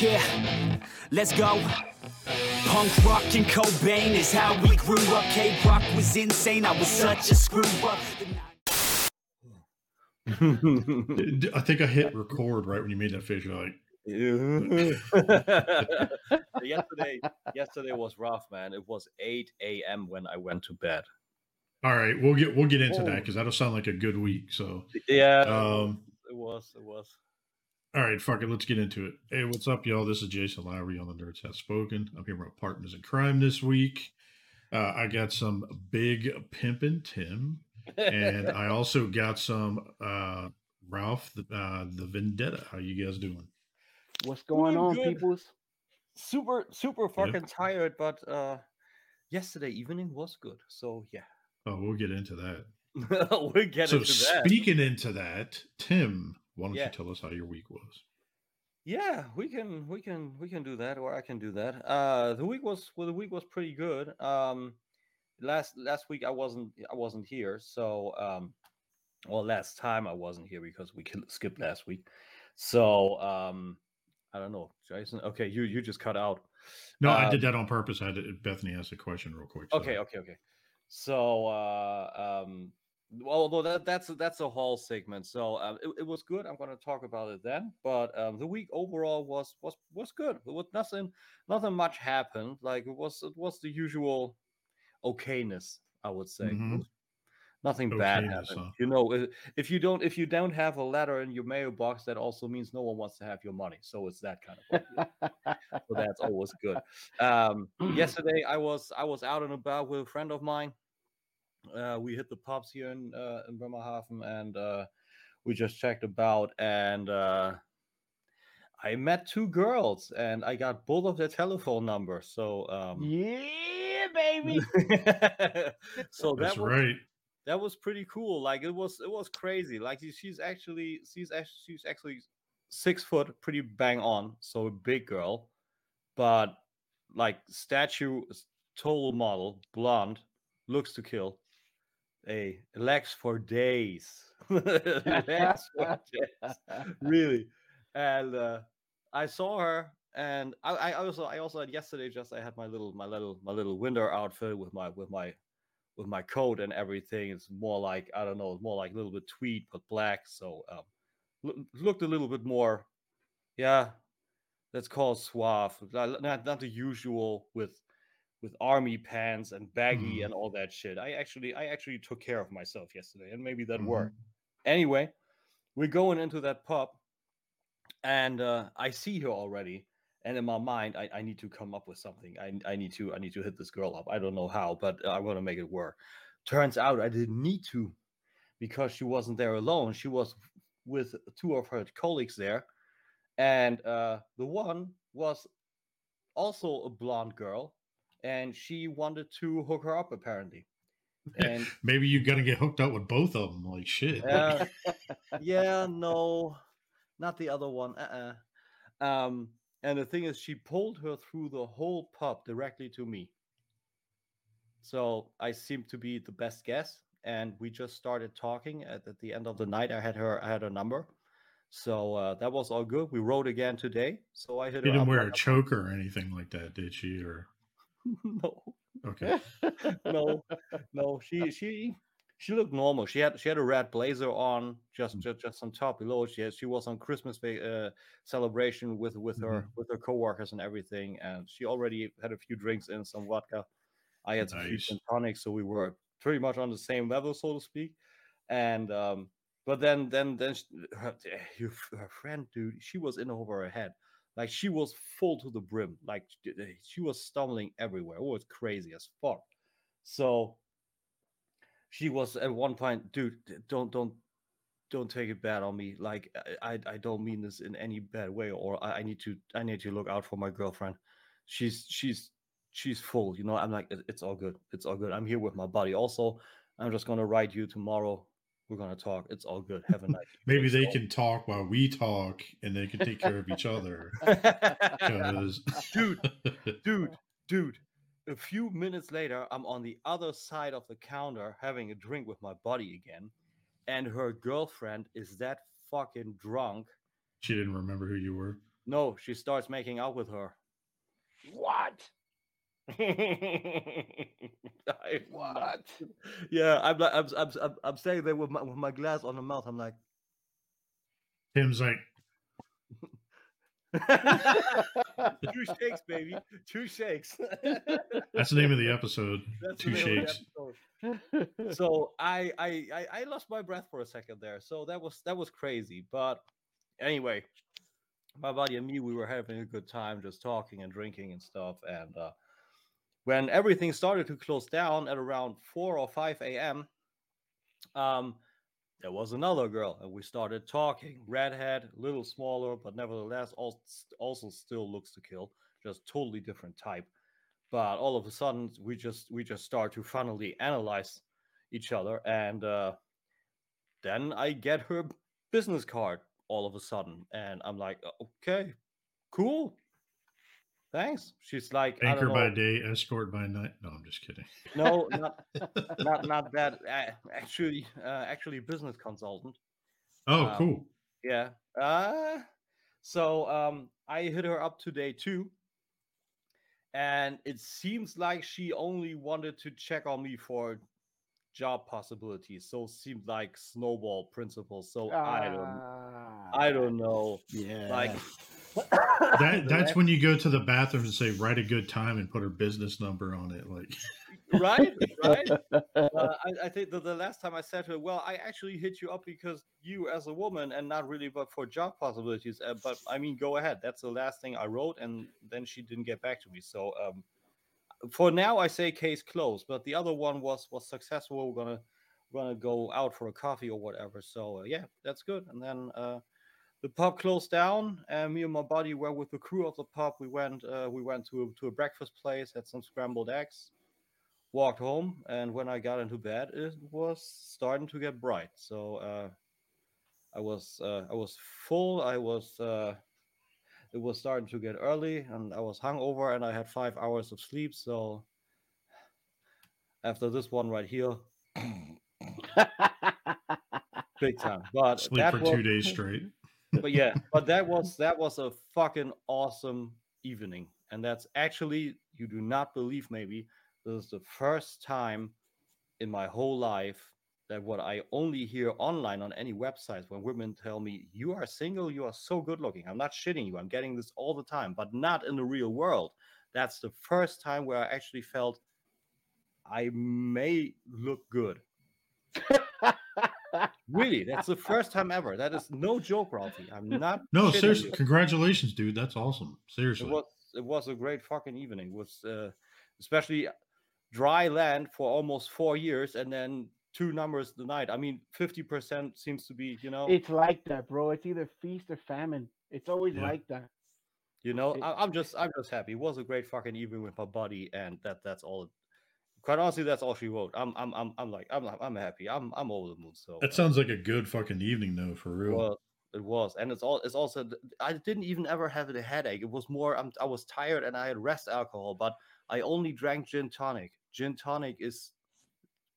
Yeah, let's go. Punk rock and Cobain is how we grew up. K Rock was insane. I was such a screw up. I think I hit record right when you made that face. You're like, yesterday, yesterday was rough, man. It was 8 a.m. when I went to bed. all right, we'll get we'll get into that Oh. because that'll sound like a good week. So, Yeah, um, it was. It was. All right, fuck it, let's get into it. Hey, what's up, y'all? This is Jason Lowery on the Nerds Have Spoken. I'm here with partners in crime this week. Uh, I got some big pimpin' Tim, and I also got some uh, Ralph the uh, the Vendetta. How you guys doing? What's going Doing on, good. peoples? super, super fucking tired, but uh, yesterday evening was good. So yeah, Oh, we'll get into that. we'll get so into that. speaking into that, Tim, why don't Yeah. you tell us how your week was? Yeah, we can we can we can do that, or I can do that. Uh, the week was well, the week was pretty good. Um, last last week I wasn't I wasn't here, so um, well, last time I wasn't here because we skipped last week. So um, I don't know, Jason. Okay, you you just cut out. No, I Uh, did that on purpose. I had to, Bethany asked a question real quick. so- Okay, okay, okay. So, uh, um, although that that's that's a whole segment, so uh, it, it was good. I'm going to talk about it then. But um, the week overall was was was good. It was nothing nothing much happened. Like it was it was the usual okayness, I would say. Mhm. was Nothing bad happened. huh? You know, i- if you don't if you don't have a letter in your mailbox, that also means no one wants to have your money. So it's that kind of. so that's always good. Um, yesterday, I was I was out and about with a friend of mine. Uh, we hit the pubs here in uh, in Bremerhaven, and uh, we just checked about. And uh, I met two girls, and I got both of their telephone numbers. So um, yeah, baby. so That's that was, right. that was pretty cool. Like it was it was crazy. Like she's actually she's actually she's actually six foot, pretty bang on, so a big girl, but like statue s- total model, blonde, looks to kill. A legs for days. for days. Really. And uh, I saw her and I, I also I also had yesterday just I had my little my little my little winter outfit with my with my with my coat and everything. It's more like I don't know, it's more like a little bit tweed but black. So um, loo- looked a little bit more, yeah. That's called suave. Not not the usual with with army pants and baggy Mhm. and all that shit. I actually I actually took care of myself yesterday, and maybe that Mhm. worked. Anyway, we're going into that pub, and uh, I see her already. And in my mind, I, I need to come up with something. I, I need to I need to hit this girl up. I don't know how, but I'm gonna make it work. Turns out I didn't need to, because she wasn't there alone. She was with two of her colleagues there, and uh, the one was also a blonde girl, and she wanted to hook her up apparently. And Maybe you got to get hooked up with both of them. Like shit. uh, yeah, no, not the other one. Uh-uh. Um, and the thing is, she pulled her through the whole pub directly to me. So I seemed to be the best guess, and we just started talking. At, at the end of the night, I had her, I had her number, so uh, that was all good. We rode again today, so I hit She didn't wear a choker or anything like that, did she? Or no, okay, no, no. She she she looked normal. She had she had a red blazer on, just Mm. just, just on top below. She had, she was on Christmas uh, celebration with with her with her coworkers and everything, and she already had a few drinks in some vodka. I had some few Nice. gin tonics, so we were pretty much on the same level, so to speak. And um, but then then then sh- her, her her friend, dude, she was in over her head. Like she was full to the brim. Like eh, she was stumbling everywhere. It was crazy as fuck. So she was at one point, dude. Don't don't don't take it bad on me. Like I I, don't mean this in any bad way. Or I, I need to I need to look out for my girlfriend. She's she's she's full. You know. I'm like it's all good. It's all good. I'm here with my buddy. Also, I'm just gonna write you tomorrow. We're gonna talk. It's all good. Have a nice. maybe they So- can talk while we talk, and they can take care of each other. 'cause- dude, dude, dude. A few minutes later, I'm on the other side of the counter having a drink with my buddy again, and her girlfriend is that fucking drunk. she didn't remember who you were. No, she starts making out with her. What? I- What? Yeah, I'm like, I'm, I'm, I'm, I'm staying there with my, with my glass on the mouth. I'm like, Tim's like, two shakes, baby, two shakes. that's the name of the episode. That's Two the name the shakes. episode. so I, I I I lost my breath for a second there. So that was that was crazy. But anyway, my buddy and me, we were having a good time, just talking and drinking and stuff. And uh, when everything started to close down at around four or five a.m., um, there was another girl, and we started talking. Redhead, a little smaller, but nevertheless, also, still looks to kill. Just totally different type but all of a sudden we just we just start to finally analyze each other and uh, then i get her business card all of a sudden and i'm like "Uh, okay cool thanks she's like Anchor by day, escort by night. No, I'm just kidding. no not, not not that uh, actually uh, actually business consultant Oh, Um, cool. Yeah. Uh so um I hit her up today too. And it seems like she only wanted to check on me for job possibilities. So it seemed like snowball principles. So I don't I don't know. Yeah. Like That that's when you go to the bathroom and say, write a good time and put her business number on it. Like, right, right. Uh, I, I think the last time I said to her, "Well, I actually hit you up because you, as a woman, and not really, but for job possibilities." Uh, but I mean, go ahead. That's the last thing I wrote, and then she didn't get back to me. So, um, for now, I say case closed. But the other one was was successful. We're gonna we're gonna go out for a coffee or whatever. So uh, yeah, that's good. And then uh, the pub closed down, and me and my buddy were with the crew of the pub. We went uh, we went to a, to a breakfast place, had some scrambled eggs walked home and when i got into bed it was starting to get bright so uh i was uh, i was full i was uh it was starting to get early and i was hungover and i had five hours of sleep so after this one right here big time but sleep for was, two days straight. But yeah, but that was that was a fucking awesome evening, and that's actually you do not believe maybe this is the first time in my whole life that what I only hear online on any websites when women tell me you are single, you are so good looking. I'm not shitting you. I'm getting this all the time, but not in the real world. That's the first time where I actually felt I may look good. Really, that's the first time ever. That is no joke, Ralphie. I'm not. No, shitting seriously, you. congratulations, dude. That's awesome. It Seriously. was it was a great fucking evening. It was uh, especially dry land for almost four years, and then two numbers the night. I mean, fifty percent seems to be, you know, it's like that, bro. It's either feast or famine. It's always Yeah. like that. you know. it- I, I'm just I'm just happy. It was a great fucking evening with my buddy, and that that's all. Quite honestly, that's all she wrote. I'm I'm I'm I'm like I'm I'm happy. I'm I'm over the moon. So That sounds like a good fucking evening, though, for real. was it was and it's all it's also i didn't even ever have a headache it was more I'm, i was tired and i had rest alcohol but i only drank gin tonic gin tonic is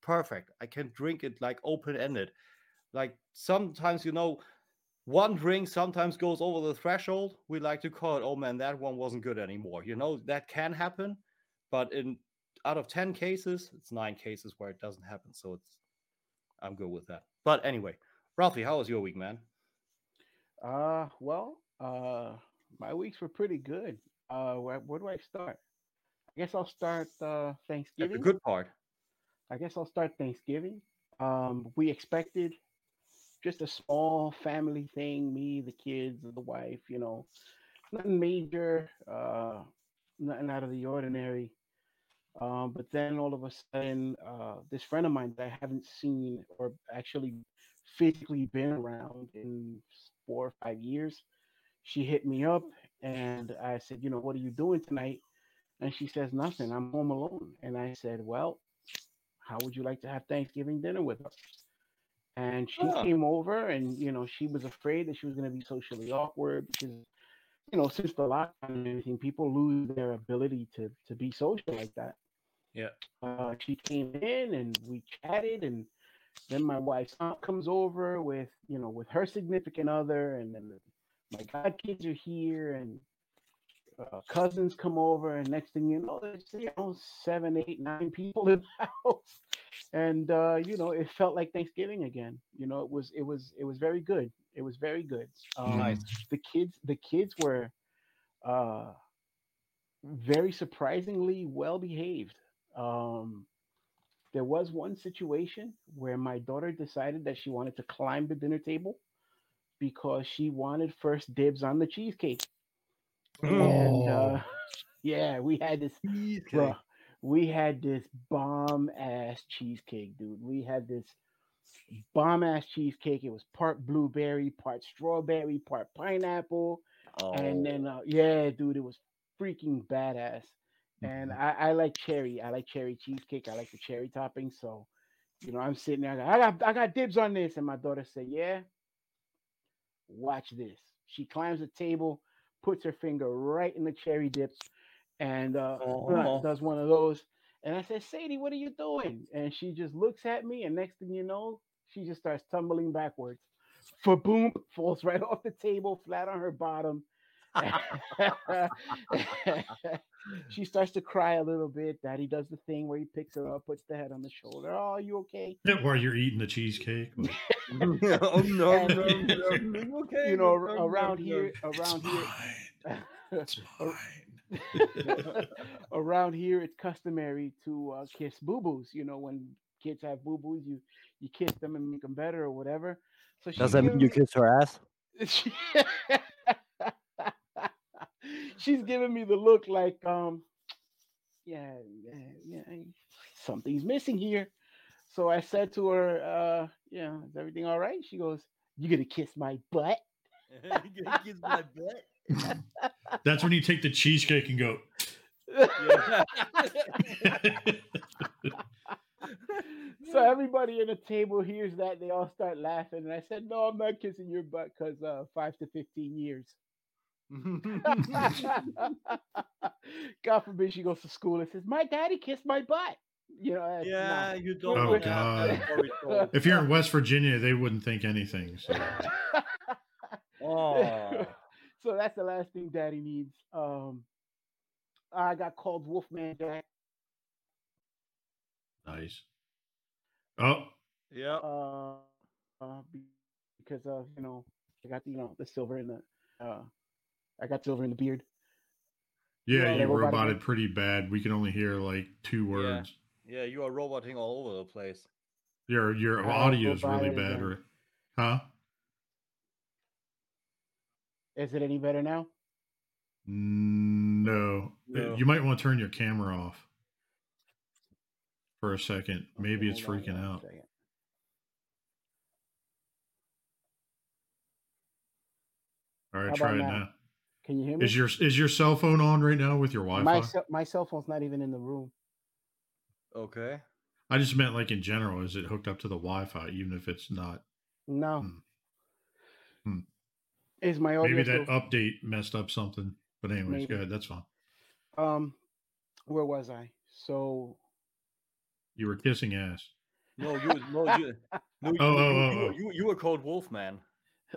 perfect i can drink it like open ended like sometimes you know one drink sometimes goes over the threshold we like to call it oh man that one wasn't good anymore you know that can happen but in out of 10 cases it's nine cases where it doesn't happen so it's i'm good with that but anyway ralphie how was your week man Uh, well, uh, my weeks were pretty good. Uh, where, where do I start? I guess I'll start uh, That's the good part. I guess I'll start Thanksgiving. Um, we expected just a small family thing, me, the kids, the wife, you know, nothing major, uh, nothing out of the ordinary. Um, but then all of a sudden, uh, this friend of mine that I haven't seen or actually physically been around in four or five years, she hit me up and I said, you know, what are you doing tonight? And she says, nothing. I'm home alone. And I said, well, how would you like to have Thanksgiving dinner with us? And she came over, and you know, she was afraid that she was going to be socially awkward because, you know, since the lockdown and everything, people lose their ability to to be social like that. Yeah. Uh, she came in and we chatted, and then my wife's aunt comes over with, you know, with her significant other, and then the my godkids are here and uh, cousins come over, and next thing you know, there's you know seven, eight, nine people in the house, and uh, you know it felt like Thanksgiving again. You know, it was it was it was very good. It was very good. Um, Nice. The kids the kids were uh, very surprisingly well behaved. Um, there was one situation where my daughter decided that she wanted to climb the dinner table because she wanted first dibs on the cheesecake. And uh, Oh. yeah, we had this bro, we had this bomb ass cheesecake, dude. We had this bomb ass cheesecake. It was part blueberry, part strawberry, part pineapple. Oh, And then uh, yeah, dude, it was freaking badass. And Mhm. I, I like cherry. I like cherry cheesecake. I like the cherry topping. So, you know, I'm sitting there. I got I got dibs on this, and my daughter said, "Yeah, watch this." She climbs the table, puts her finger right in the cherry dips, and uh, Oh. does one of those. And I said, "Sadie, what are you doing?" And she just looks at me, and next thing you know, she just starts tumbling backwards. For boom, falls right off the table, flat on her bottom. She starts to cry a little bit. Daddy does the thing where he picks her up, puts the head on the shoulder. Oh, are you okay? While you're eating the cheesecake. oh no, And- no, no, no, okay. You know, no, ar- no, around no. here, it's around mine. here, It's Ar- mine. around here, it's customary to uh, kiss boo boos. You know, when kids have boo boos, you you kiss them and make them better or whatever. So she's Does that mean you kiss her ass? she- she's giving me the look like um yeah yeah, yeah something's missing here so i said to her uh yeah is everything all right she goes you gonna kiss my butt You gonna kiss my butt? That's when you take the cheesecake and go. Yeah. so everybody in the table hears that they all start laughing and i said no i'm not kissing your butt because uh five to 15 years god forbid she goes to school and says my daddy kissed my butt you know yeah, not- you don't. Oh, have God. that story told. If you're in West Virginia, they wouldn't think anything. So. Oh. so that's the last thing daddy needs. Um I got called Wolfman Jack. Nice. Oh, Yeah. Uh, uh because of you know I got the you know the silver in the uh I got silver in the beard. yeah, Yeah, you roboted went- pretty bad. We can only hear like two words. Yeah, you are roboting all over the place. Your your I'll audio is really bad, again. right? Huh? Is it any better now? No. No. You might want to turn your camera off for a second. Maybe it's freaking out. All right, How try it now. now? Can you hear me? Is your is your cell phone on right now with your Wi-Fi? my cell, my cell phone's not even in the room. Okay. I just meant like in general. Is it hooked up to the Wi-Fi, even if it's not? No. Hmm. Hmm. Is my audio Maybe still- that update messed up something. But anyways, Maybe. go ahead. That's fine. um where was I? So You were kissing ass. No, you no you no you, Oh, you, oh, oh, oh. you, you were called Wolfman.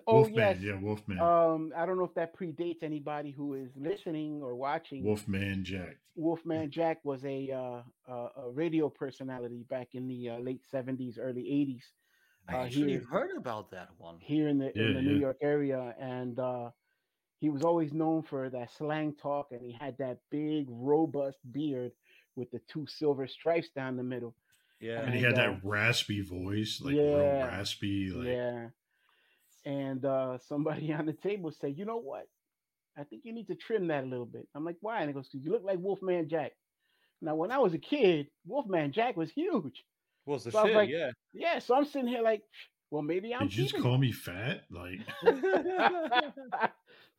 Oh Wolfman, yes. yeah, Wolfman. Um, I don't know if that predates anybody who is listening or watching. Wolfman Jack. Wolfman Jack was a uh, uh, a radio personality back in the uh, late seventies, early eighties I Uh, actually here- heard about that one. here in the in Yeah, the New. York area, and uh, he was always known for that slang talk, and he had that big, robust beard with the two silver stripes down the middle. Yeah. And he had uh, that raspy voice, like real raspy. Like, yeah. And uh, somebody on the table said, "You know what? I think you need to trim that a little bit." I'm like, "Why?" And he goes, "Because you look like Wolfman Jack." Now, when I was a kid, Wolfman Jack was huge. was the So I was shit, like- yeah. Yeah, so I'm sitting here like, well, maybe I'm Did you just keeping. call me fat? Like,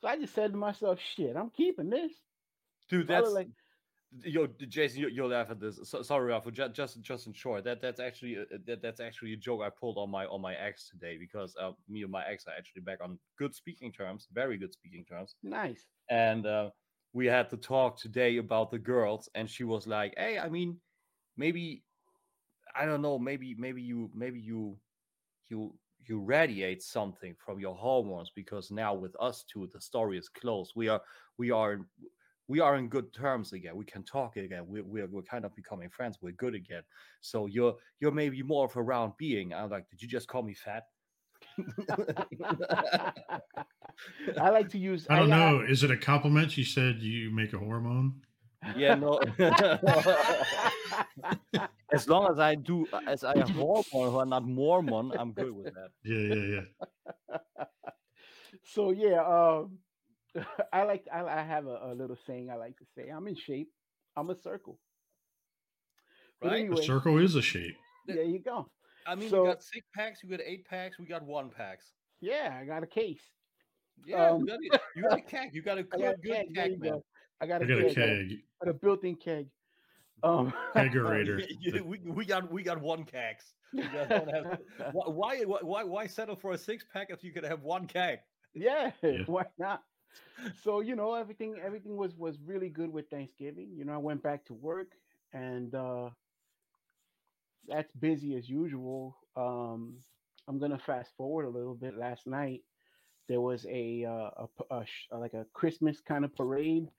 so I just said to myself, "Shit, I'm keeping this." Dude, So I look that's like, yo, Jason, you, you'll laugh at this. So, sorry, Ralph, just, just just in short, that that's actually a, that, that's actually a joke I pulled on my on my ex today because uh, me and my ex are actually back on good speaking terms, very good speaking terms, nice. and uh, we had to talk today about the girls, and she was like, "Hey, I mean, maybe I don't know, maybe maybe you maybe you you you radiate something from your hormones because now with us two the story is closed we are we are we are in good terms again we can talk again we, we're, we're kind of becoming friends we're good again so you're you're maybe more of a round being i'm like did you just call me fat I like to use. I don't I- know. Is it a compliment? She said you make a hormone. yeah no as long as i do as i am hormone or not mormon i'm good with that Yeah, yeah, yeah. so yeah, um, I like. I, I have a, a little saying I like to say. I'm in shape. I'm a circle. But Right. A circle is a shape. there you go. i mean So- we got six packs we got eight packs we got one packs Yeah, I got a case. yeah Um, you, got a, you got a keg you got a I got a good, good keg. Keg man go. I got I a got a keg. I got a- keg. got a built-in keg. Um, Kegerator. We, we got we got one kegs. We got- don't have- why, why why why settle for a six pack if you could have one keg? yeah, Yeah. why not? So you know everything everything was was really good with Thanksgiving. You know, I went back to work and uh that's busy as usual. Um I'm gonna fast forward a little bit. Last night there was a uh, a, a like a Christmas kind of parade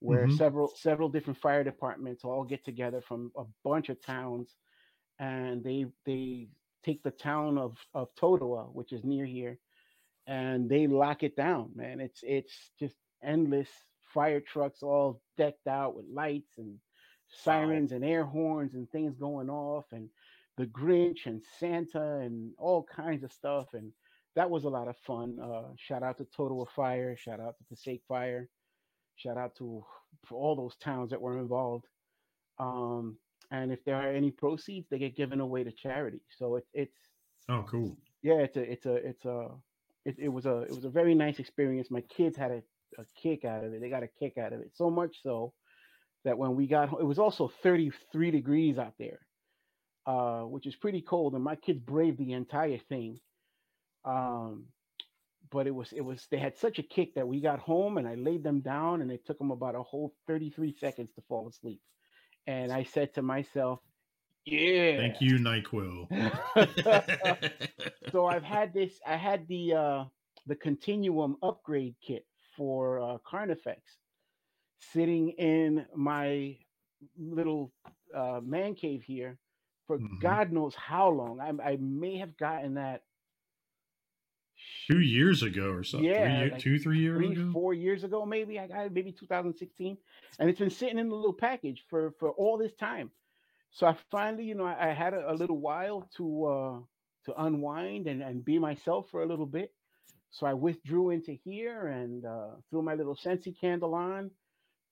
where Mhm. several several different fire departments all get together from a bunch of towns and they they take the town of of Totowa, which is near here, and they lock it down, man. It's it's just endless fire trucks all decked out with lights and sirens and air horns and things going off and the Grinch and Santa and all kinds of stuff and that was a lot of fun. Uh, shout out to Totowa Fire, shout out to the Passaic Fire, shout out to all those towns that were involved. Um, and if there are any proceeds, they get given away to charity. So it's it's Oh, cool. yeah, it's a it's a it's a it, it was a it was a very nice experience. My kids had a, a kick out of it. They got a kick out of it so much so that when we got home, it was also 33 degrees out there, uh, which is pretty cold, and my kids braved the entire thing. Um, but it was it was they had such a kick that we got home and I laid them down and it took them about a whole 33 seconds to fall asleep. And I said to myself, "Yeah, Thank you, NyQuil. so I've had this. I had the uh, the Continuum upgrade kit for uh, Carnifex sitting in my little uh, man cave here for Mhm. God knows how long. I, I may have gotten that two years ago or something. Yeah, three, year- like two, three years three, ago. four years ago, maybe. I got it, maybe 2016, and it's been sitting in the little package for for all this time. So I finally, you know, I, I had a, a little while to uh to unwind and and be myself for a little bit. So I withdrew into here and uh, threw my little Scentsy candle on,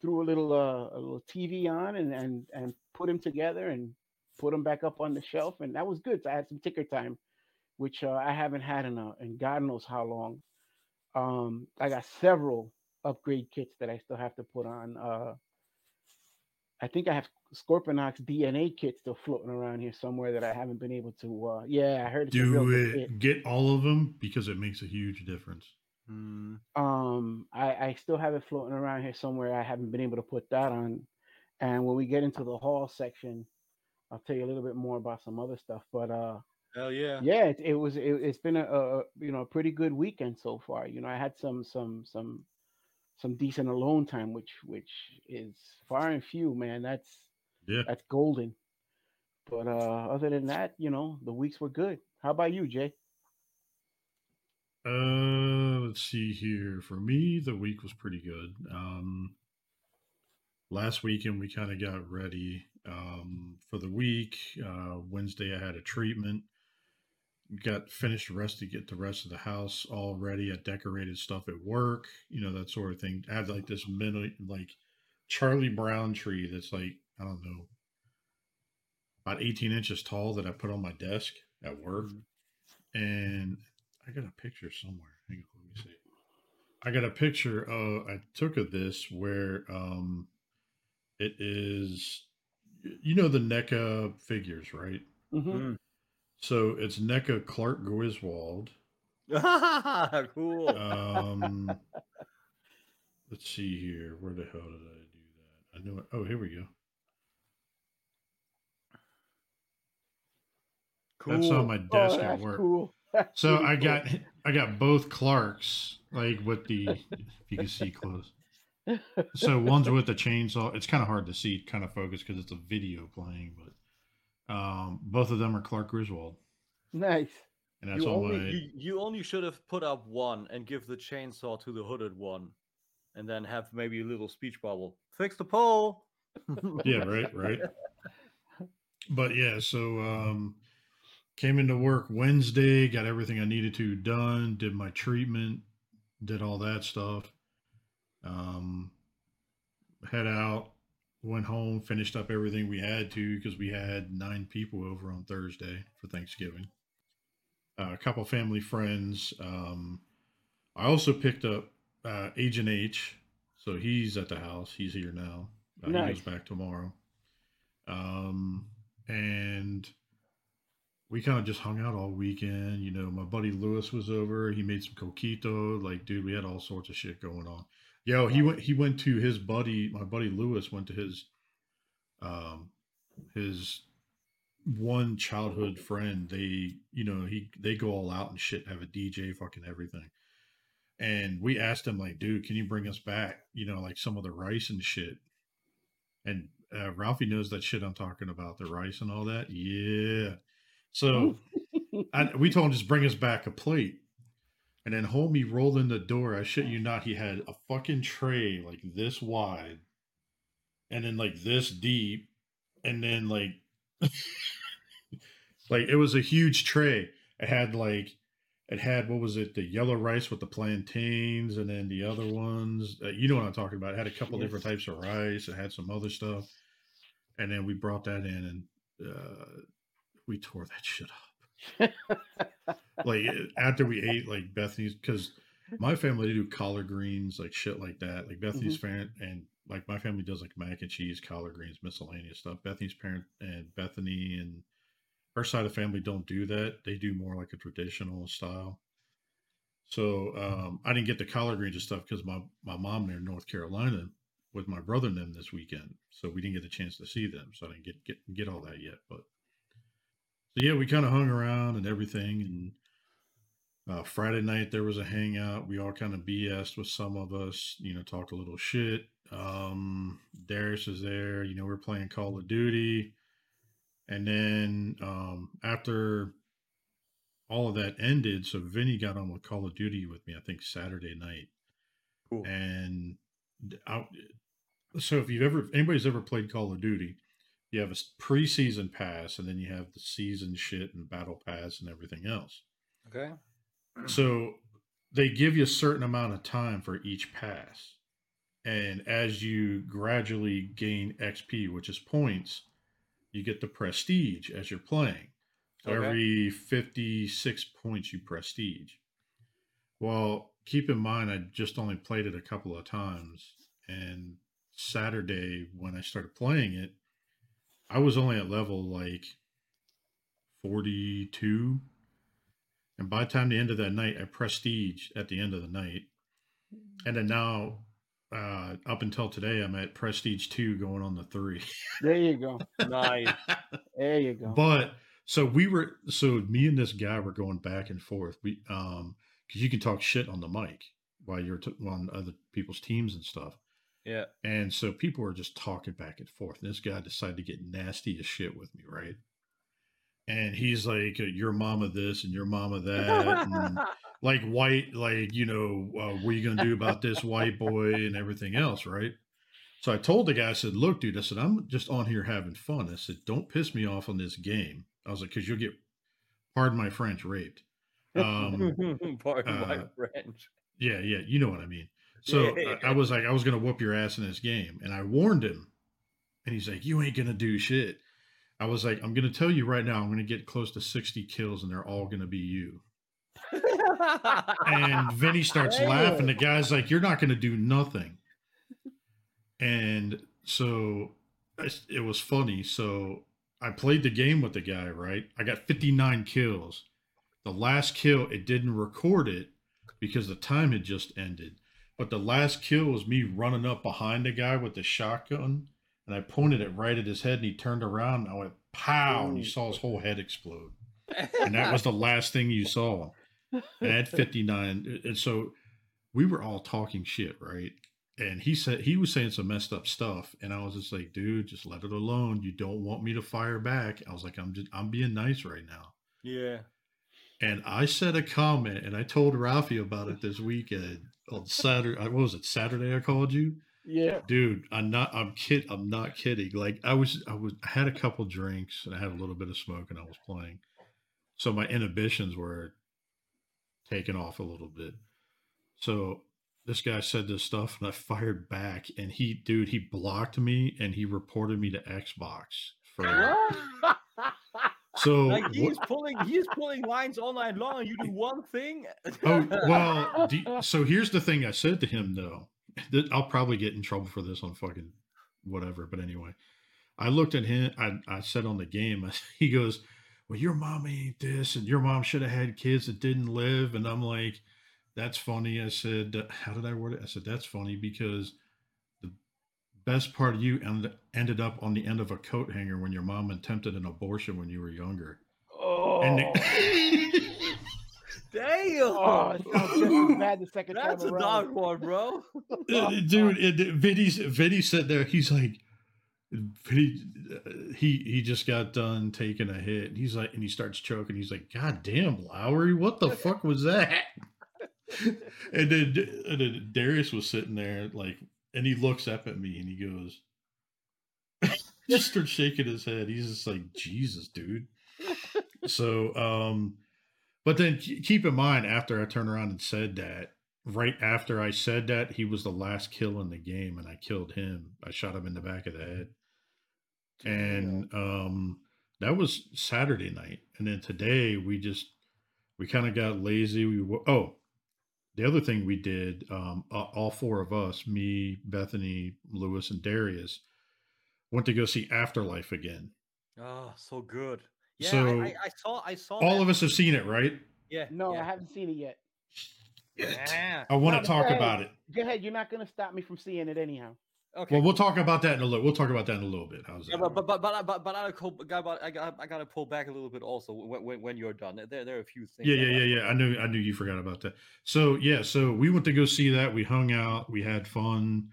threw a little uh, a little TV on, and and and put them together and put them back up on the shelf, and that was good. So I had some ticker time, which uh, I haven't had in a, in God knows how long. Um, I got several upgrade kits that I still have to put on. I think I have Scorponok DNA kit still floating around here somewhere that I haven't been able to. Uh, yeah, I heard it's a real Do it. kit. Get all of them because it makes a huge difference. Hmm. Um, I, I still have it floating around here somewhere. I haven't been able to put that on. And when we get into the haul section, I'll tell you a little bit more about some other stuff. But uh, Hell yeah. yeah, it, it was it, it's been a, a you know a pretty good weekend so far. You know, I had some some some some decent alone time, which which is far and few, man. That's Yeah. that's golden. But uh, other than that, you know, the weeks were good. How about you, Jay? Uh, let's see here. For me, the week was pretty good. Um, last weekend we kind of got ready um, for the week. Uh, Wednesday I had a treatment. Got finished the rest to get the rest of the house all ready. I decorated stuff at work, you know that sort of thing. I had like this mini, like Charlie Brown tree that's like I don't know, about eighteen inches tall that I put on my desk at work, and I got a picture somewhere. Hang on, let me see. I got a picture of I took of this where um it is you know the NECA figures, right? hmm So it's NECA Clark Griswold. cool. Um let's see here. Where the hell did I do that? I know it. Oh, here we go. cool. That's on my Oh, desk at work. cool. So I got I got both Clarks like with the if you can see close. So one's with the chainsaw. It's kind of hard to see, kind of focus because it's a video playing, but um, both of them are Clark Griswold, nice. and that's you all only my. you, you only should have put up one and give the chainsaw to the hooded one, and then have maybe a little speech bubble. Fix the pole. yeah right right but yeah so um came into work wednesday got everything i needed to done did my treatment did all that stuff um head out went home finished up everything we had to because we had nine people over on thursday for thanksgiving uh, a couple family friends um i also picked up uh agent h so he's at the house he's here now uh, he goes back tomorrow um and we kind of just hung out all weekend. You know, my buddy Lewis was over. He made some coquito. Like, dude, we had all sorts of shit going on. Yo, he went. He went to his buddy. My buddy Lewis went to his, um, his one childhood friend. They, you know, he they go all out and shit. Have a DJ, fucking everything. And we asked him, like, dude, can you bring us back? You know, like some of the rice and shit. And uh, Ralphie knows that shit I'm talking about, the rice and all that. Yeah. So I, we told him just bring us back a plate. And then homie rolled in the door. I shit you not, he had a fucking tray like this wide and then like this deep. And then like like it was a huge tray. It had like it had what was it, the yellow rice with the plantains, and then the other ones. Uh, you know what I'm talking about. It had a couple different types of rice. It had some other stuff, and then we brought that in, and uh, we tore that shit up. like after we ate, like Bethany's, because my family do collard greens, like shit like that. Like Bethany's parent and like my family does like mac and cheese, collard greens, miscellaneous stuff. Bethany's parent and Bethany and her side of the family don't do that. They do more like a traditional style. So um, I didn't get the collard greens and stuff because my my mom there in North Carolina with my brother and them this weekend, so we didn't get the chance to see them. So I didn't get get get all that yet. But yeah, we kind of hung around and everything. And uh, Friday night there was a hangout. We all kind of BS with some of us. You know, talked a little shit. Um, Darius is there. You know, we're playing Call of Duty. And then um, after all of that ended, so Vinny got on with Call of Duty with me, I think Saturday night. Cool. And I, so if you've ever, if anybody's ever played Call of Duty, you have a preseason pass and then you have the season shit and battle pass and everything else. Okay. So they give you a certain amount of time for each pass. And as you gradually gain XP, which is points, you get the prestige as you're playing. So Okay. every 56 points you prestige. Well, keep in mind, I just only played it a couple of times. And Saturday, when I started playing it, I was only at level like 42. And by the time the end of that night, I prestige at the end of the night. And then now, uh, up until today, I'm at prestige two going on the three. There you go. Nice. There you go. But so we were so me and this guy were going back and forth. We um because you can talk shit on the mic while you're t- on other people's teams and stuff. Yeah. And so people were just talking back and forth. And this guy decided to get nasty as shit with me, right? And he's like, "Your mama this and your mama that, and like white, like you know, uh, what are you gonna do about this white boy and everything else, right?" So I told the guy, I said, "Look, dude, I said I'm just on here having fun. I said, don't piss me off on this game. I was like, because you'll get, pardon my French, raped. Um, Pardon my uh, French. yeah, yeah, you know what I mean. So I, I was like, I was gonna whoop your ass in this game, and I warned him, and he's like, you ain't gonna do shit. I was like, I'm gonna tell you right now, I'm gonna get close to 60 kills, and they're all gonna be you. And Vinny starts laughing. The guy's like, "You're not going to do nothing." And so it was funny. So I played the game with the guy. Right, I got 59 kills. The last kill, it didn't record it because the time had just ended. But the last kill was me running up behind the guy with the shotgun, and I pointed it right at his head, and he turned around, and I went pow, and you saw his whole head explode. and that was the last thing you saw. And at 59, and so we were all talking shit, right? And he said he was saying some messed up stuff, and I was just like, dude, just let it alone. You don't want me to fire back. I was like, I'm just I'm being nice right now. yeah. And I said a comment, and I told Ralphie about it this weekend on Saturday. Uh, what was it? Saturday? I called you, Yeah. dude. I'm not. I'm kid. I'm not kidding. Like I was. I was. I had a couple drinks and I had a little bit of smoke, and I was playing. So my inhibitions were taken off a little bit. So this guy said this stuff, and I fired back, and he, dude, he blocked me, and he reported me to Xbox for. So like pulling he's pulling lines all night long and you do one thing. Oh well. Do, so here's the thing I said to him though. That I'll probably get in trouble for this on fucking whatever. But anyway, I looked at him. I, I said on the game. I, he goes, "Well, your mom ain't this, and your mom should have had kids that didn't live." And I'm like, "That's funny." I said, "How did I word it?" I said, "That's funny because." The Best part of you end, ended up on the end of a coat hanger when your mom attempted an abortion when you were younger. Oh. And the- Damn. oh, it sounds just as bad the second That's a around. dog one, bro. Uh, dude, it, Vinny's Vinny said there. He's like, Vinny, uh, he he just got done taking a hit. And he's like, and he starts choking. He's like, God damn, Lowery, what the fuck was that? and then and then Darius was sitting there like, and he looks up at me and he goes, just starts shaking his head. He's just like, Jesus, dude. So, um, but then keep in mind, after I turned around and said that, right after I said that, he was the last kill in the game, and I killed him. I shot him in the back of the head, and um, that was Saturday night. And then today, we just we kind of got lazy. We oh, the other thing we did, um, a- all four of us, me, Bethany, Lewis, and Darius, went to go see Afterlife again. Oh, so good. Yeah, So, I, I, I saw I saw All that. of us have seen it, right? Yeah. No, yeah. I haven't seen it yet. Yeah. I want to talk ahead. about it. Go ahead. You're not going to stop me from seeing it anyhow. Okay. Well, we'll talk about that in a little. We'll talk about that in a little bit. How's Yeah, that? but but but but I- but, I got I got I got to pull back a little bit also when when, when you're done. There there are a few things. yeah, yeah, yeah, yeah. I knew, I knew you forgot about that. So yeah, so we went to go see that. We hung out. We had fun.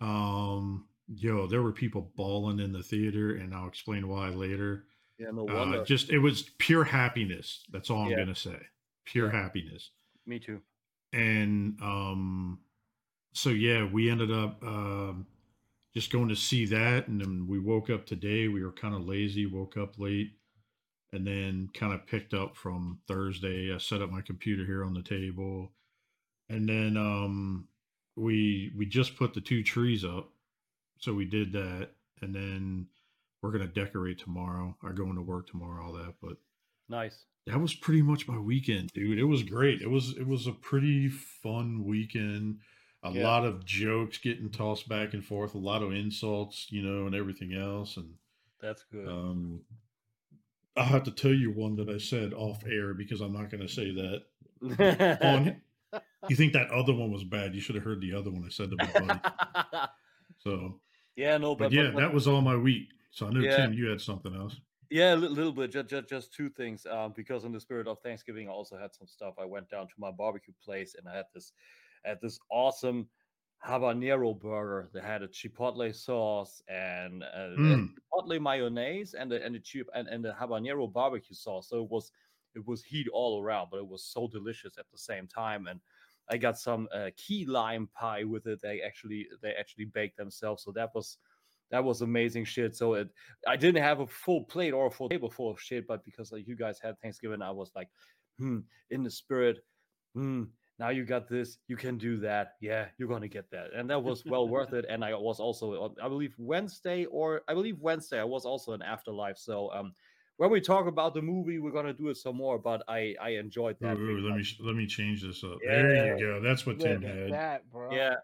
Um, yo, there were people bawling in the theater, and I'll explain why later. Yeah, no Uh, wonder. just it was pure happiness. That's all I'm Yeah. gonna say. Pure Yeah. happiness. Me too. and um so yeah we ended up um just going to see that and then we woke up today we were kind of lazy woke up late and then kind of picked up from thursday i set up my computer here on the table and then um we we just put the two trees up so we did that and then we're gonna decorate tomorrow I'm going to work tomorrow all that but Nice. that was pretty much my weekend, dude. It was great. It was it was a pretty fun weekend. A Yeah. lot of jokes getting tossed back and forth, a lot of insults, you know, and everything else. And That's good. um I'll have to tell you one that I said off air because I'm not gonna say that. On you think that other one was bad, you should have heard the other one I said to my buddy. So yeah, no, but but, yeah, but, that was all my week. So I know Yeah. Tim, you had something else. Yeah, a li- little bit. Just, just, just two things. Um, because in the spirit of Thanksgiving, I also had some stuff. I went down to my barbecue place and I had this, Had this awesome habanero burger that had a chipotle sauce and uh, Mm. chipotle mayonnaise and the and the chip and, and the habanero barbecue sauce. So it was it was heat all around, but it was so delicious at the same time. And I got some uh, key lime pie with it. They actually they actually baked themselves, so that was that was amazing shit. So it I didn't have a full plate or a full table full of shit, but because like you guys had Thanksgiving, I was like, hmm, in the spirit, hmm. Now you got this, you can do that. Yeah, you're gonna get that, and that was well worth it. And I was also, uh, I believe Wednesday or I believe Wednesday, I was also in Afterlife. So um, when we talk about the movie, we're gonna do it some more. But I I enjoyed that. ooh, big let me let me change this up. There you go. That's what Tim Look at had. that, bro. Yeah,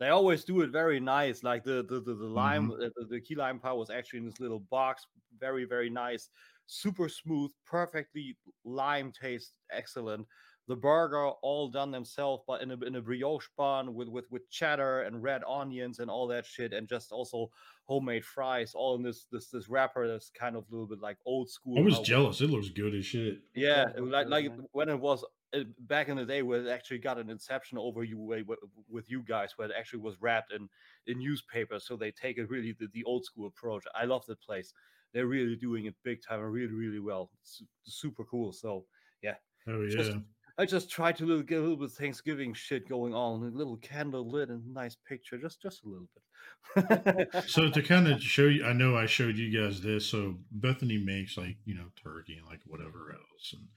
they always do it very nice. Like the the the, the lime, Mm-hmm. uh, the, the key lime pie was actually in this little box, very very nice, super smooth, perfectly lime taste, excellent. The burger all done themselves, but in a in a brioche bun with with with cheddar and red onions and all that shit, and just also homemade fries, all in this this this wrapper that's kind of a little bit like old school. I was how- jealous. It looks good as shit. Yeah, Yeah, like like when it was uh, back in the day where it actually got an inception over you way with you guys, where it actually was wrapped in in newspaper, so they take it really the, the old school approach. I love that place. They're really doing it big time and really really well. It's super cool. So yeah Oh yeah. Just- I just tried to little, get a little bit of Thanksgiving shit going on, a little candle lit and nice picture, just just a little bit. so to kind of show you, I know I showed you guys this. So Bethany makes like you know turkey and like whatever else, and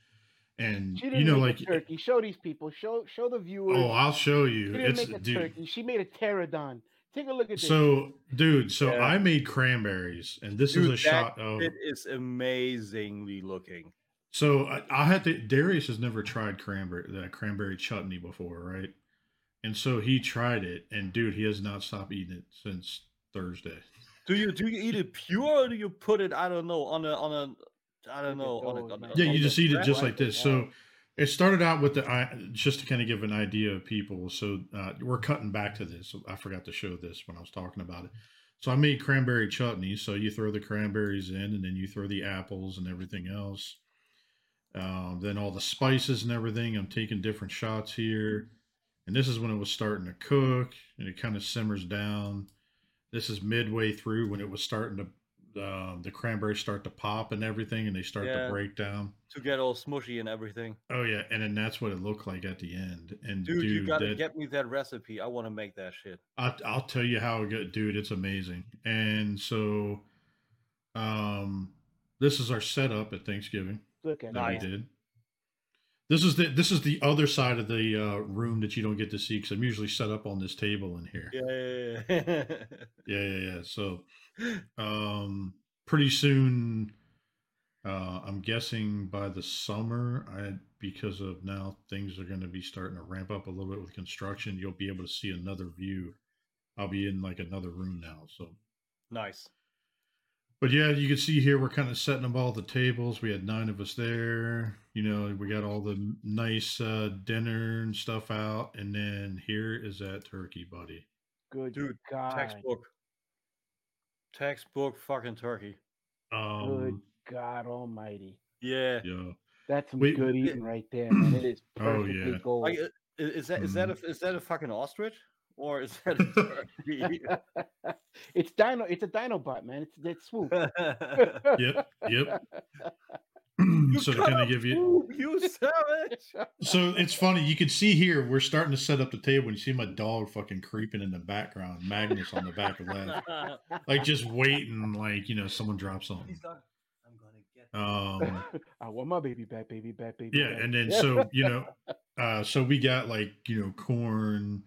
and She didn't you know make like a turkey. Show these people. Show show the oh, viewers. oh, I'll show she you. didn't It's make a dude. turkey. She made a pterodon. Take a look at this. So dude, so Yeah. I made cranberries, and this Dude, is a that shot of. it is amazingly looking. So I, I had to. Darius has never tried cranberry that cranberry chutney before, right? And so he tried it, and dude, he has not stopped eating it since Thursday. Do you do you eat it pure or do you put it? I don't know on a on a I don't know on a, on a. Yeah, Oh, you just eat it just like this. So it started out with the I just to kind of give an idea of people. So uh, we're cutting back to this. I forgot to show this when I was talking about it. So I made cranberry chutney. So you throw the cranberries in, and then you throw the apples and everything else. Um, then all the spices and everything. I'm taking different shots here, and this is when it was starting to cook, and it kind of simmers down. This is midway through when it was starting to. Um, the cranberries start to pop and everything, and they start Yeah. to break down. to get all smushy and everything. Oh yeah, and then that's what it looked like at the end. And Dude, dude, you gotta that, get me that recipe. I want to make that shit. I'll, I'll tell you how it got, dude. It's amazing. And so, um, this is our setup at Thanksgiving look at that Nice. that. we did. This is the this is the other side of the uh, room that you don't get to see because I'm usually set up on this table in here. Yeah, yeah, yeah. Yeah, yeah, yeah. So, um, pretty soon, uh, I'm guessing by the summer, I because of now things are going to be starting to ramp up a little bit with construction. You'll be able to see another view. I'll be in like another room now. So, nice. But yeah, you can see here we're kind of setting up all the tables. We had nine of us there. You know, we got all the nice uh, dinner and stuff out, and then here is that turkey, buddy. Good Dude, God. Textbook. Textbook fucking turkey. Good Um, God Almighty. Yeah. yeah. That's some Wait, good it- eating right there, man. It is Oh, perfectly yeah. gold. Like, i- i- is that is that Mm-hmm. a is that a fucking ostrich or is that a turkey? it's dino. It's a Dinobot, man. It's it's swoop. Yep. Yep. So to cut kind a of give you you savage. so it's funny you can see here we're starting to set up the table and you see my dog fucking creeping in the background magnus on the back of left like just waiting like you know someone drops something I'm gonna get. um I want my baby back, baby back, baby. yeah back. and then so you know uh so we got like you know corn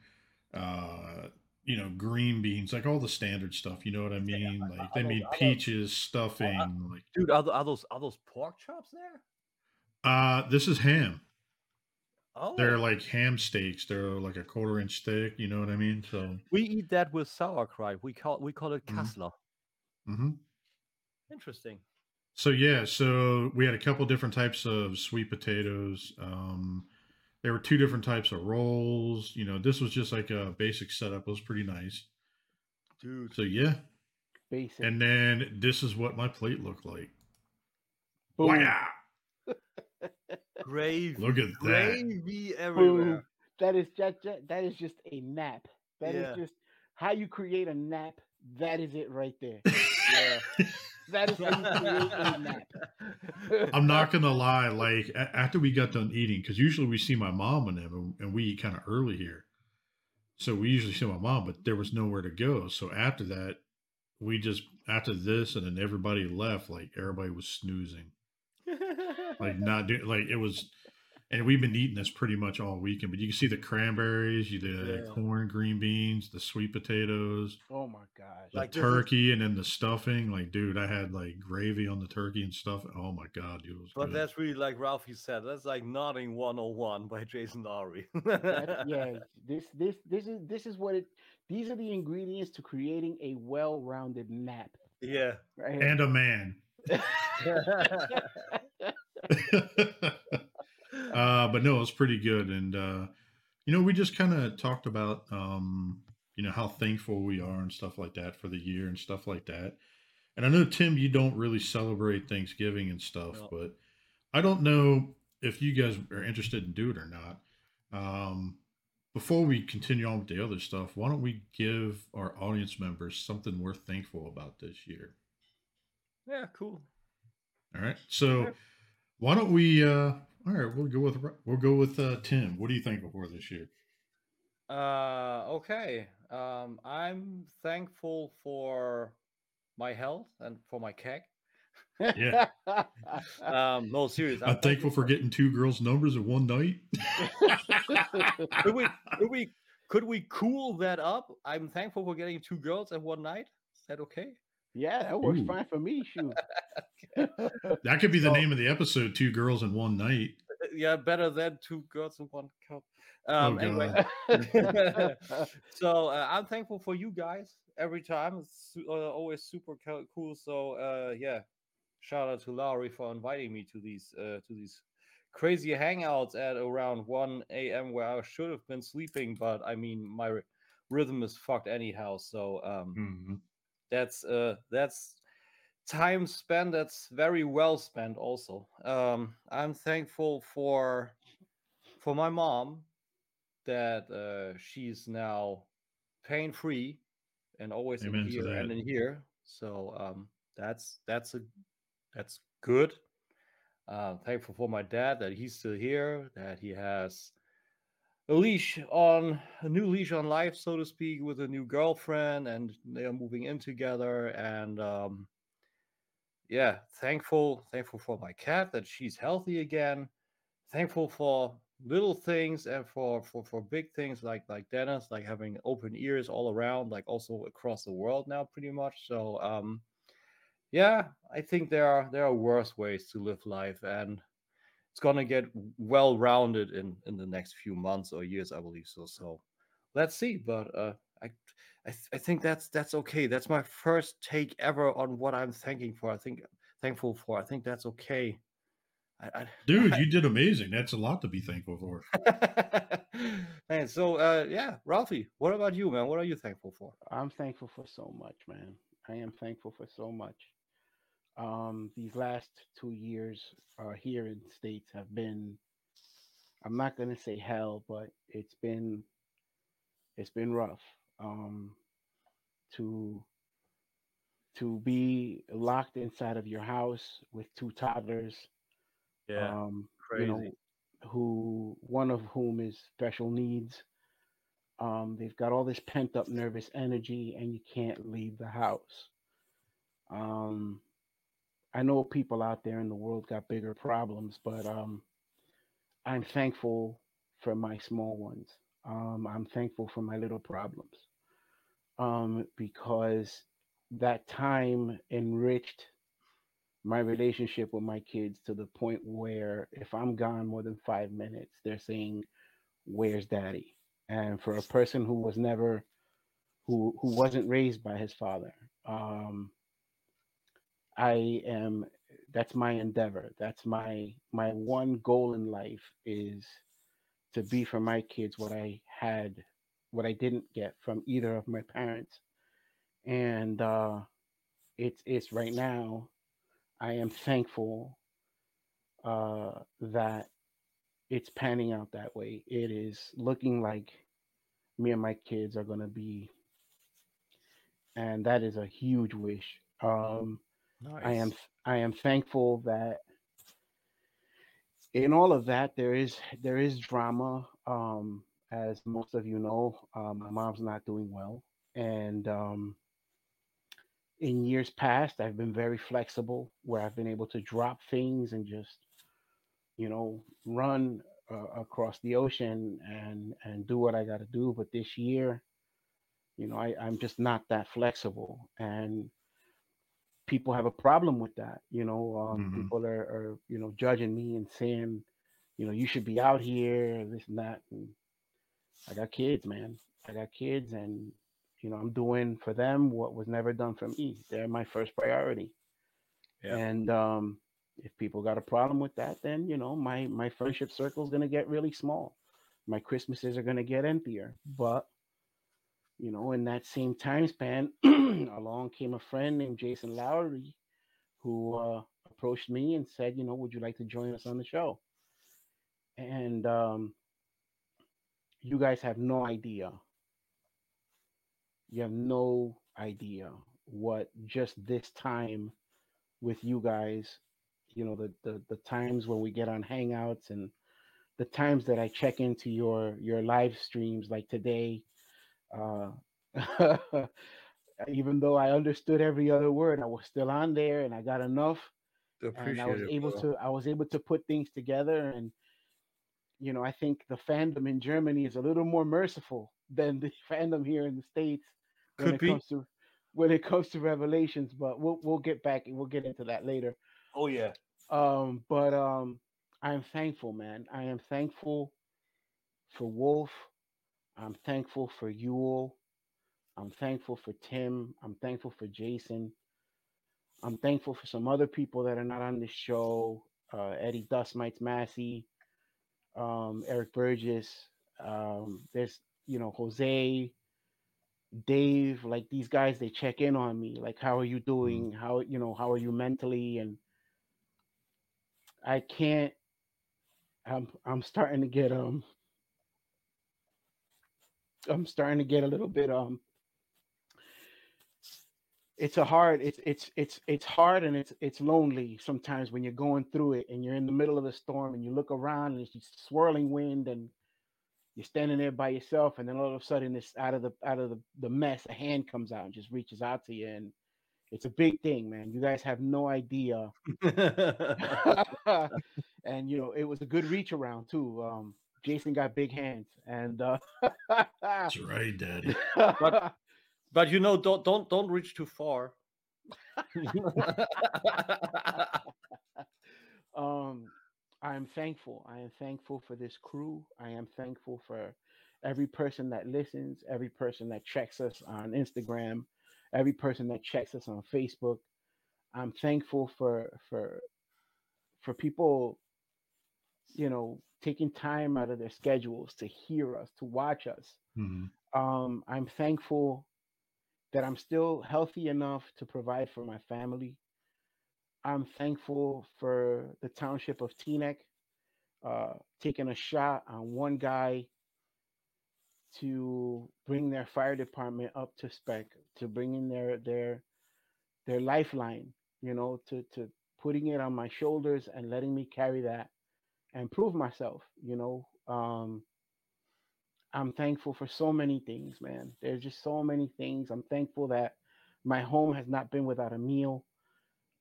uh you know green beans like all the standard stuff you know what i mean like they I don't- made I peaches stuffing like Dude, are, are those are those pork chops there? uh this is ham Oh, They're like ham steaks. They're like a quarter inch thick. You know what I mean? So, we eat that with sauerkraut. We call we call it Mhm. Kassler. hmm Interesting. so yeah. So we had a couple different types of sweet potatoes. Um, there were two different types of rolls. You know, this was just like a basic setup. It was pretty nice. Dude. So yeah. basic. And then this is what my plate looked like. Boom. Wow! Gravy. Look at that. Gravy Boom. everywhere. That is just that is just a nap. That is Yeah. just how you create a nap. That is it right there. Yeah. That is how you create a nap. I'm not gonna lie. Like a- after we got done eating, because usually we see my mom and them, and- and we eat kind of early here. So we usually see my mom, but there was nowhere to go. So after that, we just after this, and then everybody left. Like everybody was snoozing, like not doing. Like it was, and we've been eating this pretty much all weekend. But you can see the cranberries, you the Yeah. corn, green beans, the sweet potatoes, Oh my gosh. the Like, this turkey, and then the stuffing. Like, dude, I had like gravy on the turkey and stuff. Oh my god, dude, it was But good. that's really like Ralphie said. That's like Nodding 101 by Jason Lowery. That- yeah, this this this is this is what it. These are the ingredients to creating a well-rounded nap. yeah. Right. and a man. uh, but no, it's pretty good. And uh, you know, we just kind of talked about um, you know how thankful we are and stuff like that for the year and stuff like that. And I know Tim, you don't really celebrate Thanksgiving and stuff, No. but I don't know if you guys are interested in do it or not. Um, before we continue on with the other stuff, why don't we give our audience members something we're thankful about this year? Yeah, cool. All right. So why don't we uh all right, we'll go with we'll go with uh Tim. What are you thankful for this year? Uh, okay. Um, I'm thankful for my health and for my keg. Yeah. Um, no, serious. I'm thankful for getting two girls' numbers in one night. Could we, could we, could we cool that up? I'm thankful for getting two girls at one night. Is that okay? yeah, that works Ooh. fine for me. Shoot. That could be the So- name of the episode, Two Girls in One Night. Yeah, better than two girls in one cup. Um, oh anyway, so uh, I'm thankful for you guys every time. It's uh, always super cool. So uh, yeah, shout out to Lowery for inviting me to these uh, to these crazy hangouts at around 1 a.m. where I should have been sleeping, but I mean my rhythm is fucked anyhow. So um, Mhm. that's uh that's time spent that's very well spent also. Um i'm thankful for for my mom that uh she's now pain free and always Amen in here and in here. So um that's that's a that's good. Uh thankful for my dad that he's still here that he has a leash on a new leash on life so to speak with a new girlfriend and they are moving in together and um yeah thankful thankful for my cat that she's healthy again. Thankful for little things and for for for big things like like dennis like having open ears all around like also across the world now pretty much. So um yeah i think there are there are worse ways to live life and it's gonna get well rounded in in the next few months or years i believe so. So let's see but uh i I, th- I think that's that's okay. That's my first take ever on what I'm thanking for. I think thankful for. I think that's okay. I, I, Dude, you did amazing. That's a lot to be thankful for. man, so uh, yeah, Ralphie, what about you, man? What are you thankful for? I'm thankful for so much, man. I am thankful for so much. Um, these last two years uh, here in the states have been. I'm not gonna say hell, but it's been. It's been rough. Um, to. To be locked inside of your house with two toddlers, um, you know, crazy. who one of whom is special needs. Um, they've got all this pent up nervous energy, and you can't leave the house. Um, I know people out there in the world got bigger problems, but um, I'm thankful for my small ones. Um, I'm thankful for my little problems um, because that time enriched my relationship with my kids to the point where if I'm gone more than five minutes, they're saying, "Where's Daddy?" And for a person who was never, who who wasn't raised by his father, um, I am. That's my endeavor. That's my my one goal in life is to be for my kids what I had, what I didn't get from either of my parents, and uh, it's it's right now I am thankful uh, that it's panning out that way. It is looking like me and my kids are going to be, and that is a huge wish. Um, I am I am thankful that in all of that there is there is drama. Um, as most of you know, uh, my mom's not doing well, and um, in years past, I've been very flexible where I've been able to drop things and just, you know, run uh, across the ocean and and do what I got to do. But this year, you know, I, I'm just not that flexible, and people have a problem with that. You know, um, Mhm. people are, are you know judging me and saying, you know, you should be out here, this and that. And I got kids, man. I got kids, and you know, I'm doing for them what was never done for me. They're my first priority. Yeah. And um, if people got a problem with that, then you know my my friendship circle is gonna get really small. My Christmases are gonna get emptier. But you know, in that same time span, along came a friend named Jason Lowery, who uh, approached me and said, you know, would you like to join us on the show? And um, you guys have no idea. You have no idea what just this time with you guys, you know, the the, the times when we get on Hangouts and the times that I check into your your live streams like today. Uh, even though I understood every other word, I was still on there and I got enough and I was it, able bro. to I was able to put things together and you know I think the fandom in Germany is a little more merciful than the fandom here in the states when Could it be. comes to when it comes to revelations but we'll we'll get back and we'll get into that later Oh yeah. um but um I'm thankful man I am thankful for Wolf I'm thankful for Yule I'm thankful for Tim I'm thankful for Jason I'm thankful for some other people that are not on this show. Uh, Eddie Dustmites Massey, um, Eric Burgess. Um, there's you know Jose, Dave. Like these guys, they check in on me. Like, how are you doing? How you know how are you mentally? And I can't. I'm I'm starting to get um. I'm starting to get a little bit um it's a hard it's it's it's it's hard and it's it's lonely sometimes when you're going through it and you're in the middle of the storm and you look around and it's just swirling wind and you're standing there by yourself and then all of a sudden this out of the out of the, the mess a hand comes out and just reaches out to you and it's a big thing man. You guys have no idea. And you know it was a good reach around too um jason got big hands and uh That's right, Daddy. But- but you know, don't don't don't reach too far. um i am thankful i am thankful for this crew i am thankful for every person that listens every person that checks us on instagram every person that checks us on facebook i'm thankful for for for people you know taking time out of their schedules to hear us to watch us Mhm. um, I'm thankful that I'm still healthy enough to provide for my family. I'm thankful for the township of Teaneck uh, taking a shot on one guy to bring their fire department up to spec, to bringing their their their lifeline, you know, to to putting it on my shoulders and letting me carry that and prove myself, you know. Um, I'm thankful for so many things, man. There's just so many things. I'm thankful that my home has not been without a meal.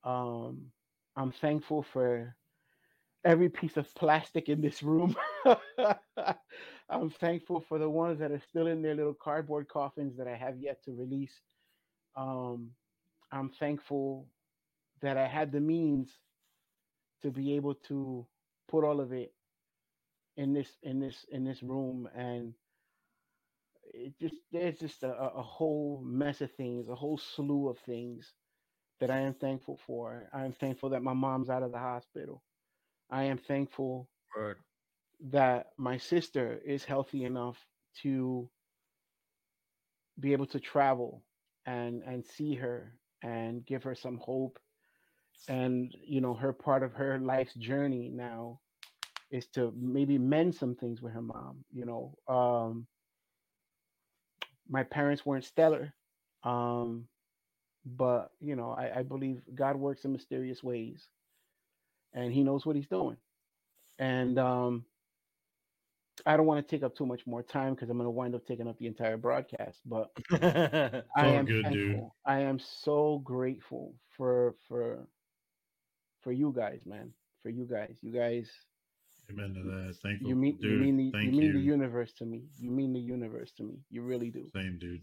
Um, I'm thankful for every piece of plastic in this room. I'm thankful for the ones that are still in their little cardboard coffins that I have yet to release. Um, I'm thankful that I had the means to be able to put all of it in this in this in this room and it just there's just a, a whole mess of things a whole slew of things that i am thankful for i am thankful that my mom's out of the hospital i am thankful Word. that my sister is healthy enough to be able to travel and and see her and give her some hope and you know her part of her life's journey now is to maybe mend some things with her mom you know um my parents weren't stellar um but you know I, I believe god works in mysterious ways and he knows what he's doing and um i don't want to take up too much more time because i'm going to wind up taking up the entire broadcast but i am good, dude. i am so grateful for for for you guys man for you guys you guys Amen to that. Thankful, you mean dude. you mean the, thank you mean you. the universe to me you mean the universe to me you really do Same, dude.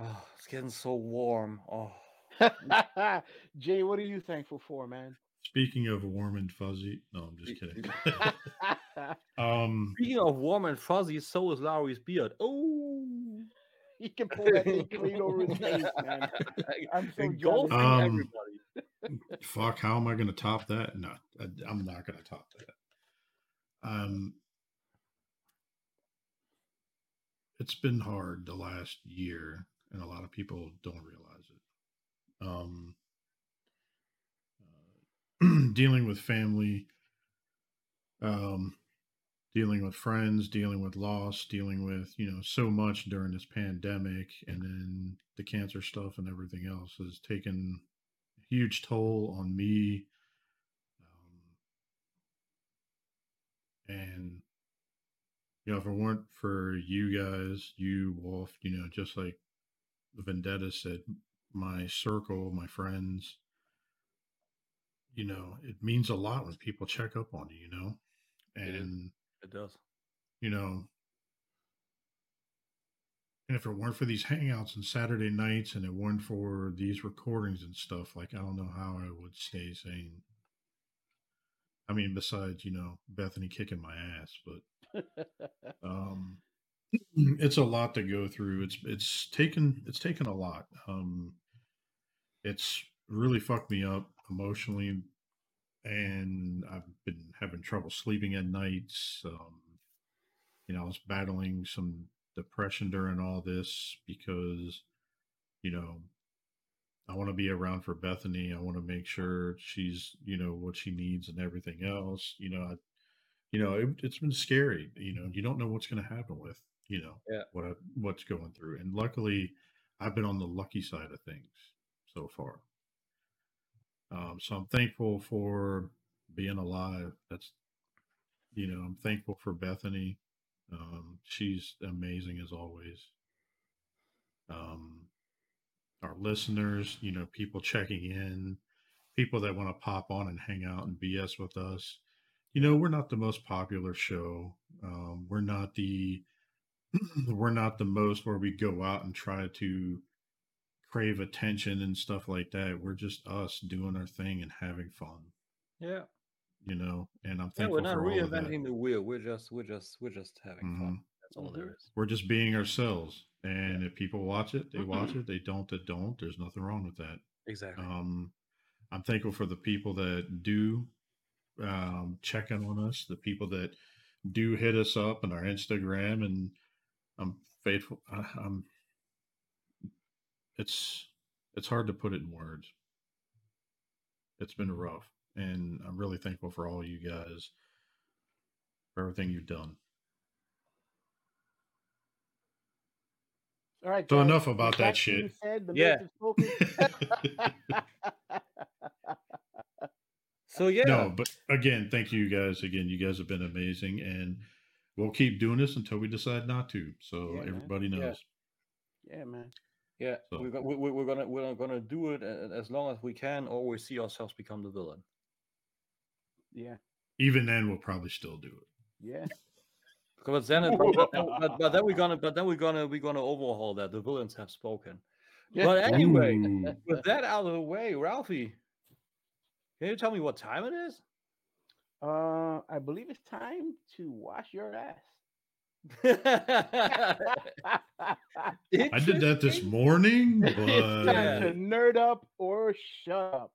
oh, it's getting so warm. Oh, jay what are you thankful for man Speaking of warm and fuzzy, no, I'm just kidding. um, speaking of warm and fuzzy, so is Lowery's beard. Oh, he can pull that thing clean over his face man i'm so Engulfing jealous Um, everybody. Fuck, how am I going to top that? No, I, I'm not going to top that. Um, it's been hard the last year, and a lot of people don't realize it. Um, uh, dealing with family, um, dealing with friends, dealing with loss, dealing with you know so much during this pandemic, and then the cancer stuff and everything else has taken huge toll on me. Um, and you know, if it weren't for you guys, you Wolf, you know, just like Vendetta said, my circle, my friends, you know, it means a lot when people check up on you, you know, and It does. you know, and if it weren't for these hangouts and Saturday nights and it weren't for these recordings and stuff, like I don't know how I would stay sane. I mean, besides, you know, Bethany kicking my ass, but um it's a lot to go through. It's it's taken it's taken a lot. Um it's really fucked me up emotionally and I've been having trouble sleeping at nights. Um you know, I was battling some depression during all this because, you know, I want to be around for Bethany. I want to make sure she's, you know, what she needs and everything else. You know, I, you know, it, it's been scary. You know, you don't know what's going to happen with, you know, Yeah. what I, what's going through. And luckily, I've been on the lucky side of things so far. Um, so I'm thankful for being alive. That's, you know, I'm thankful for Bethany. Um, she's amazing as always. Um, our listeners, you know, people checking in, people that want to pop on and hang out and BS with us. You know, we're not the most popular show. Um, we're not the we're not the most where we go out and try to crave attention and stuff like that. We're just us doing our thing and having fun, Yeah. You know. And I'm Yeah, thankful we're not for all of that. reinventing the wheel. We're just we're just we're just having Mhm. fun. That's all there Mhm. We're just being ourselves. And if people watch it, they watch it. They don't, they don't. There's nothing wrong with that. Exactly. Um, I'm thankful for the people that do um, check in on us, the people that do hit us up on our Instagram, and I'm faithful. I, I'm. It's it's hard to put it in words. It's been rough, and I'm really thankful for all you guys for everything you've done. All right. So guys, enough about with that shit. Said, the Yeah. milk is spoken. so yeah. No, but again, thank you guys. Again, you guys have been amazing, and we'll keep doing this until we decide not to. So Yeah, everybody Yeah. knows. yeah, man. Yeah, So- we're, we- we- we're gonna we're gonna do it uh, as long as we can, or we see ourselves become the villain. Yeah, Even then, we'll probably still do it. yeah. Because then, it, but, but, then- but, but then we're gonna but then we're gonna we're gonna overhaul that. The villains have spoken. Yeah. But anyway, Ooh. with that out of the way, Ralphie, can you tell me what time it is? Uh, I believe it's time to wash your ass. I did that this Interesting. morning, it's time to nerd up or shut up.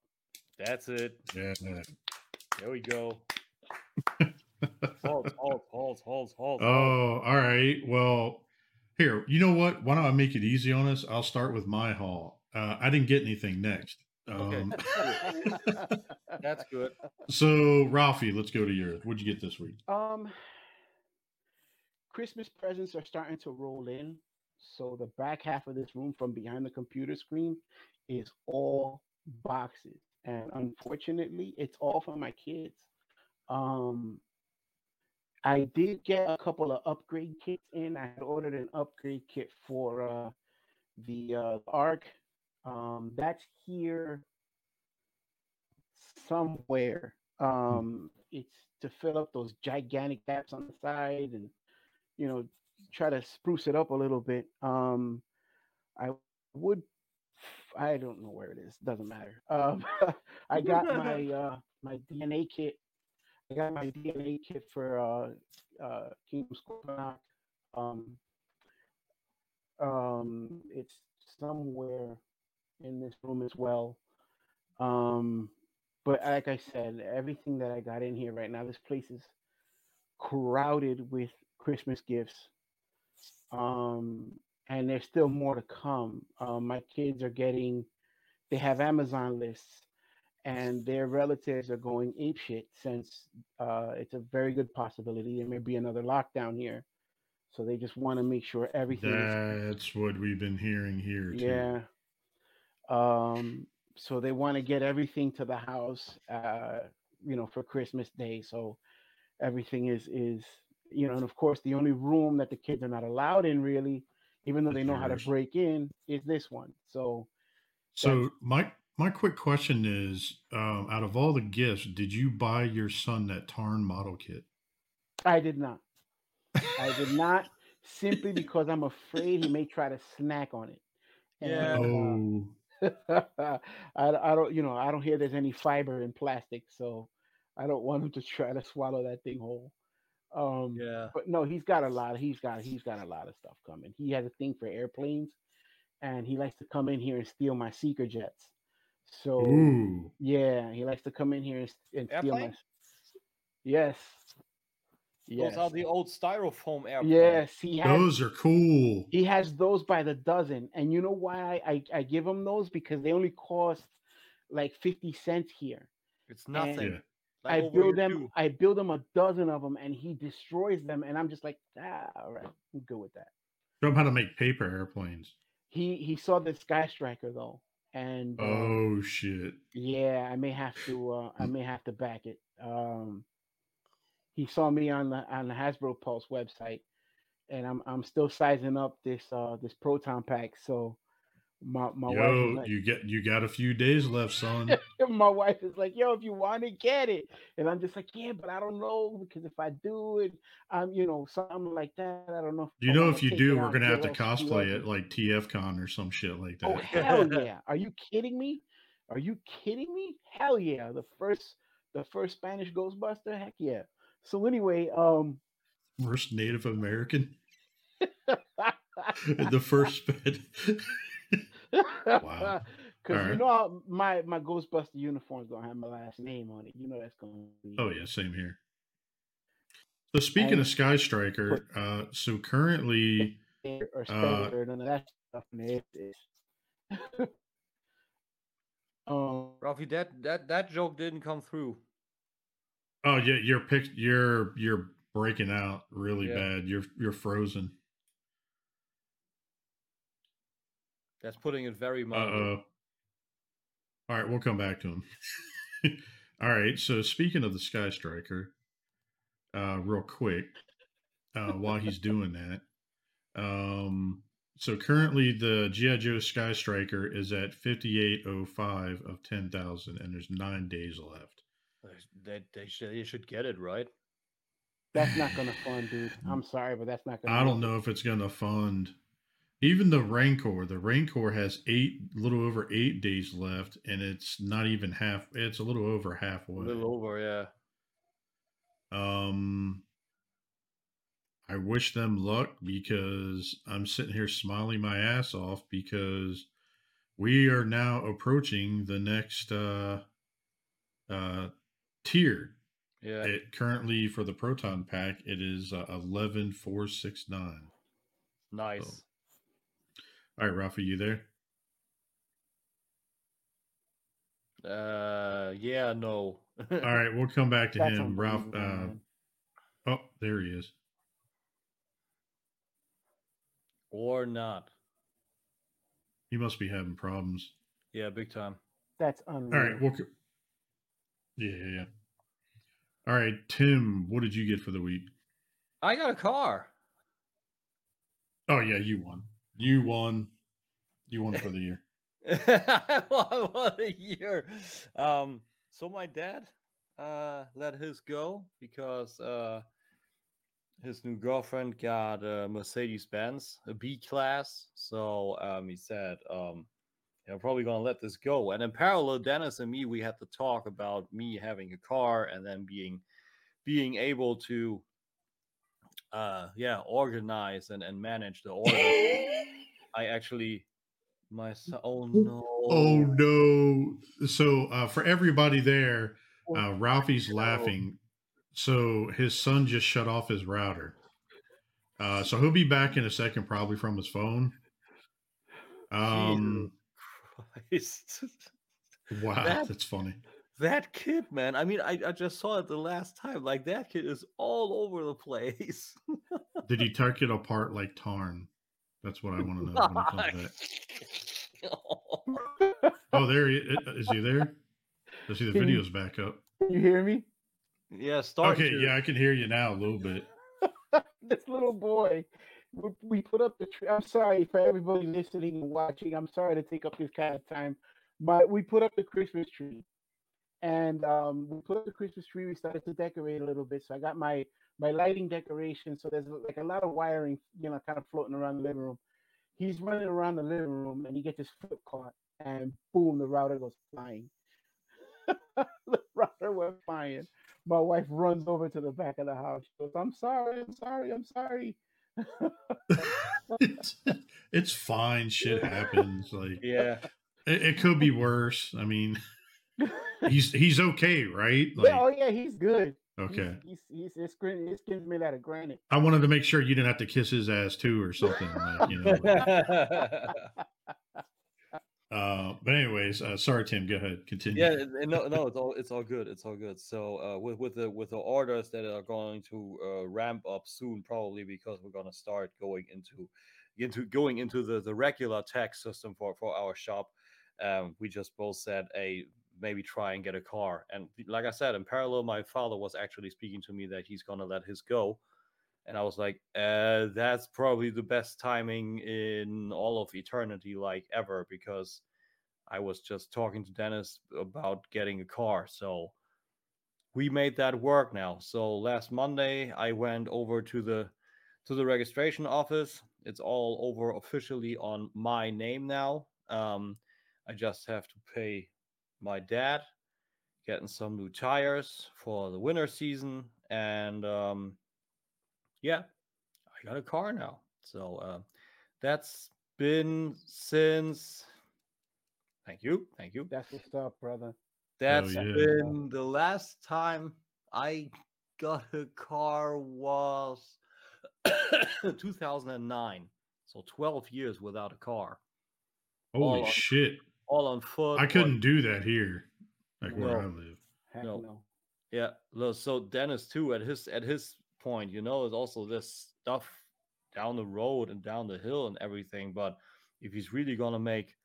That's it. yeah, There we go. Halt, halt, halt, halt, halt. Oh, all right. Well, here, you know what? Why don't I make it easy on us? I'll start with my haul. Uh, I didn't get anything next. Okay. Um, That's good. so, Ralphie, let's go to yours. What'd you get this week? Um, Christmas presents are starting to roll in. So the back half of this room from behind the computer screen is all boxes. And unfortunately, it's all for my kids. Um, I did get a couple of upgrade kits in. I had ordered an upgrade kit for uh, the uh, Ark. Um, that's here somewhere. Um, it's to fill up those gigantic gaps on the side and you know try to spruce it up a little bit. Um, I would. I don't know where it is. Doesn't matter. Um, I got my uh, my DNA kit. I got my DNA kit for uh, uh, Kingdom Scorponok. Um, um, it's somewhere in this room as well. Um, but like I said, everything that I got in here right now, this place is crowded with Christmas gifts. Um, and there's still more to come. Um, my kids are getting, they have Amazon lists, and their relatives are going apeshit since uh, it's a very good possibility there may be another lockdown here. So they just want to make sure everything. is That's what we've been hearing here. Too. yeah. Um, so they want to get everything to the house, uh, you know, for Christmas Day. So everything is is you know, and of course the only room that the kids are not allowed in really, even though they know how to break in, is this one. So So my my quick question is, um, out of all the gifts, did you buy your son that Tarn model kit? I did not. I did not simply because I'm afraid he may try to snack on it. Yeah. Oh, uh, I, I don't, you know, I don't hear there's any fiber in plastic, so I don't want him to try to swallow that thing whole. Um, Yeah. but no, he's got a lot. He's got he's got a lot of stuff coming. He has a thing for airplanes, and he likes to come in here and steal my seeker jets. So ooh, yeah, he likes to come in here and, and steal my. Yes. Yes. Those are the old styrofoam airplanes. Yes, he has. those are cool. He has those by the dozen, and you know why I, I, I give him those because they only cost like fifty cents here. It's nothing. Yeah. Like I build them. too. I build him a dozen of them, and he destroys them. And I'm just like, ah, all right, I'm good with that. Show him how to make paper airplanes. He he saw the Sky Striker though, and uh, Oh shit! yeah, I may have to. Uh, I may have to back it. Um, he saw me on the on the Hasbro Pulse website, and I'm I'm still sizing up this uh this proton pack. So my my Yo, is like, you get you got a few days left, son. my wife is like, "Yo, if you want to get it." And I'm just like, "Yeah, but I don't know because if I do it, I'm, you know, something like that. I don't know." Do you know if you do, we're gonna have to there or screw cosplay it like TFCon or some shit like that. Oh that. hell yeah! Are you kidding me? Are you kidding me? Hell yeah! The first, the first Spanish Ghostbuster. Heck yeah! So anyway, um, First Native American, the first. Wow. Because you know how my my Ghostbuster uniform's gonna have my last name on it. You know that's gonna be. Oh yeah, same here. So speaking And- of Sky Striker, uh, so currently, Or or Uh, none of that stuff in there. It's- um, Ralphie, that that that joke didn't come through. oh yeah, you're pic- you're you're breaking out really Yeah. bad. You're you're frozen. That's putting it very Uh mildly. oh. All right, we'll come back to him. All right. So speaking of the Sky Striker, uh, real quick, uh, while he's doing that, um, so currently the GI Joe Sky Striker is at fifty eight oh five of ten thousand, and there's nine days left. They, they should they should get it right. that's not gonna fund, dude. I'm sorry, but that's not gonna. I don't it. know if it's gonna fund. Even the Rancor, the Rancor has eight, little over eight days left, and it's not even half. It's a little over A halfway. little over, yeah. Um, I wish them luck because I'm sitting here smiling my ass off because we are now approaching the next uh, uh, tier. Yeah. It currently for the proton pack it is uh, eleven four six nine. nice. All right, Ralph, are you there? Uh yeah, no. All right, we'll come back to That's him. Ralph. Uh, oh, there he is. or not. He must be having problems. Yeah, big time. That's All unreal. right, we'll. co- Yeah, yeah, yeah. All right, Tim, what did you get for the week? I got a car. Oh yeah, you won. You won. You won for the year. what, what a year. Um, so my dad uh let his go because uh his new girlfriend got a Mercedes Benz, a B class. So um he said, um, I'm probably gonna let this go. And in parallel, Dennis and me, we had to talk about me having a car and then being being able to uh yeah organize and, and manage the order. I actually My son. Oh no. Oh no! So uh, for everybody there, uh, Ralphie's laughing. So his son just shut off his router. Uh, so he'll be back in a second, probably from his phone. Um, Christ. wow, That- that's funny. That kid, man. I mean, I, I just saw it the last time. Like that kid is all over the place. Did he tuck it apart like Tarn? That's what I want to know. When it comes back. Oh, there he is. He there? I see the Can you- video's back up. You hear me? yeah, start. Okay, yeah, I can hear you now a little bit. this little boy. We, we put up the tree. I'm sorry for everybody listening and watching. I'm sorry to take up this kind of time, but we put up the Christmas tree, and um, we put up the Christmas tree. We started to decorate a little bit. So I got my my lighting decoration. So there's like a lot of wiring, you know, kind of floating around the living room. He's running around the living room, and he gets his foot caught, and boom, the router goes flying. the router went flying. My wife runs over to the back of the house. She goes, "I'm sorry, I'm sorry, I'm sorry." it's, it's fine. Shit happens. Like Yeah. it, it could be worse. I mean, he's he's okay, right? Like Yeah, oh yeah, he's good. Okay. He's he's his skin his skin's made out of granite. I wanted to make sure you didn't have to kiss his ass too, or something. Like, you know. Uh, but anyways, uh, sorry, Tim. Go ahead. Continue. yeah, and- and no, no, it's all it's all good. It's all good. So uh, with with the with the orders that are going to uh, ramp up soon, probably because we're gonna start going into into going into the the regular tax system for for our shop. Um, we just both said, "Hey, maybe try and get a car." And like I said, in parallel, my father was actually speaking to me that he's gonna let his go. And I was like, uh, that's probably the best timing in all of eternity, like ever, because I was just talking to Dennis about getting a car. So we made that work now. So last Monday I went over to the to the registration office. It's all over officially on my name now. Um, I just have to pay my dad, getting some new tires for the winter season, and um, yeah, I got a car now. So uh, that's been since. Thank you, thank you. That's what's up, brother. That's yeah. been the last time I got a car was 2009. So 12 years without a car, Holy all- shit! All on foot. I couldn't do that here, like where I live. Heck No. no. Yeah. So Dennis too, at his at his point, you know, is also this stuff down the road and down the hill and everything. But if he's really gonna make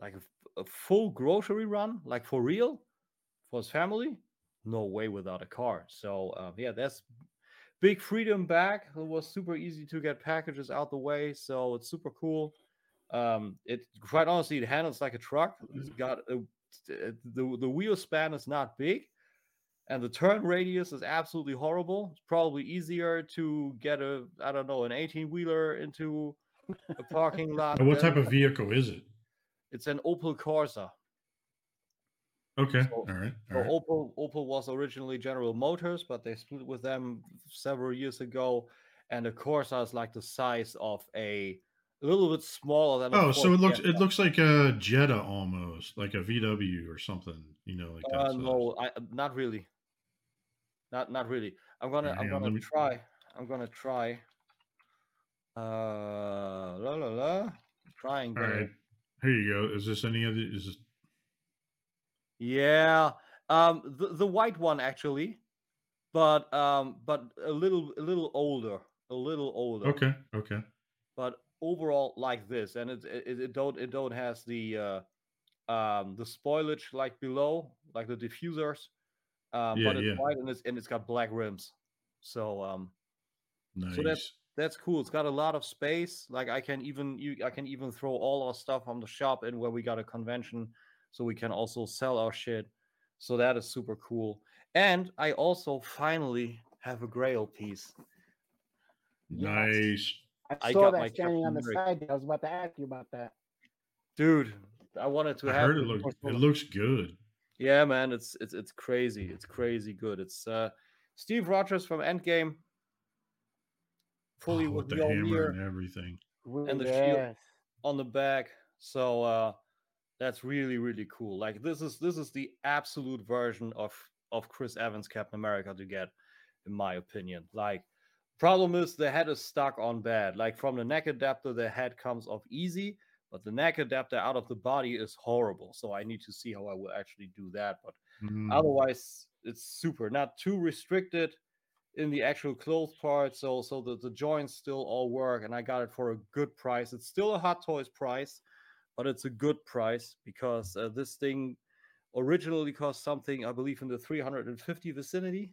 like a full grocery run, like for real, for his family, no way without a car. So uh, yeah, that's big freedom back. It was super easy to get packages out the way, so it's super cool. Um, it quite honestly, it handles like a truck. It's got a, the the wheel span is not big, and the turn radius is absolutely horrible. It's probably easier to get a I don't know an eighteen wheeler into a parking lot. Uh, What type of vehicle is it? It's an Opel Corsa. Okay, So- all right, So all right. Opel Opel was originally General Motors, but they split with them several years ago. And the Corsa is like the size of a, a little bit smaller than. Oh, so it looks Fiesta. it looks like a Jetta almost, like a VW or something. You know, like that. Uh, size. no, I not really. Not not really. I'm gonna Alright, I'm gonna me- try. I'm gonna try. Uh, la la la. Try and All right, here you go. Is this any of the? Is this, Yeah. Um, the the white one actually, but um, but a little a little older, a little older. okay, okay. but overall like this and it it, it don't it don't has the uh um the spoilage like below like the diffusers um Yeah, but it's yeah. white and it's and it's got black rims. So um Nice. So that's- that's cool. It's got a lot of space. Like i can even you i can even throw all our stuff from the shop in where we got a convention so we can also sell our shit. So that is super cool. And i also finally have a grail piece. Nice. I I saw got that my standing on the Captain side. I was about to ask you about that. dude i wanted to I have heard it this look it looks good. Yeah, man, it's it's it's crazy. It's crazy good. It's uh Steve Rogers from Endgame. Fully Oh, with with the hammer Mjolnir and everything. And the shield. on the back. So uh, that's really really cool. Like this is this is the absolute version of of Chris Evans Captain America to get, in my opinion. Like problem is the head is stuck on bad. Like from the neck adapter, the head comes off easy, but the neck adapter out of the body is horrible. So I need to see how I will actually do that. But Mm. otherwise it's super not too restricted in the actual clothes part so so the, the joints still all work and i got it for a good price it's still a hot toys price but it's a good price because uh, this thing originally cost something i believe in the 350 vicinity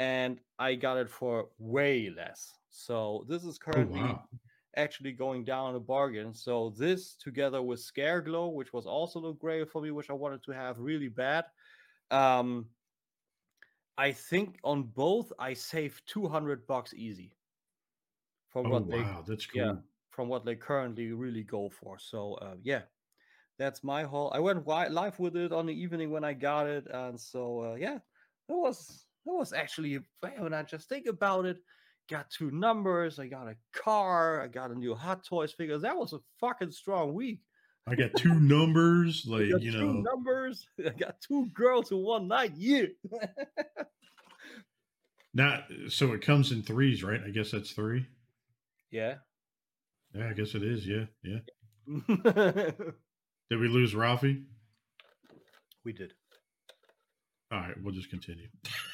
and i got it for way less so this is Oh, currently wow. actually going down a bargain. So this together with Scare Glow, which was also the gray for me, which I wanted to have really bad. Um, I think on both I saved 200 bucks easy from Oh, what they. That's cool. yeah from what they currently really go for. So uh, yeah, that's my haul. I went live with it on the evening when I got it, and so uh, yeah, it was that was actually man, when I just think about it. Got two numbers. I got a car. I got a new Hot Toys figure. That was a fucking strong week. I got two numbers, like got you two know. numbers. I got two girls in one night. Yeah. Not so it comes in threes, right? I guess that's three. yeah. Yeah, I guess it is. Yeah, yeah. Did we lose Ralphie? we did. All right, we'll just continue.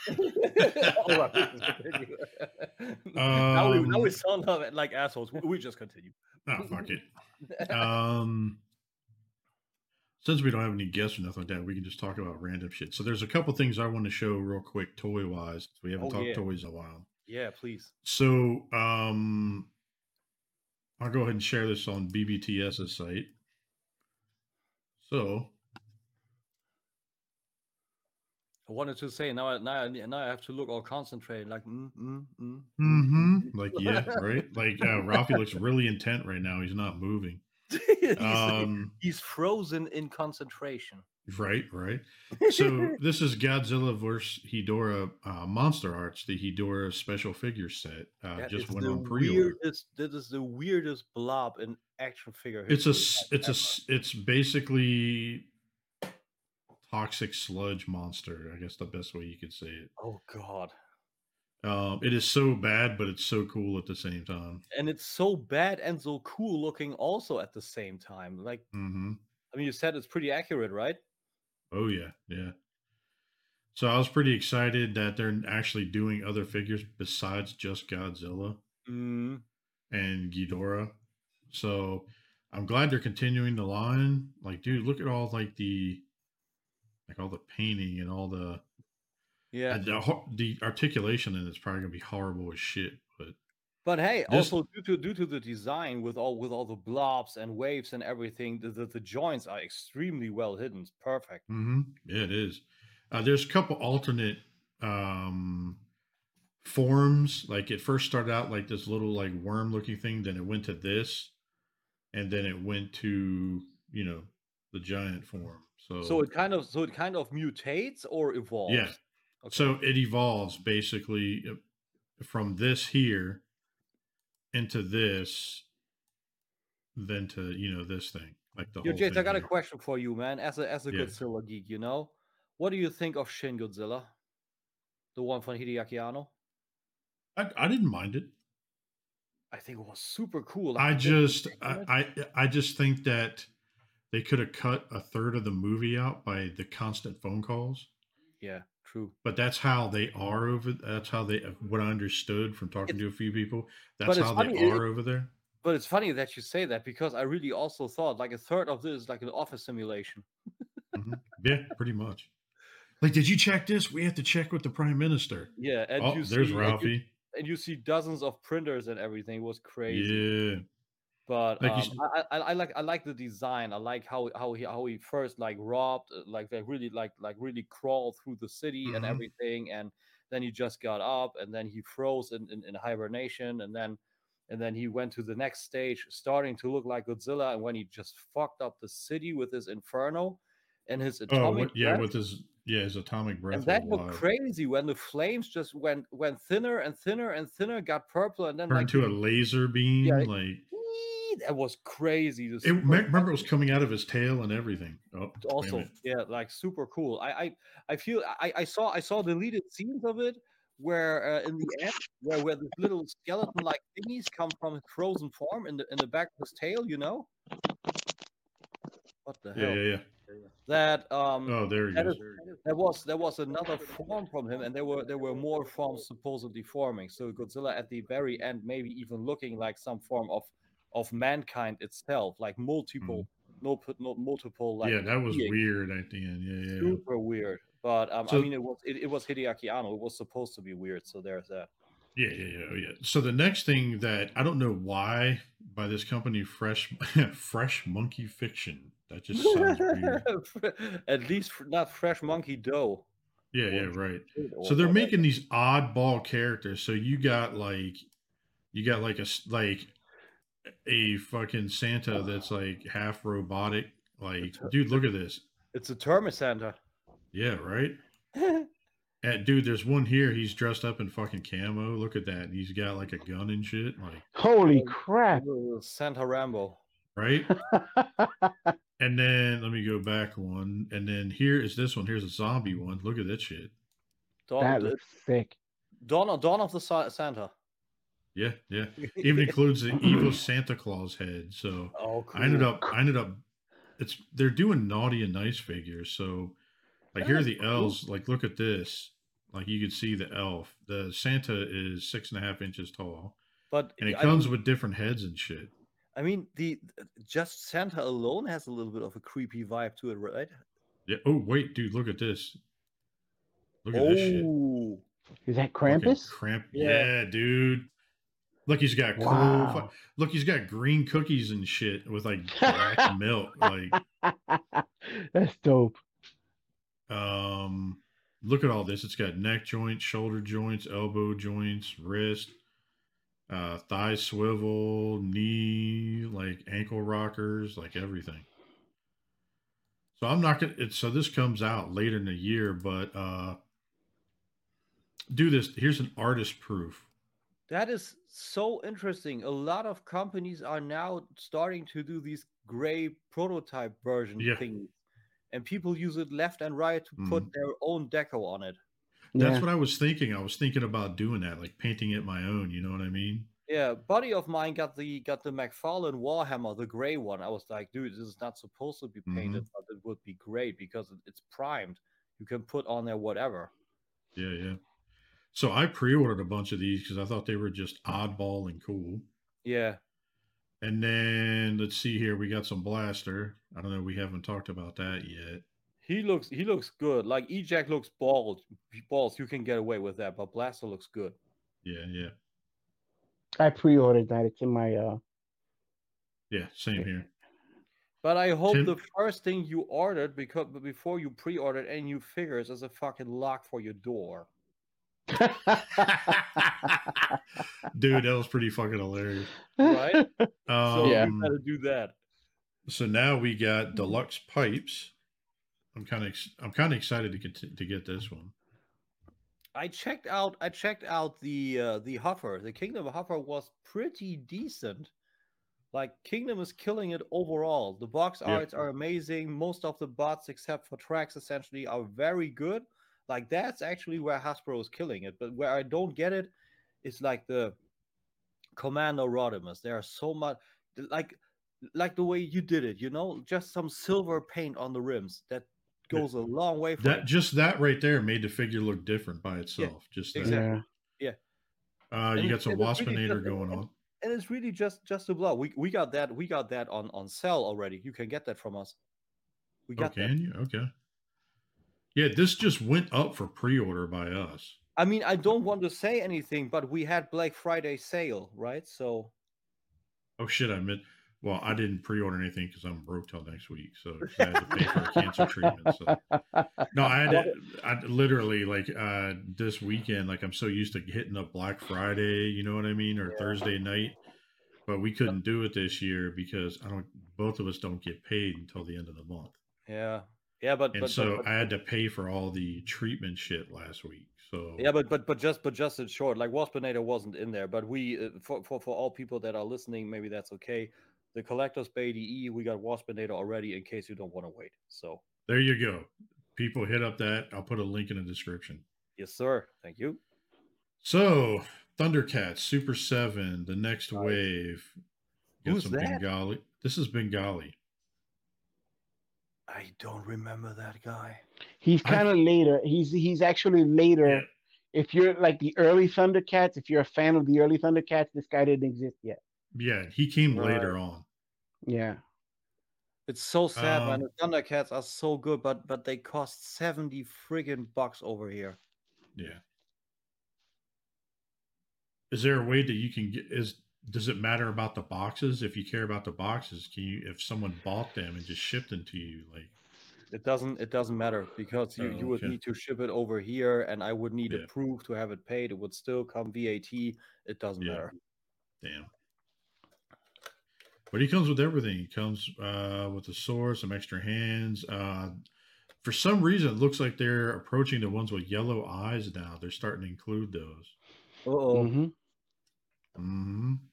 All right, we just continue. now, we, now we Um, sound like- like assholes. We- We just continue. Oh, fuck it. Um, since we don't have any guests or nothing like that, we can just talk about random shit. So there's a couple things I want to show real quick, toy wise. We haven't Oh, talked yeah. toys in a while. yeah, please. So um, I'll go ahead and share this on BBTS's site. So I wanted to say now. I- Now, I- now I have to look all concentrated. Like, mm, mm, mm. Mm-hmm. like yeah, right. Like uh, Ralphie looks really intent right now. He's not moving. he's, Um, he's frozen in concentration. right, right. So this is Godzilla vs. Hedorah uh, Monster Arts, the Hedorah special figure set. Uh, That just went on pre-order. weirdest. That is the weirdest blob in action figure. It's a, it's a, ever. s- it's basically toxic sludge monster. I guess the best way you could say it. Oh god. Um, it is so bad, but it's so cool at the same time. And it's so bad and so cool looking also at the same time. Like, hmm I mean, you said it's pretty accurate, right? Oh yeah, yeah. So I was pretty excited that they're actually doing other figures besides just Godzilla Mm. and Ghidorah. So I'm glad they're continuing the line. Like, dude, look at all like the like all the painting and all the Yeah. the, the articulation in it's probably gonna be horrible as shit. But But hey, This- also due to due to the design with all with all the blobs and waves and everything, the, the, the joints are extremely well hidden. It's perfect. hmm yeah, it is. Uh, there's a couple alternate um forms. Like it first started out like this little like worm looking thing, then it went to this, and then it went to you know the giant form. So So it kind of so it kind of mutates or evolves. Yeah. Okay. So it evolves basically uh, from this here into this, then to you know this thing, like the Yo, whole Jace, I got a question for you, man. As a as a Yeah. Godzilla geek, you know, what do you think of Shin Godzilla, the one from Hideaki Anno? I, I didn't mind it. I think it was super cool. I like, they just I. I I just think that they could have cut a third of the movie out by the constant phone calls. yeah, true. But that's how they are over. That's how they. What I understood from talking to a few people. That's how they funny, it- are over there. But it's funny that you say that because I really also thought like a third of this is like an office simulation. Mhm. Yeah, pretty much. Like, did you check this? We have to check with the prime minister. Yeah, and oh, there's see, and you- Ralphie. and you see dozens of printers and everything. It was crazy. Yeah, But Like um, you s- I, I, I like I like the design. I like how how he how he first like robbed, uh, like they really like like really crawled through the city and Mhm. everything, and then he just got up and then he froze in, in, in hibernation, and then and then he went to the next stage, starting to look like Godzilla, and when he just fucked up the city with his inferno and his Oh, atomic what, yeah, breath. with his yeah his atomic breath. and that was looked crazy when the flames just went went thinner and thinner and thinner, got purple, and then Turned like to a laser beam. Yeah, like That was crazy. It, remember, it was coming out of his tail and everything. Oh, also yeah like super cool i i i feel i i saw i saw deleted scenes of it where uh, in the end where where the little skeleton like thingies come from his frozen form in the in the back of his tail you know what the hell yeah, yeah. that um Oh, there he that, is, there was there was another form from him and there were there were more forms supposedly forming so godzilla at the very end maybe even looking like some form of of mankind itself like multiple multiple multiple like Mm. yeah, that was beings weird at the end. Yeah, yeah. super weird. But um, So- I mean, it was it, it was Hideaki Anno. It was supposed to be weird. So there's that. Yeah, yeah, yeah, yeah. So the next thing that I don't know why by this company, Fresh Fresh Monkey Fiction. That just sounds weird. At least not fresh monkey dough. Yeah, yeah, right. So they're making these oddball characters. So you got like, you got like a like a fucking Santa that's like half robotic. Like, dude, look at this. It's a Termisanta. Yeah, right. And eh, dude, there's one here. He's dressed up in fucking camo. Look at that. He's got like a gun and shit. Like, Holy crap! Santa Rambo. right. And then let me go back one. And then here is this one. Here's a zombie one. Look at that shit. Dawn, that of the- looks sick. Dawn, Dawn of the Santa. Yeah, yeah. Even includes the evil Santa Claus head. So oh, cool. I ended up I ended up it's they're doing naughty and nice figures. So like here are the cool. elves. Like look at this. Like you can see the elf. The Santa is six and a half inches tall. But And it I comes mean, with different heads and shit. I mean, the just Santa alone has a little bit of a creepy vibe to it, right? Yeah. Oh wait, dude, look at this. Look at this shit. Oh, Is that Fucking Krampus? Cramp. Yeah. Yeah. dude. Look, he's got cool. Wow. Look, he's got green cookies and shit with like black milk. Like, That's dope. um, look at all this. It's got neck joints, shoulder joints, elbow joints, wrist, uh, thigh swivel, knee, like ankle rockers, like everything. So I'm not gonna. It, so this comes out later in the year, but uh, do this. Here's an artist proof. That is so interesting. A lot of companies are now starting to do these gray prototype version Yeah. things, and people use it left and right to put Mhm. their own deco on it. That's Yeah. what I was thinking. I was thinking about doing that, like painting it my own. You know what I mean? Yeah, buddy of mine got the got the McFarlane Warhammer, the gray one. I was like, dude, this is not supposed to be painted, Mm-hmm. but it would be great because it's primed. You can put on there whatever. Yeah, yeah. So I pre-ordered a bunch of these because I thought they were just oddball and cool. Yeah, And then let's see here, we got some blaster. I don't know, we haven't talked about that yet. he looks he looks good. Like Eject looks bald, balls. You can get away with that, but Blaster looks good. Yeah, yeah, I pre-ordered that. It's in my uh yeah. Same here. But I hope Tim- the first thing you ordered, because before you pre-ordered any new figures, is a fucking lock for your door. Dude, that was pretty fucking hilarious. Right? Um, So Yeah. you gotta do that. So now we got deluxe pipes. I'm kind of I'm kind of excited to get to, to get this one. I checked out. I checked out the uh, the Huffer. The Kingdom Huffer was pretty decent. Like Kingdom is killing it overall. The box Yeah. arts are amazing. Most of the bots, except for tracks, essentially are very good. Like that's actually where Hasbro is killing it. But where I don't get it is like the Commando Rodimus. There are so much like like the way you did it. You know, just some silver paint on the rims that Yeah. goes a long way for That it. just that right there made the figure look different by itself. just that. exactly. yeah. Uh, you it- got some it was really Waspinator going on. and it's really just just a blow. We we got that we got that on on sale already. You can get that from us. We Oh, got that. can you? Okay. Yeah, this just went up for pre-order by us. I mean, I don't want to say anything, but we had Black Friday sale, right? So Oh shit, I meant. Well, I didn't pre-order anything because I'm broke till next week, so I had to pay for a cancer treatment. So no, I had to, I literally like uh this weekend. Like I'm so used to hitting up Black Friday, you know what I mean, or Yeah. Thursday night, but we couldn't do it this year because I don't. Both of us don't get paid until the end of the month, yeah, yeah, but and but, so but, I had to pay for all the treatment shit last week. So yeah, but but but just but just in short, like Waspinator wasn't in there, but we uh, for, for for all people that are listening, maybe that's okay. the collector's Bay DE, we got Waspinator already in case you don't want to wait. So There you go. People hit up that. I'll put a link in the description. yes, sir. Thank you. So Thundercats Super Seven, the next wave. Got Who's some that? Bengali. This is Bengali. I don't remember that guy. He's kind of later. He's he's actually later. Yeah. If you're like the early Thundercats, if you're a fan of the early Thundercats, this guy didn't exist yet. Yeah, he came Right. later on. Yeah. It's so sad, man. Um, The Thundercats are so good, but but they cost seventy friggin' bucks over here. Yeah. Is there a way that you can get is does it matter about the boxes? If you care about the boxes, can you if someone bought them and just shipped them to you, like It doesn't it doesn't matter because you, Oh, you would okay. need to ship it over here, and I would need Yeah. a proof to have it paid. It would still come VAT. It doesn't Yeah. matter. damn. But he comes with everything. He comes uh with a sword, some extra hands. Uh for some reason it looks like they're approaching the ones with yellow eyes now. They're starting to include those. Oh, hmm hmm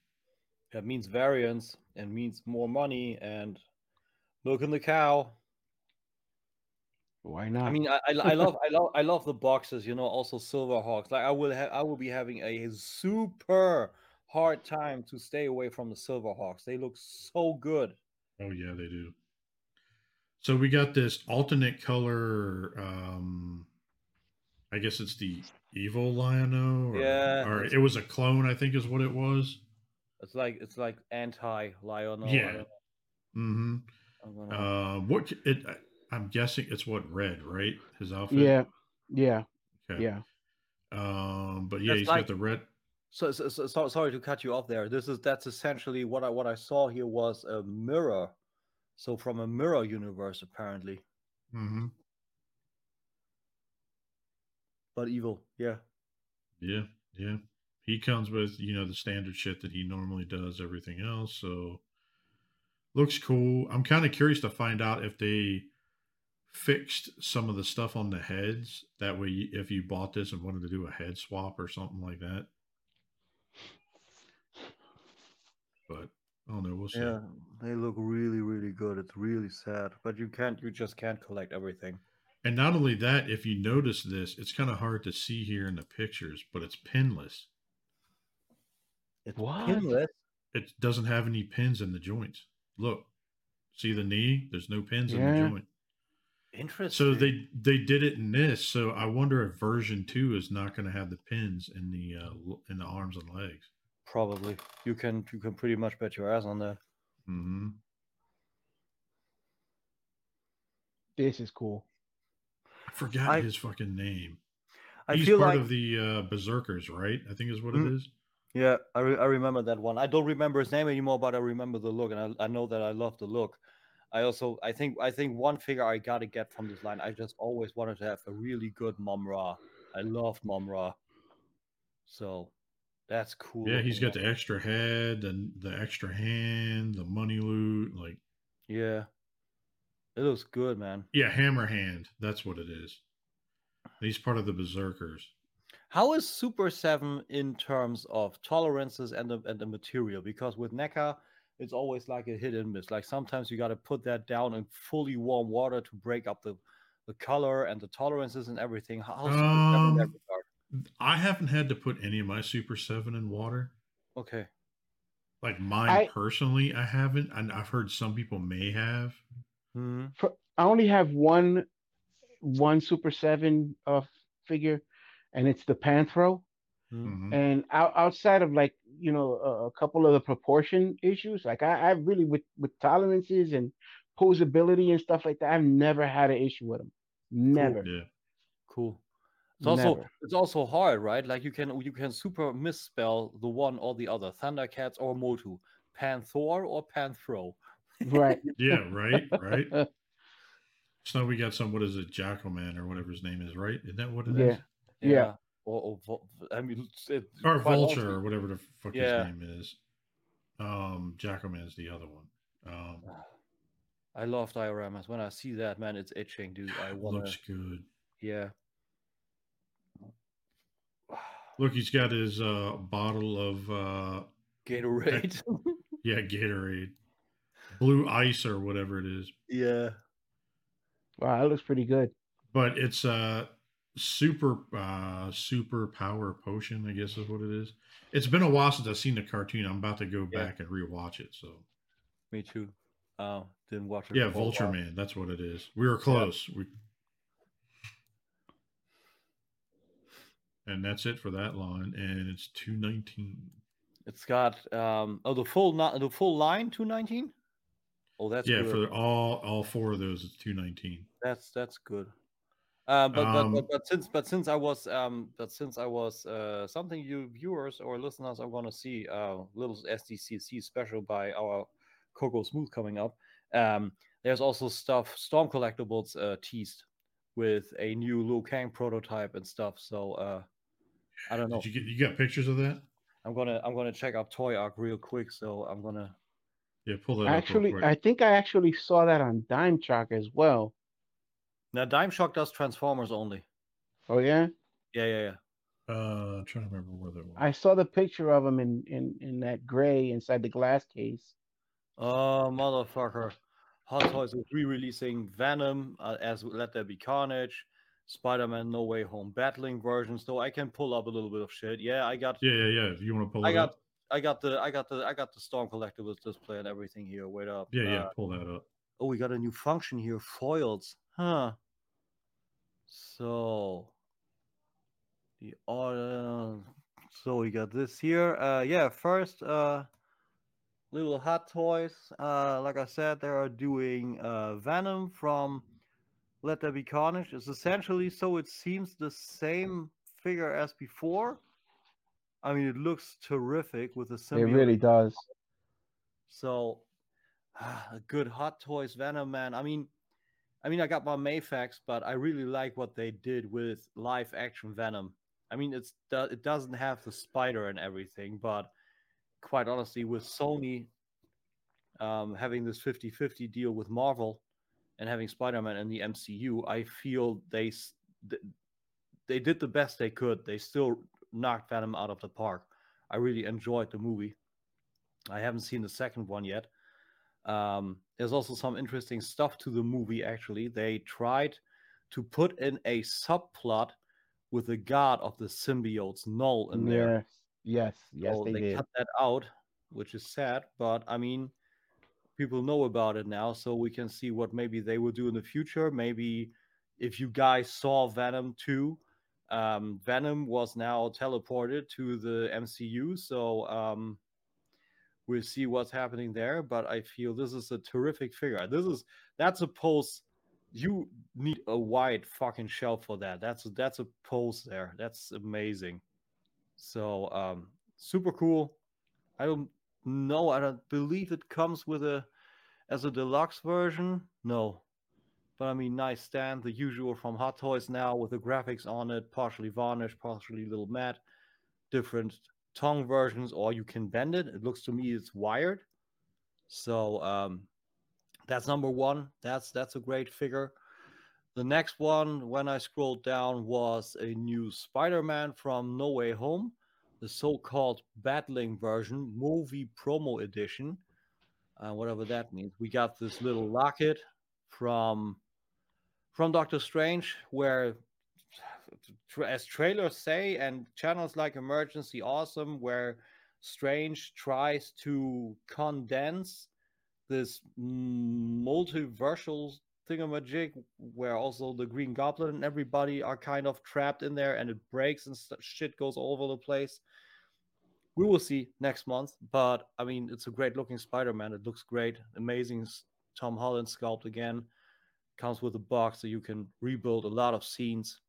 that means variance and means more money and milking the cow. Why not? I mean, I, I, I love, I love, I love the boxes. You know, also Silver Hawks. Like I will have, I will be having a super hard time to stay away from the Silver Hawks. They look so good. Oh yeah, they do. So we got this alternate color. Um, I guess it's the evil Lion-O. Or, Yeah, or it was a clone. I think is what it was. It's like, it's like anti Lion. Yeah. Mm-hmm. Gonna, Uh, what it? I- I'm guessing it's what red, right? His outfit. yeah, yeah, Okay. yeah. Um, but yeah, That's he's like- got the red. So, so, so, so- sorry to cut you off there. This is that's essentially what I what I saw here was a mirror. So from a mirror universe apparently, Mm-hmm. but evil. Yeah. Yeah, yeah. He comes with you know the standard shit that he normally does. Everything else, so looks cool. I'm kind of curious to find out if they fixed some of the stuff on the heads. That way, if you bought this and wanted to do a head swap or something like that. But I don't know. We'll see. Yeah, they look really, really good. It's really sad, but you can't. You just can't collect everything. And not only that, if you notice this, it's kind of hard to see here in the pictures, but it's pinless. It's What? pinless. It doesn't have any pins in the joints. Look, see the knee? There's no pins in the joint. Interesting. So they they did it in this. So I wonder if version two is not going to have the pins in the uh, in the arms and legs. probably you can you can pretty much bet your ass on that. hmm This is cool. I forgot I- his fucking name. I He's feel part like of the uh, Berserkers, right? I think is what it Mm. is. Yeah, I, re- I remember that one. I don't remember his name anymore, but I remember the look, and I, I know that I love the look. I also I think I think one figure I gotta get from this line. I just always wanted to have a really good Mumm-Ra. I love Mumm-Ra. So that's cool. Yeah, he's got the extra head and the extra hand, the money loot. Like, Yeah. It looks good, man. yeah, hammer hand. That's what it is. He's part of the Berserkers. How is Super 7 in terms of tolerances and the, and the material? Because with NECA, it's always like a hit and miss. Like sometimes you got to put that down in fully warm water to break up the, the color and the tolerances and everything. How how's Super 7 in that Um, regard? I haven't had to put any of my Super Seven in water. Okay. Like mine I- personally, I haven't, and I've heard some people may have. hmm For, I only have one one Super Seven uh, figure, and it's the Panthro. Mm-hmm. Mhm. And out, outside of like you know a, a couple of the proportion issues, like I, I really with with tolerances and posability and stuff like that, I've never had an issue with them. Never. Yeah, Cool. It's also Never. it's also hard, right? Like you can you can super misspell the one or the other, Thundercats or Motu, Panthor or Panthro. Right. yeah, right, right. So now we got some. What is it, Jackalman or whatever his name is, right? Isn't that what it is? Yeah. Yeah. Or, or I mean, it, Or Vulture honestly- or whatever the fuck Yeah. his name is. Um, Jackalman's the other one. Um, I love dioramas. When I see that, man, it's itching, dude. I want looks good. Yeah. Look, he's got his uh bottle of uh Gatorade. yeah Gatorade. blue ice or whatever it is. Yeah. Wow, that looks pretty good. But it's a super uh super power potion, I guess is what it is. It's been a while since I've seen the cartoon. I'm about to go Yeah. back and rewatch it. So Me too. Oh, didn't watch it. yeah, Vulture. Man. That's what it is. We were close. We and that's it for that line. And it's two nineteen. It's got um oh the full not the full line two nineteen. Oh, that's Yeah, good. for all all four of those, it's two nineteen. That's that's good. Uh, but, but, Um, but but since but since I was um but since I was uh something you viewers or listeners are gonna see uh little SDCC special by our Coco Smooth coming up. Um, there's also stuff Storm Collectibles uh teased with a new Liu Kang prototype and stuff. So uh I don't know. Did you get you got pictures of that? I'm gonna I'm gonna check up Toy Ark real quick. So I'm gonna Yeah, pull that up real Actually, quick. I think I actually saw that on Dime Chalk as well. Now Dime Shock does Transformers only. Oh yeah, Yeah, yeah, yeah. Uh, I'm trying to remember where that was. I saw the picture of him in in in that gray inside the glass case. Oh, motherfucker. Hot Toys is re releasing Venom uh, as Let There Be Carnage, Spider Man No Way Home battling versions, though I can pull up a little bit of shit. Yeah, I got. yeah, yeah, yeah. If you want to pull it I got. up, I got the I got the I got the Storm Collectibles display and everything here. Wait up. yeah, yeah, Uh, pull that up. oh, we got a new function here. Foils. Huh. So the order. So we got this here. Uh yeah, first uh little hot toys. Uh like I said, they are doing uh Venom from Let There Be Carnage. It's essentially so it seems the same figure as before. I mean it looks terrific with the It really does. so a good Hot Toys Venom man. I mean, I mean, I got my Mafex, but I really like what they did with live action Venom. I mean, it's it doesn't have the spider and everything, but quite honestly, with Sony um, having this 50-50 deal with Marvel and having Spider-Man in the MCU, I feel they they did the best they could. They still knocked Venom out of the park. I really enjoyed the movie. I haven't seen the second one yet. Um, there's also some interesting stuff to the movie, actually. They tried to put in a subplot with the god of the symbiotes, Knull, in there. Yes, yes, yes, So they, did. cut that out, which is sad, but I mean, people know about it now, so we can see what maybe they will do in the future. Maybe if you guys saw Venom 2, um, Venom was now teleported to the MCU, so um, we'll see what's happening there. But I feel this is a terrific figure. This is that's a pose. You need a wide fucking shelf for that. That's that's a pose there. That's amazing. So um, super cool. I don't know. I don't believe it comes with a as a deluxe version. No, but I mean, nice stand, the usual from Hot Toys now with the graphics on it, partially varnished, partially little matte, different tongue versions, or you can bend it. It looks to me it's wired. So um, that's number one. That's that's a great figure. The next one, when I scrolled down, was a new Spider-Man from No Way Home, the so-called battling version, movie promo edition, uh, whatever that means. We got this little locket from from Doctor Strange, where as trailers say, and channels like Emergency Awesome, where Strange tries to condense this multiversal thingamajig, where also the Green Goblin and everybody are kind of trapped in there, and it breaks and st- shit goes all over the place. We will see next month, but I mean, it's a great looking Spider Man. It looks great, amazing Tom Holland sculpt again comes with a box so you can rebuild a lot of scenes.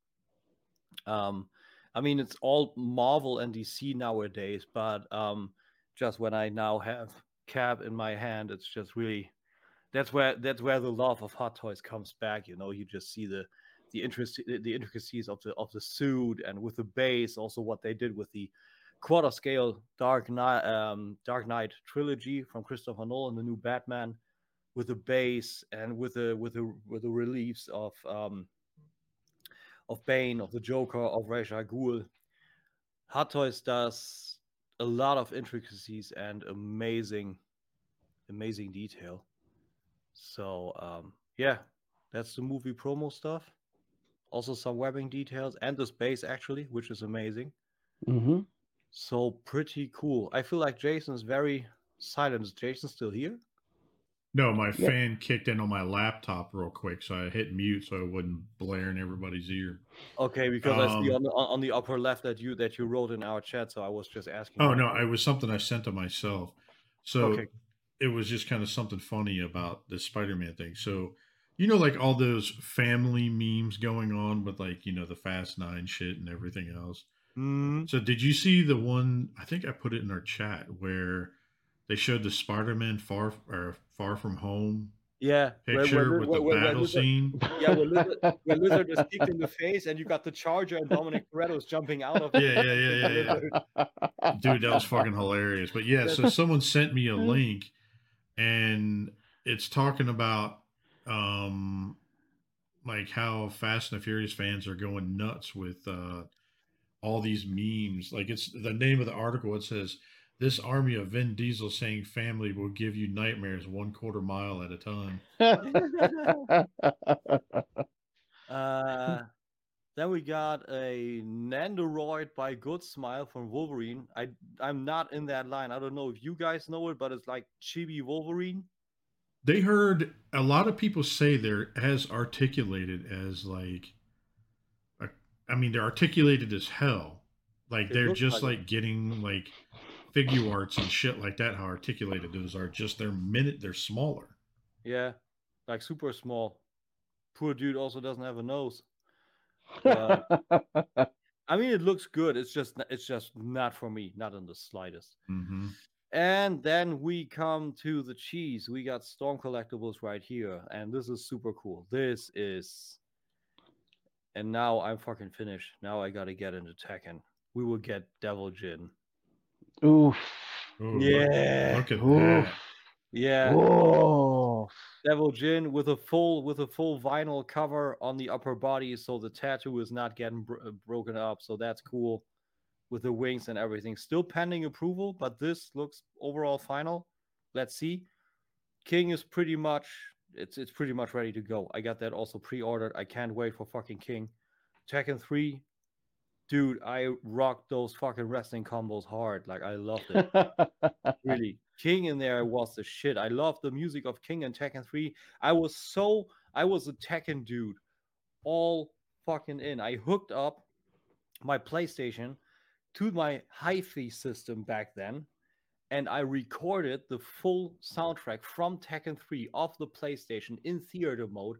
Um, I mean, it's all Marvel and DC nowadays, but um, just when I now have Cap in my hand, it's just really that's where that's where the love of Hot Toys comes back. You know, you just see the the interest the intricacies of the of the suit and with the base, also what they did with the quarter scale Dark Knight um, Dark Knight trilogy from Christopher Nolan, the new Batman with the base and with the with the with the reliefs of um of Bane, of the Joker, of Ra's al Ghul. Hot Toys does a lot of intricacies and amazing, amazing detail. So um, yeah, that's the movie promo stuff. Also some webbing details and the space actually, which is amazing. hmm So pretty cool. I feel like Jason is very silent. Is Jason still here? No, my Yep. fan kicked in on my laptop real quick, so I hit mute so it wouldn't blare in everybody's ear. Okay, because I see Um, on the on on the upper left that you that you wrote in our chat, so I was just asking. Oh no, it was something I sent to myself. So Okay. it was just kind of something funny about the Spider-Man thing. So you know, like all those family memes going on with like you know the Fast Nine shit and everything else. Mm, So did you see the one? I think I put it in our chat where they showed the Spider-Man far or Far From Home yeah. where- where picture with where- the where- where battle Lizard- scene. Yeah, where Lizard, where Lizard is kicked in the face, and you got the Charger and Dominic Toretto's jumping out of it. Yeah, yeah, yeah, yeah, yeah. dude that was fucking hilarious but yeah so someone sent me a link and it's talking about um like how fast and the furious fans are going nuts with uh all these memes like it's the name of the article it says this army of vin diesel saying family will give you nightmares one quarter mile at a time Uh, then we got a Nendoroid by Good Smile from Wolverine. I I'm not in that line. I don't know if you guys know it, but it's like Chibi Wolverine. they heard a lot of people say they're as articulated as like I mean they're articulated as hell like It they're just like like getting like Figuarts and shit like that how articulated those are just they're minute they're smaller Yeah, like super small. Poor dude also doesn't have a nose. Uh, I mean, it looks good. It's just it's just not for me, not in the slightest. hmm And then we come to the cheese. We got Storm collectibles right here, and this is super cool. This is, and now I'm fucking finished. Now I gotta get into Tekken. We will get Devil Jin. Oof. Yeah. look at Oof. that Yeah, Oof. Devil Jin with a full with a full vinyl cover on the upper body, so the tattoo is not getting bro- uh, broken up. So that's cool, with the wings and everything. Still pending approval, but this looks overall final. Let's see. King is pretty much it's it's pretty much ready to go. I got that also pre-ordered. I can't wait for fucking King. Tekken three, dude. I rocked those fucking wrestling combos hard. Like I loved it really king in there was the shit i loved the music of king and tekken 3 i was so i was a tekken dude all fucking in i hooked up my playstation to my hi-fi system back then and i recorded the full soundtrack from tekken 3 off the playstation in theater mode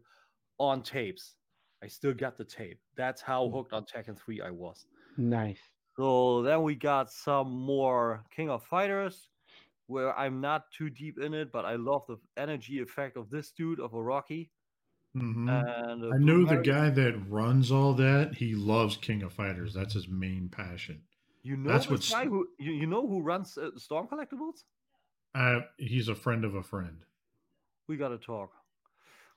on tapes i still got the tape that's how hooked on tekken 3 i was nice. so then we got some more King of Fighters, where I'm not too deep in it, but I love the energy effect of this dude of a Rocky. Mhm. And uh, i know the guy that runs all that he loves king of fighters that's his main passion You know that's what's- guy who you, you know who runs uh, Storm Collectibles? uh, he's a friend of a friend We gotta talk.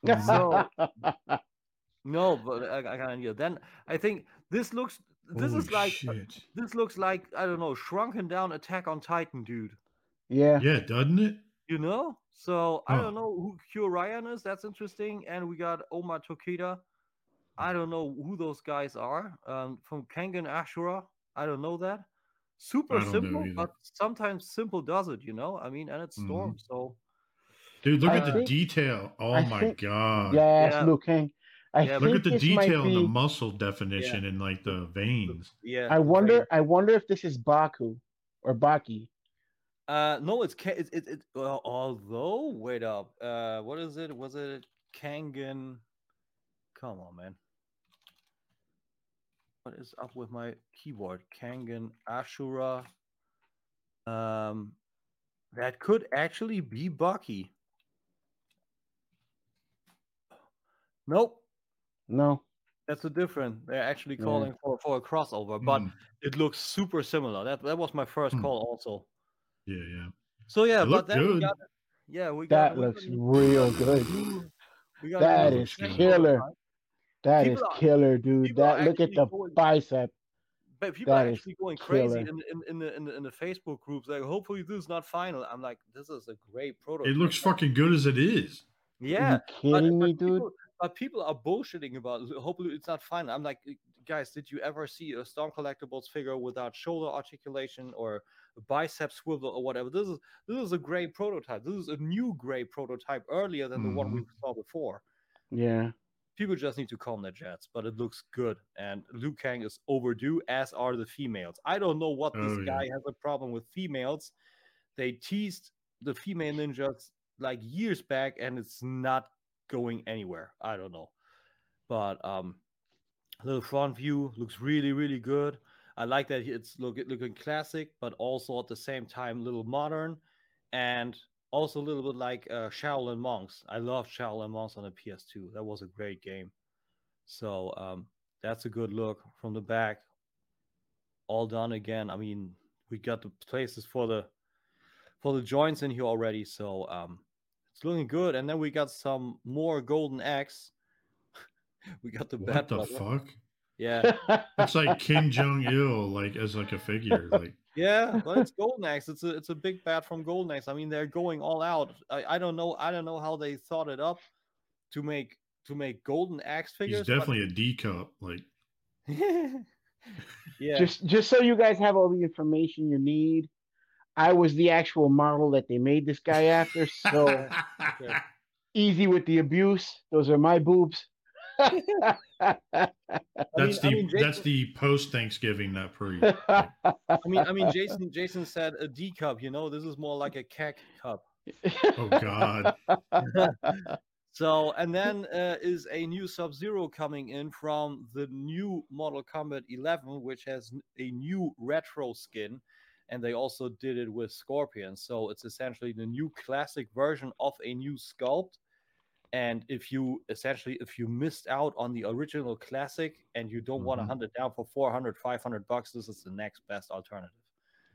Mhm. So- No, but I, I got an idea. Then I think this looks. This is like shit. this looks like I don't know, shrunken down Attack on Titan, dude. yeah. yeah doesn't it You know? So I don't know who Kyo Ryan is. That's interesting. And we got Ohma Tokita. I don't know who those guys are. Um, from Kengan Ashura. I don't know that. Super I don't know simple, but sometimes simple does it, you know? I mean, and it's Storm, Mhm. so dude look I at the detail oh I my think- god Yes, Yeah. Liu Kang. I Yeah, Look at the this might detail in the muscle definition and like the veins. yeah. I wonder. brain. I wonder if this is Baku or Baki. Uh, no, it's Ka- it's it, it, well, although wait up. Uh, what is it? Was it Kengan? Come on, man. What is up with my keyboard? Kengan Ashura. Um, that could actually be Baki. Nope, No. that's a different. They're actually Yeah. calling for for a crossover, but Hmm, it looks super similar. That that was my first Hmm. call also. yeah, yeah. So yeah, It but looked then we got yeah, we got That looks real good. We got That another is killer. prototype. That is People are- killer, dude. That look at the going- bicep. But people That are is actually going crazy in, in, in the in the in the Facebook groups. Like, hopefully this is not final. I'm like, this is a great prototype. It looks fucking good as it is. Yeah, Are you kidding but, me, but dude? But people are bullshitting about. Hopefully, it's not fine. I'm like, guys, did you ever see a Storm Collectibles figure without shoulder articulation or a bicep swivel or whatever? This is this is a gray prototype. This is a new gray prototype earlier than the one we mm-hmm. saw before. Yeah. People just need to calm their jets, but it looks good. And Liu Kang is overdue, as are the females. I don't know what this Oh, yeah. guy has a problem with females. They teased the female ninjas like years back, and it's not going anywhere. I don't know. But um little front view looks really, really good. I like that it's look, looking classic, but also at the same time little modern, and also a little bit like uh, Shaolin Monks. I love Shaolin Monks on the PS2. That was a great game. So um, that's a good look from the back. All done again. I mean, we got the places for the for the joints in here already, so um, it's looking good. And then we got some more Golden Axe. we got the What Bat the Brother. fuck? Yeah, It's like Kim Jong Il, like as like a figure. Like yeah, but it's Golden Axe. It's a it's a big bat from Golden Axe. I mean, they're going all out. I, I don't know. I don't know how they thought it up to make to make Golden Axe figures. he's definitely a D cup. Like but... yeah. just just so you guys have all the information you need, I was the actual model that they made this guy after. So easy with the abuse. Those are my boobs. that's I the mean, that's the post Thanksgiving, not pre. I mean, I mean, Jason Jason said a D cup. You know, this is more like a keg cup. Oh God. So, and then uh, is a new Sub Zero coming in from the new Mortal Kombat 11, which has a new retro skin, and they also did it with Scorpion. So it's essentially the new classic version of a new sculpt. And if you essentially, if you missed out on the original classic and you don't want to hunt it down for 400, 500 bucks, this is the next best alternative.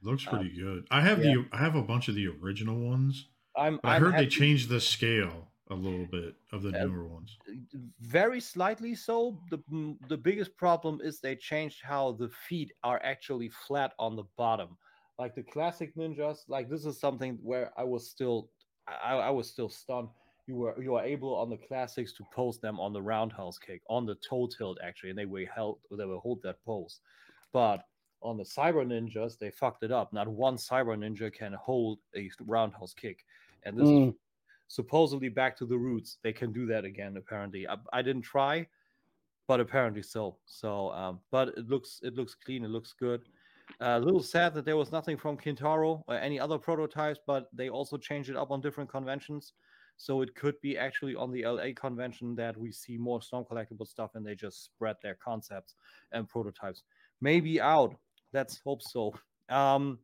Looks Um, pretty good. I have yeah. the I have a bunch of the original ones. I'm, But I I'm heard they changed the scale a little bit of the Uh, newer ones. very slightly so the mm, the biggest problem is they changed how the feet are actually flat on the bottom like the classic ninjas like this is something where i was still i, I was still stunned you were you are able on the classics to post them on the roundhouse kick on the toe tilt actually and they were held they will hold that pose but on the cyber ninjas they fucked it up not one cyber ninja can hold a roundhouse kick and this is Mm. supposedly back to the roots. They can do that again. Apparently, I, I didn't try, but apparently so. So, um, but it looks it looks clean. It looks good. A little sad that there was nothing from Kintaro or any other prototypes, but they also changed it up on different conventions. So it could be actually on the LA convention that we see more Storm collectible stuff, and they just spread their concepts and prototypes. Maybe out. Let's hope so. Um,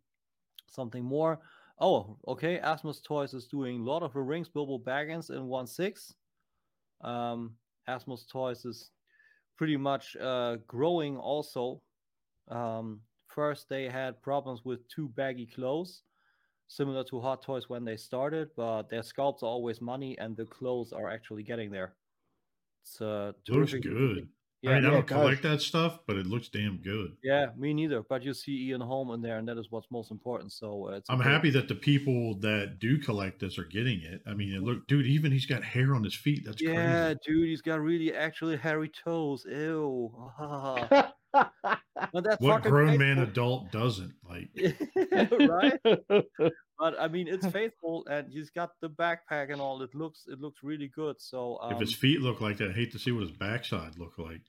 something more. Oh, okay. Asmus Toys is doing Lord of the Rings Bilbo Baggins in 1 6. Um, Asmus Toys is pretty much uh, growing also. Um, first, they had problems with too baggy clothes, similar to Hot Toys when they started, but their sculpts are always money and the clothes are actually getting there. It's uh, Looks terrific. good. Yeah, I mean, I don't it does. collect that stuff, but it looks damn good. yeah, me neither. But you see Ian Holm in there, and that is what's most important. So uh, it's a I'm good- happy that the people that do collect this are getting it. I mean, it look, dude, even he's got hair on his feet. That's Yeah, crazy. dude, he's got really actually hairy toes. Ew. But that's What fucking grown man adult doesn't like? right? But I mean, it's faithful, and he's got the backpack and all. It looks, it looks really good. So um, if his feet look like that, I hate to see what his backside look like.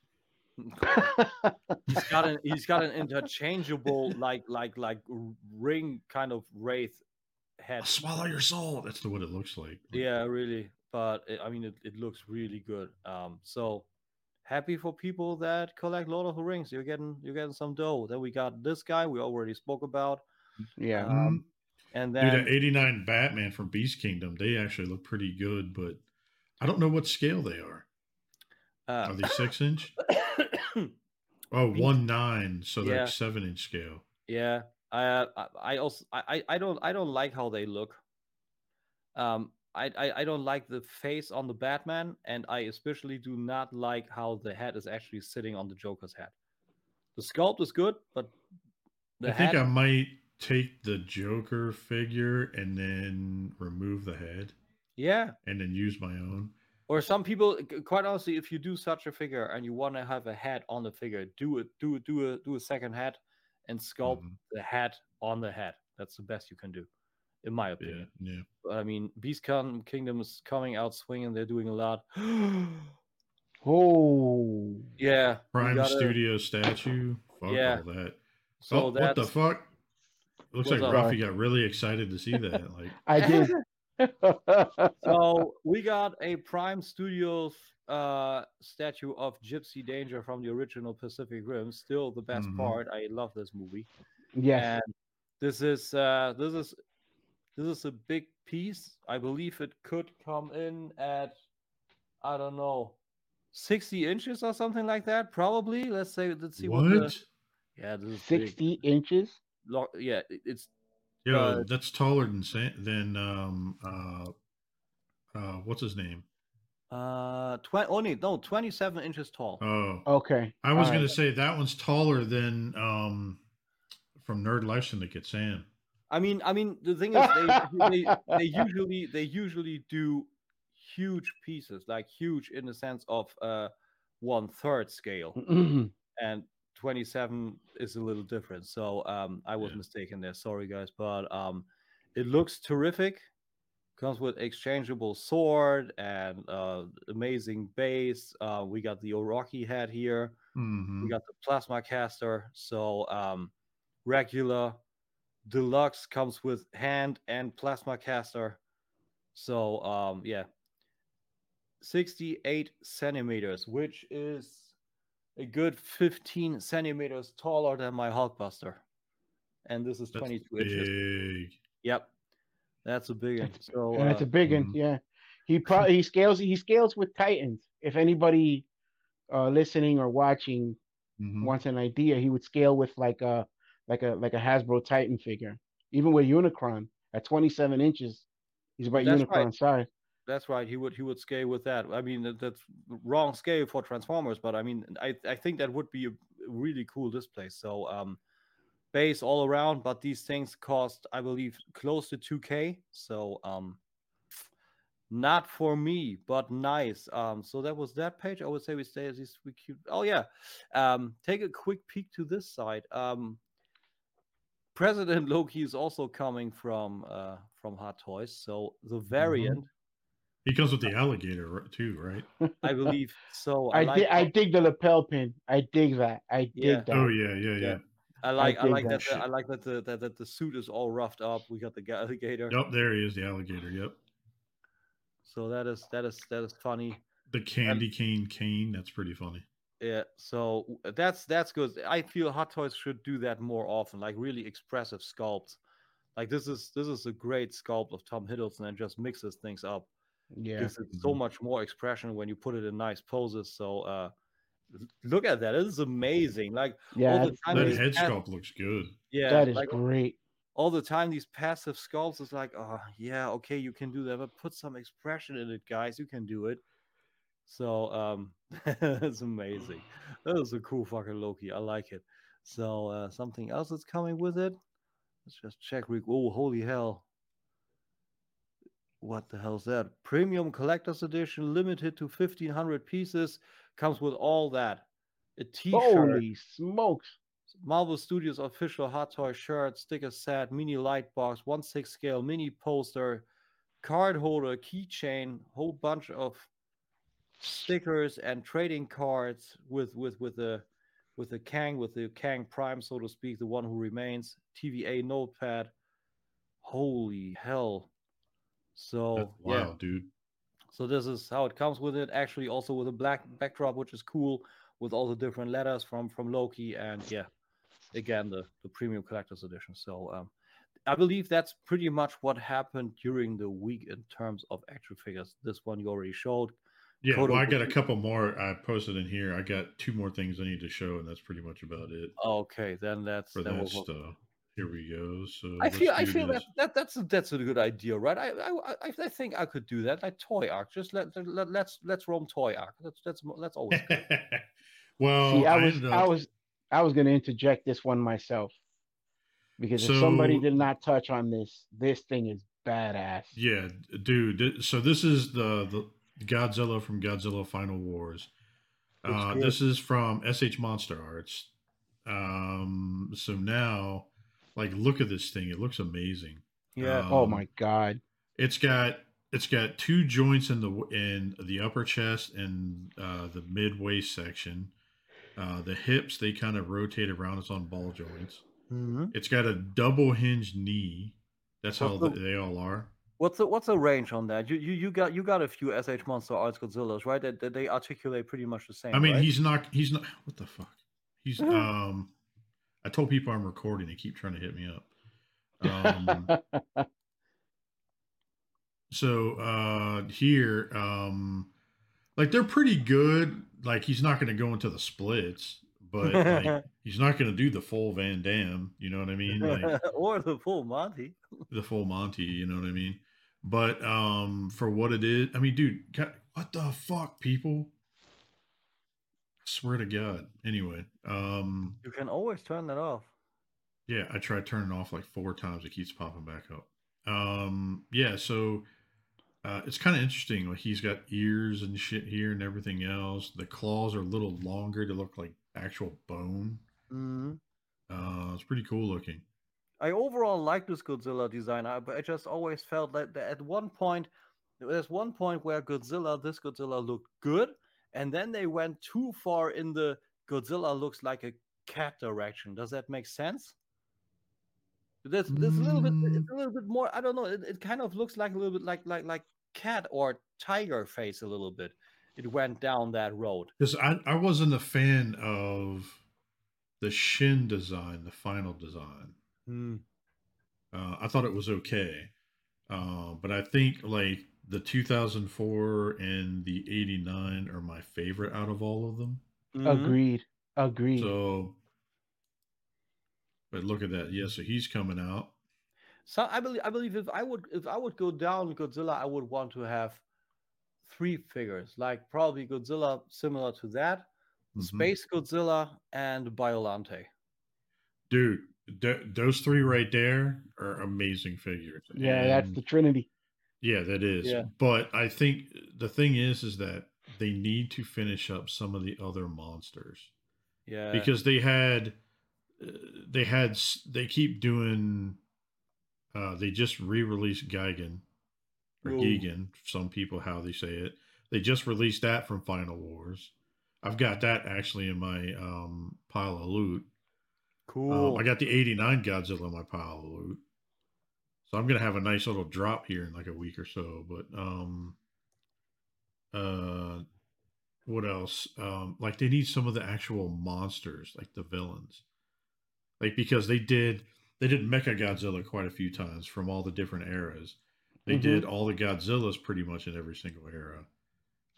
he's got an he's got an interchangeable like like like ring kind of wraith head. I'll swallow your soul. That's the what it looks like. Yeah, really. But it, I mean, it, it looks really good. Um, so happy for people that collect Lord of the Rings. You're getting you're getting some dough. Then we got this guy we already spoke about, yeah. um, and then that 89 Batman from Beast Kingdom, they actually look pretty good, but I don't know what scale they are. uh, Are they six inch? Oh, Beast- one nine, so they're seven inch scale. Yeah, I I, I also I, I I don't I don't like how they look. Um, I, I I don't like the face on the Batman, and I especially do not like how the head is actually sitting on the Joker's head. The sculpt is good, but the I think I might take the Joker figure and then remove the head. Yeah. and then use my own. Or some people, quite honestly, if you do such a figure and you want to have a head on the figure, do it, do it, do a do a second head, and sculpt Mhm. the head on the head. That's the best you can do, in my opinion. yeah. But, I mean, Beast Con Kingdom is coming out swinging. They're doing a lot. Oh, yeah. Prime gotta- Studio statue. Fuck Yeah. all that. So oh, what the that's fuck? Looks like up? Ruffy got really excited to see that. Like, I did. so we got a Prime Studios uh statue of Gypsy Danger from the original Pacific Rim. Still the best Mhm. part. I love this movie. Yeah. This is uh this is this is a big piece. I believe it could come in at I don't know 60 inches or something like that. Probably. Let's say let's see what, what? the yeah this is big. 60 inches. Lo- yeah, it's Yo, uh, that's taller than than um uh uh what's his name? uh 20 only no 27 inches tall. Oh, Okay. I was all gonna right. say that one's taller than um from Nerd Life Syndicate Sam. I mean, I mean, the thing is, they, they they usually they usually do huge pieces, like huge in the sense of uh one third scale, and twenty seven is a little different. So um, I was Yeah. mistaken there. Sorry, guys, but um, it looks terrific. Comes with exchangeable sword and uh, amazing base. Uh, we got the Orochi head here. Mhm. We got the plasma caster. So um, regular deluxe comes with hand and plasma caster. So um, yeah, 68 centimeters, which is a good 15 centimeters taller than my Hulkbuster. And this is That's 22 inches. Yep, that's a big one. So And it's uh, a big one. Mhm. Yeah. He probably he scales he scales with Titans. If anybody uh listening or watching Mhm. wants an idea, he would scale with like a like a like a Hasbro Titan figure. Even with Unicron at 27 inches, he's about That's Unicron right. size. That's right. He would he would scale with that. I mean, that's wrong scale for Transformers, but I mean, I I think that would be a really cool display. So um, base all around, but these things cost, I believe, close to two k. So um, not for me, but nice. Um, so that was that page. I would say we stay as these we keep. Oh yeah, um, take a quick peek to this side. Um, President Loki is also coming from uh from Hot Toys. So the variant. He comes with the alligator too, right? I believe so. I, I, di- like. I dig the lapel pin. I dig that. I dig Yeah. that. Oh yeah, yeah, yeah. I like. I, dig like that that. the- I like that the that, that the suit is all roughed up. We got the alligator. Yep, there he is, the alligator. Yep. So that is that is that is funny. The candy cane cane, that's pretty funny. Yeah. So that's that's good. I feel Hot Toys should do that more often. Like really expressive sculpts. Like this is this is a great sculpt of Tom Hiddleston and just mixes things up. Yeah. Gives it so Mhm. much more expression when you put it in nice poses. So uh look at that. This is amazing. Like Yeah. all the time That head pa- sculpt looks good. yeah, that is like great. all the time these passive sculpts is like oh yeah okay you can do that but put some expression in it guys you can do it so um it's amazing. That is a cool fucking loki i like it. So uh something else that's coming with it? Let's just check oh holy hell. What the hell's that? Premium collector's edition limited to 1500 pieces comes with all that. A t-shirt. Holy smokes. Marvel Studios official Hot Toy shirt, sticker set, mini light box, 1 6 scale, mini poster, card holder, keychain, whole bunch of stickers and trading cards with with with the with the Kang with the Kang Prime, so to speak, the one who remains, TVA notepad. Holy hell. So That's yeah. dude. So this is how it comes with it. Actually, also with a black backdrop, which is cool, with all the different letters from from Loki, and yeah, again the the premium collector's edition. So um, I believe that's pretty much what happened during the week in terms of action figures. This one you already showed. Yeah, well, I got a couple more I posted in here. I got two more things I need to show, and that's pretty much about it Okay, then that's for then that we'll- stuff. Here we go. So I feel I feel that, this. that that's a, that's a good idea, right? I I I, I think I could do that, like Toy Ark. Just let, let let's let's roam Toy Ark. That's that's that's always good. well, See, I was ended I up- was I was gonna interject this one myself. Because if somebody did not touch on this, this thing is badass. Yeah, dude. So this is the the Godzilla from Godzilla Final Wars. Uh, good. this is from SH Monster Arts. Um, so now, like, look at this thing. It looks amazing. Yeah. oh Um, my god. It's got it's got two joints in the in the upper chest and uh, the mid waist section. Uh, the hips they kind of rotate around. It's on ball joints. Mhm. It's got a double hinged knee. That's how the- they all are. What's the what's the range on that? You you you got you got a few SH Monster Arts Godzillas, right? That, that they articulate pretty much the same. I mean, right? he's not. He's not. What the fuck? He's um. I told people I'm recording. They keep trying to hit me up. Um, so uh here, um, like they're pretty good. Like he's not going to go into the splits, but like, he's not going to do the full Van Damme. You know what I mean? Like or the full Monty. the full Monty. You know what I mean? But um, for what it is, I mean, dude, what the fuck, people? I swear to God. Anyway, um, You can always turn that off. yeah, I tried turning it off like four times. It keeps popping back up. Um, yeah, so uh, it's kind of interesting. Like he's got ears and shit here and everything else. The claws are a little longer to look like actual bone. Mhm. Uh, it's pretty cool looking. I overall like this Godzilla design, but I just always felt that, at one point, there's one point where Godzilla, this Godzilla looked good, and then they went too far in the Godzilla looks like a cat direction. Does that make sense? There's, there's a little bit, it's mm. a little bit more. I don't know. It, it kind of looks like a little bit like like like cat or tiger face a little bit. It went down that road. Because I, I wasn't a fan of the Shin design, the final design. Hmm. Uh, I thought it was okay. Uh, but I think like the 2004 and the 89 are my favorite out of all of them. Mhm. Agreed. Agreed. So, but look at that. Yeah, so he's coming out. So I believe I believe if I would if I would go down Godzilla, I would want to have three figures, like probably Godzilla similar to that, Mhm. Space Godzilla, and Biolante. Dude, th- those three right there are amazing figures. yeah, that's the Trinity. Yeah, that is. Yeah. But I think the thing is, is that they need to finish up some of the other monsters Yeah, because they had, uh, they had, they keep doing. Uh, they just re-released Gigan or Ooh. Gigan. Some people how they say it. They just released that from Final Wars. I've got that actually in my um, pile of loot. Cool. Um, I got the 89 Godzilla in my pile of loot. So I'm gonna have a nice little drop here in like a week or so. But um uh what else? Um like they need some of the actual monsters, like the villains. Like because they did they did Mecha Godzilla quite a few times from all the different eras. They Mhm. did all the Godzillas pretty much in every single era.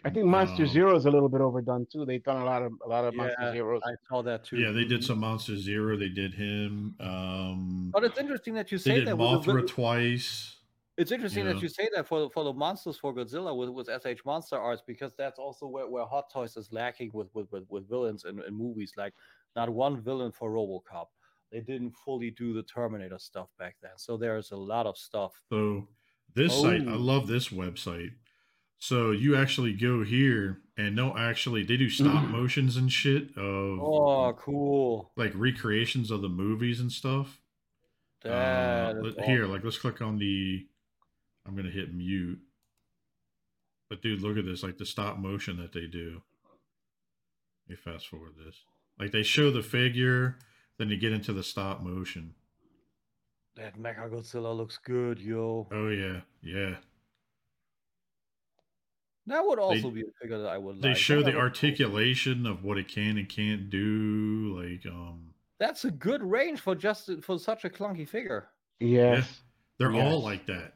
I think Monster Um, Zero is a little bit overdone too. They've done a lot of a lot of Yeah, Monster Zeros. I saw that too. Yeah, they did some Monster Zero, they did him. Um But it's interesting that you they say did that. with the Mothra vil- twice. It's interesting Yeah. that you say that for the, for the monsters for Godzilla with, with SH Monster Arts because that's also where, where Hot Toys is lacking with with, with, with villains in, in movies. Like not one villain for RoboCop. They didn't fully do the Terminator stuff back then, so there's a lot of stuff. So this site, I Oh. love this website. So you actually go here and no, actually they do stop motions and shit of Oh, cool! like recreations of the movies and stuff. That Uh, let- here, like let's click on the. I'm gonna hit mute. But dude, look at this, like the stop motion that they do. Let me fast forward this. Like they show the figure, then you get into the stop motion. that Mecha Godzilla looks good, yo. Oh yeah, yeah. That would also be a figure that I would They like. show That the would be cool. articulation of what it can and can't do. Like, um, That's a good range for just for such a clunky figure. Yes. they're all like that.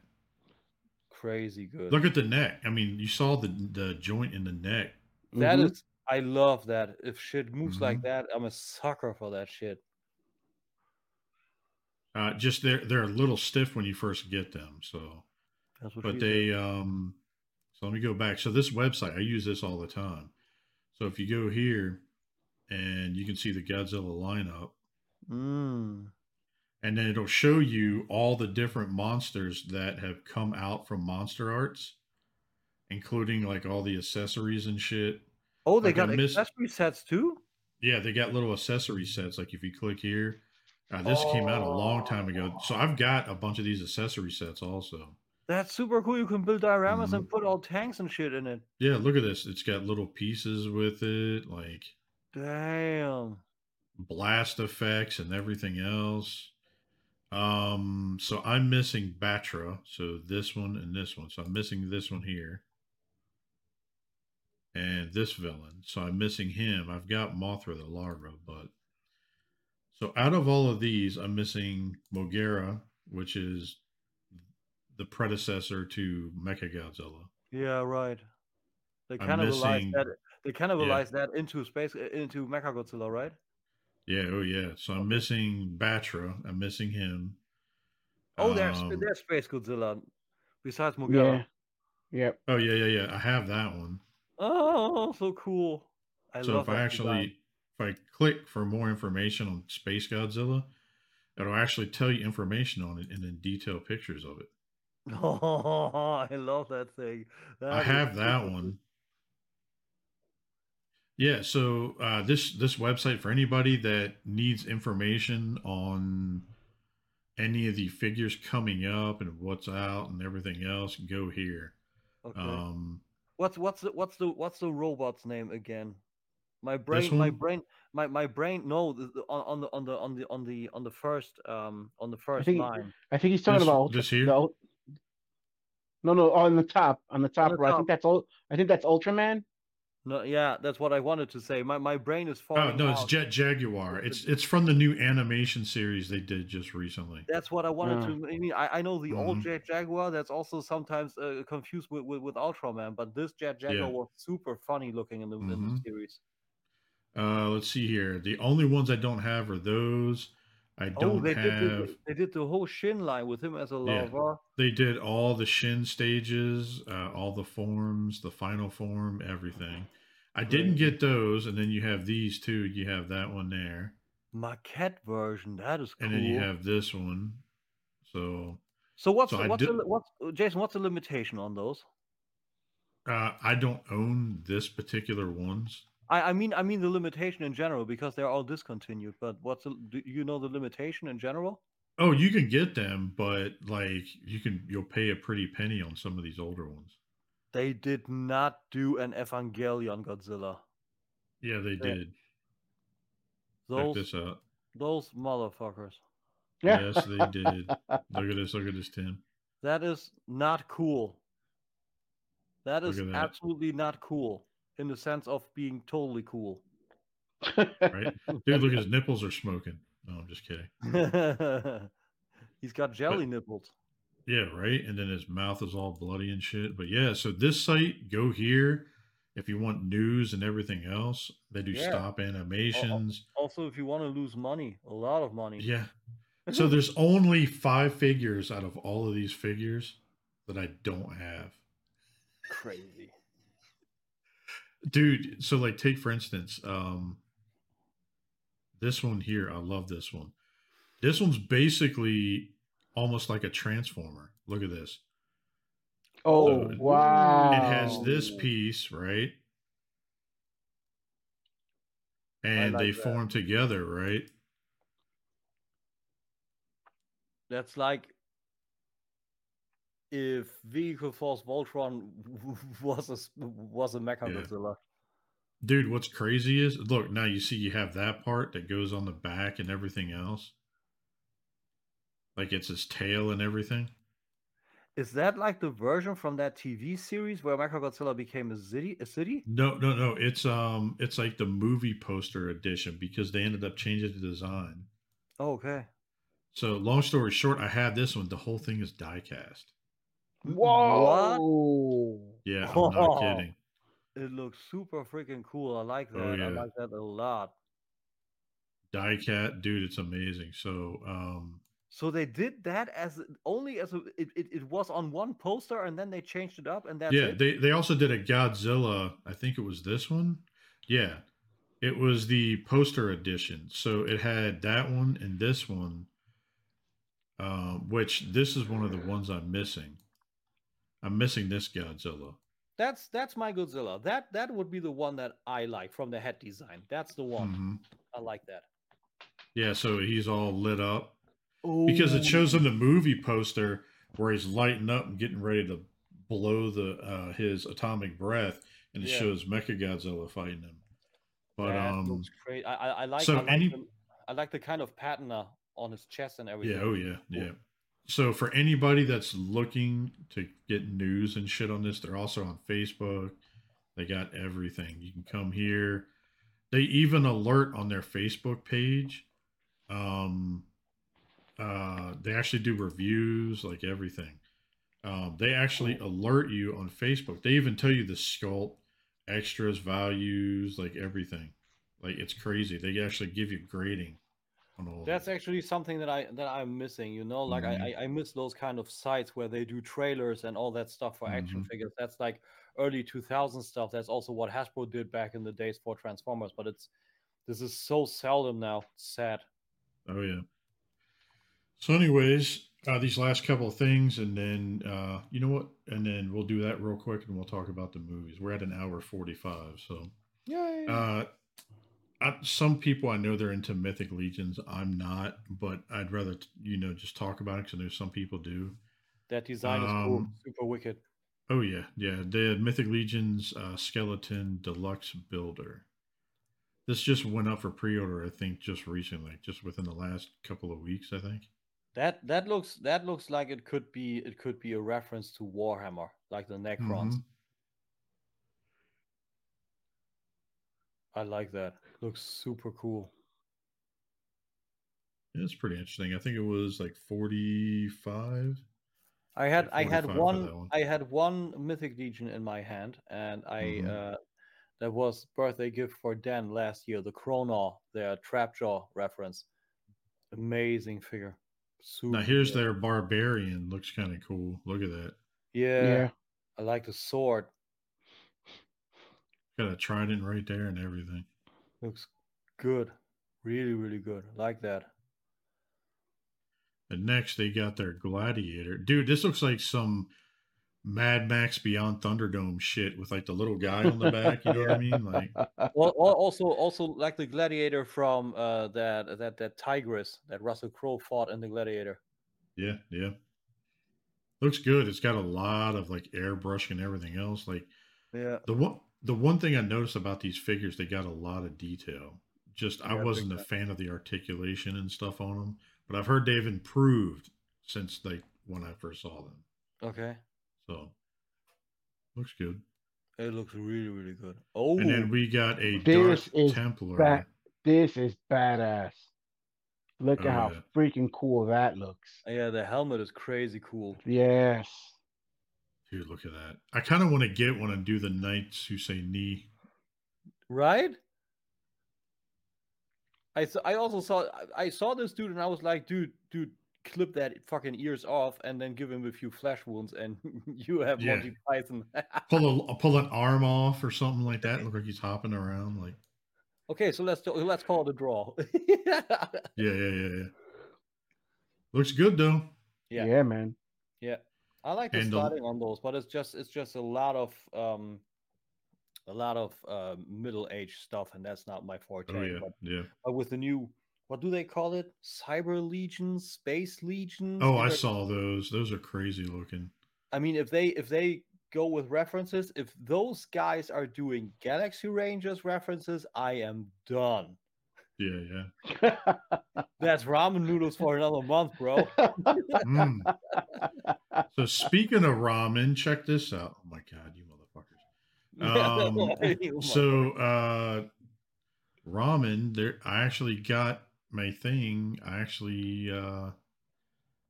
Crazy good. Look at the neck. I mean, you saw the the joint in the neck. That is, Mhm. I love that. If shit moves like Mhm. that, I'm a sucker for that shit. Uh, just they're they're a little stiff when you first get them. So, That's what but she they um. So let me go back. So this website, I use this all the time. So if you go here, and you can see the Godzilla lineup. Mm. and then it'll show you all the different monsters that have come out from Monster Arts, including like all the accessories and shit. Oh, they Like, got missed- accessory sets too. Yeah, they got little accessory sets. Like if you click here, uh, this came out a long time ago. So I've got a bunch of these accessory sets also. That's super cool. You can build dioramas Mhm. and put all tanks and shit in it. Yeah, look at this. It's got little pieces with it, like Damn. blast effects and everything else. Um, so I'm missing Battra, so this one and this one. So I'm missing this one here. And this villain. So I'm missing him. I've got Mothra the larva, but so out of all of these, I'm missing Mogera, which is the predecessor to Mechagodzilla. Yeah, right. They I'm cannibalized missing- that. They cannibalized that into space into Mechagodzilla, right? Yeah, oh yeah. So I'm missing Battra. I'm missing him. Oh, there's Um, there's Space Godzilla. Besides Mogera. Yeah. Yep. Oh yeah, yeah, yeah. I have that one. Oh, so cool. I so love if I that actually if I click for more information on Space Godzilla, it'll actually tell you information on it and then detail pictures of it. Design. Oh, I love that thing. I That is have that one. Yeah, so uh, this this website for anybody that needs information on any of the figures coming up and what's out and everything else, go here. Okay. Um, What's what's the what's the what's the robot's name again? My brain, This my brain, my my brain. No, the, the, on, on the on the on the on the on the first um on the first think- line. I think he's talking This- about Ultra- this here? the ul- no, no, on the top, on the top the right. I think that's all. I think that's Ultraman. No, yeah, that's what I wanted to say. My my brain is oh falling. no, it's. Jet Jaguar. It's it's from the new animation series they did just recently. That's what I wanted Yeah. to. I mean, I, I know the old Mhm. Jet Jaguar. That's also sometimes uh, confused with, with with Ultraman, but this Jet Jaguar Yeah. was super funny looking in the in the Mhm. series. Uh, let's see here. The only ones I don't have are those. I Oh, don't they have. did the, they did the whole Shin line with him as a Yeah. They did all the Shin stages, uh, all the forms, the final form, everything. I didn't get those, and then you have these two. You have that one there, Maquette version. That is cool. and then you have this one. So so what's so what's did- li- what's Jason? What's the limitation on those? uh, I don't own this particular ones. I, I mean I mean the limitation in general because they're all discontinued. But what's the, do you know the limitation in general? Oh, you can get them, but like you can, you'll pay a pretty penny on some of these older ones. They did not do an Evangelion Godzilla. Yeah, they Yeah. did. Check Those this out. those motherfuckers. Yes, they did. Look at this. Look at this, Tim. That is not cool. That Look is at that. absolutely not cool in the sense of being totally cool. Right, dude. Look, his nipples are smoking. No, I'm just kidding. He's got jelly nipples. Yeah, right. And then his mouth is all bloody and shit. But yeah, so this site, go here if you want news and everything else. They do Yeah. stop animations. Also, if you want to lose money, a lot of money. Yeah. So there's only five figures out of all of these figures that I don't have. Crazy. Dude, so like take for instance, um this one here, I love this one. This one's basically almost like a transformer. Look at this. oh it- wow! It has this piece, right? And like they that. form together, right? That's like if Vehicle Force Voltron was a was a Mecha Yeah. Godzilla. Dude, what's crazy is look, now you see you have that part that goes on the back and everything else. Like it's his tail and everything. Is that like the version from that TV series where Mecha Godzilla became a city? A city? No, no, no. It's um it's like the movie poster edition because they ended up changing the design. Oh, okay. So long story short, I have this one. The whole thing is die cast. Whoa! Yeah, I'm not kidding. It looks super freaking cool. I like that. Oh, I like that a lot. Die cat, dude, it's amazing. So um So they did that as only as a, it, it, it was on one poster and then they changed it up and that's yeah, it. they they also did a Godzilla. I think it was this one. Yeah, it was the poster edition. So it had that one and this one, uh, which this is one of the ones I'm missing. I'm missing this Godzilla. That's that's my Godzilla. That that would be the one that I like from the head design. That's the one. Mhm. I like that. Yeah, so he's all lit up because it shows Ooh. in the movie poster where he's lighting up and getting ready to blow the uh, his atomic breath, and it Yeah. shows Mecha Godzilla fighting him. But that um, looks great. I I, I like. so I like, any- the, I like the kind of patina on his chest and everything. yeah, oh yeah, yeah. So for anybody that's looking to get news and shit on this, they're also on Facebook. They got everything. You can come here. They even alert on their Facebook page. Um, uh, they actually do reviews, like everything. Um, they actually alert you on Facebook. They even tell you the sculpt, extras, values, like everything. Like it's crazy. They actually give you grading on all. of That's actually something that I that I'm missing. You know, like Mhm. I, I miss those kind of sites where they do trailers and all that stuff for action Mhm. figures. That's like early 2000 stuff. That's also what Hasbro did back in the days for Transformers. But it's this is so seldom now. It's sad. Oh yeah. So, anyways, uh, these last couple of things, and then uh, you know what, and then we'll do that real quick, and we'll talk about the movies. We're at an hour forty-five, so Yay! uh, I, some people I know they're into Mythic Legions. I'm not, but I'd rather t- you know just talk about it because I know some people do. that design is cool. um, Super wicked. Oh yeah, yeah. The Mythic Legions uh, Skeleton Deluxe Builder. This just went up for pre-order, I think, just recently, just within the last couple of weeks, I think. That that looks that looks like it could be it could be a reference to Warhammer, like the Necrons. Mhm. I like that. Looks super cool. Yeah, It's pretty interesting. I think it was like 45. I had Like I had one one. I had one Mythic Legion in my hand, and I Mhm. uh, that was birthday gift for Dan last year. The Chronaw, their Trapjaw reference. Amazing figure. Super. Now here's good. their barbarian. Looks kind of cool. Look at that. Yeah, Yeah. I like the sword. Got a trident right there and everything. Looks good. Really, really good. Like that. And next they got their gladiator. Dude, this looks like some Mad Max Beyond Thunderdome shit with like the little guy on the back. You know what I mean? Like, Well, also, also like the gladiator from uh, that that that Tigris that Russell Crowe fought in the Gladiator. yeah, yeah. Looks good. It's got a lot of like airbrush and everything else. Like Yeah. the one the one thing I noticed about these figures, they got a lot of detail. Just I Yeah, big wasn't a fan of the articulation and stuff on them, but I've heard they've improved since they when I first saw them. Okay. So looks good. It looks really, really good. Oh, And then oh! we got a This Dark is Templar. That this is badass. Look Oh, at how yeah. freaking cool that looks. yeah, the helmet is crazy cool. Yes. Dude, look at that. I kind of want to get one and do the Knights who say knee. Right? I I also saw I- I saw this dude and I was like, dude, dude, clip that fucking ears off and then give him a few flesh wounds and you have Yeah. Monty Python. Pull a pull an arm off or something like that. Look like he's hopping around. Like okay, so let's do, let's call it a draw. yeah, yeah, yeah, yeah. Looks good though. Yeah. Yeah, man. I like the starting on those, but it's just it's just a lot of um a lot of uh, middle age stuff, and that's not my forte. Oh yeah, but, yeah. but with the new, what do they call it? Cyber legions, space legions. Oh, I saw those. Those are crazy looking. I mean, if they if they go with references, if those guys are doing Galaxy Rangers references, I am done. Yeah, yeah. That's ramen noodles for another month, bro. Mm. So speaking of ramen, check this out. Oh my god, you motherfuckers. Um, so uh ramen there i actually got my thing i actually uh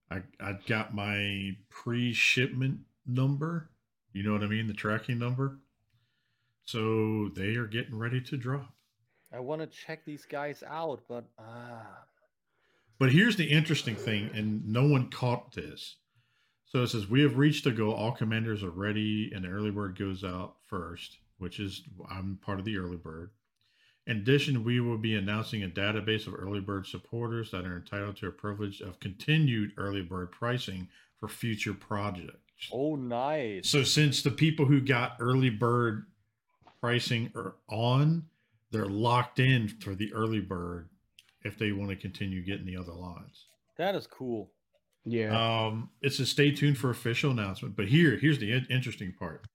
i i got my pre-shipment number you know what i mean the tracking number so they are getting ready to drop I want to check these guys out, but ah, but here's the interesting thing and no one caught this so it says we have reached the goal all commanders are ready and the early bird goes out first which is i'm part of the early bird In addition, we will be announcing a database of early bird supporters that are entitled to a privilege of continued early bird pricing for future projects. Oh, nice. So since the people who got early bird pricing are on, they're locked in for the early bird if they want to continue getting the other lines. That is cool. Yeah. Um, it's a stay tuned for official announcement. But here, here's the in- interesting part.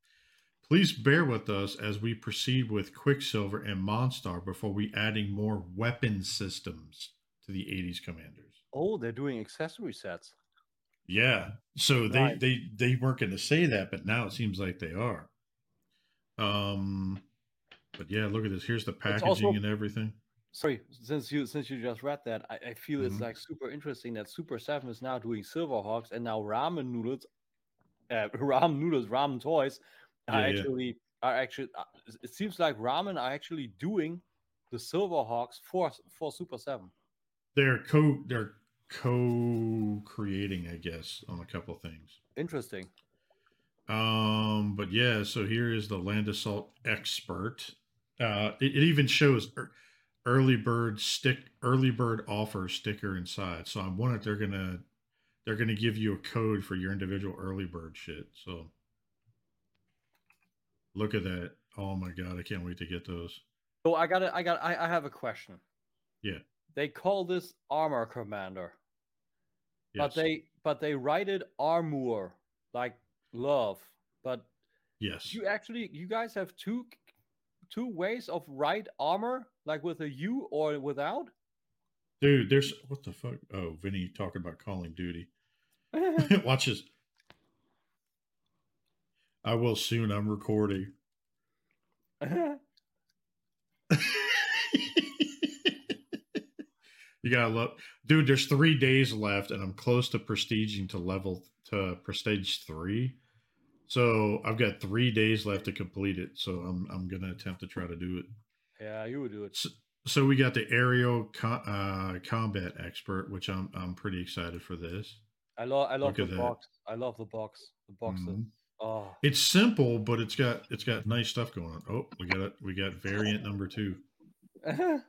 Please bear with us as we proceed with Quicksilver and Monstar before we adding more weapon systems to the 80s commanders. Oh, they're doing accessory sets. Yeah. So they they they weren't going to say that, but now it seems like they are. Um, but yeah, look at this. Here's the packaging also- and everything. Sorry, since you since you just read that, I, I feel it's Mhm. like super interesting that Super7 is now doing Silverhawks and now ramen noodles, uh, ramen noodles, ramen toys are Yeah, yeah. actually are actually. Uh, it seems like ramen are actually doing the Silverhawks for for Super7. They're co they're co-creating, I guess, on a couple things. Interesting. Um, but yeah, so here is the land assault expert. Uh, it, it even shows early bird stick, early bird offer sticker inside. So I'm wondering if they're gonna they're gonna give you a code for your individual early bird shit. So look at that. Oh my god, I can't wait to get those. So I got to I got I, I have a question. Yeah. They call this armor commander, Yes. but they but they write it armor like love. But yes. you actually you guys have two two ways of write armor, like with a U or without. Dude, there's what the fuck? Oh, Vinny talking about Call of Duty. Watch this. I will soon. I'm recording. you gotta look, dude. There's three days left, and I'm close to prestiging to level to prestige three. So I've got three days left to complete it. So I'm I'm gonna attempt to try to do it. yeah, you would do it. So, so we got the aerial uh, combat expert, which I'm I'm pretty excited for this. I love I love Look the at that. box. I love the box. The box. is- Mhm. Oh, It's simple, but it's got it's got nice stuff going on. Oh, we got it. We got variant number two.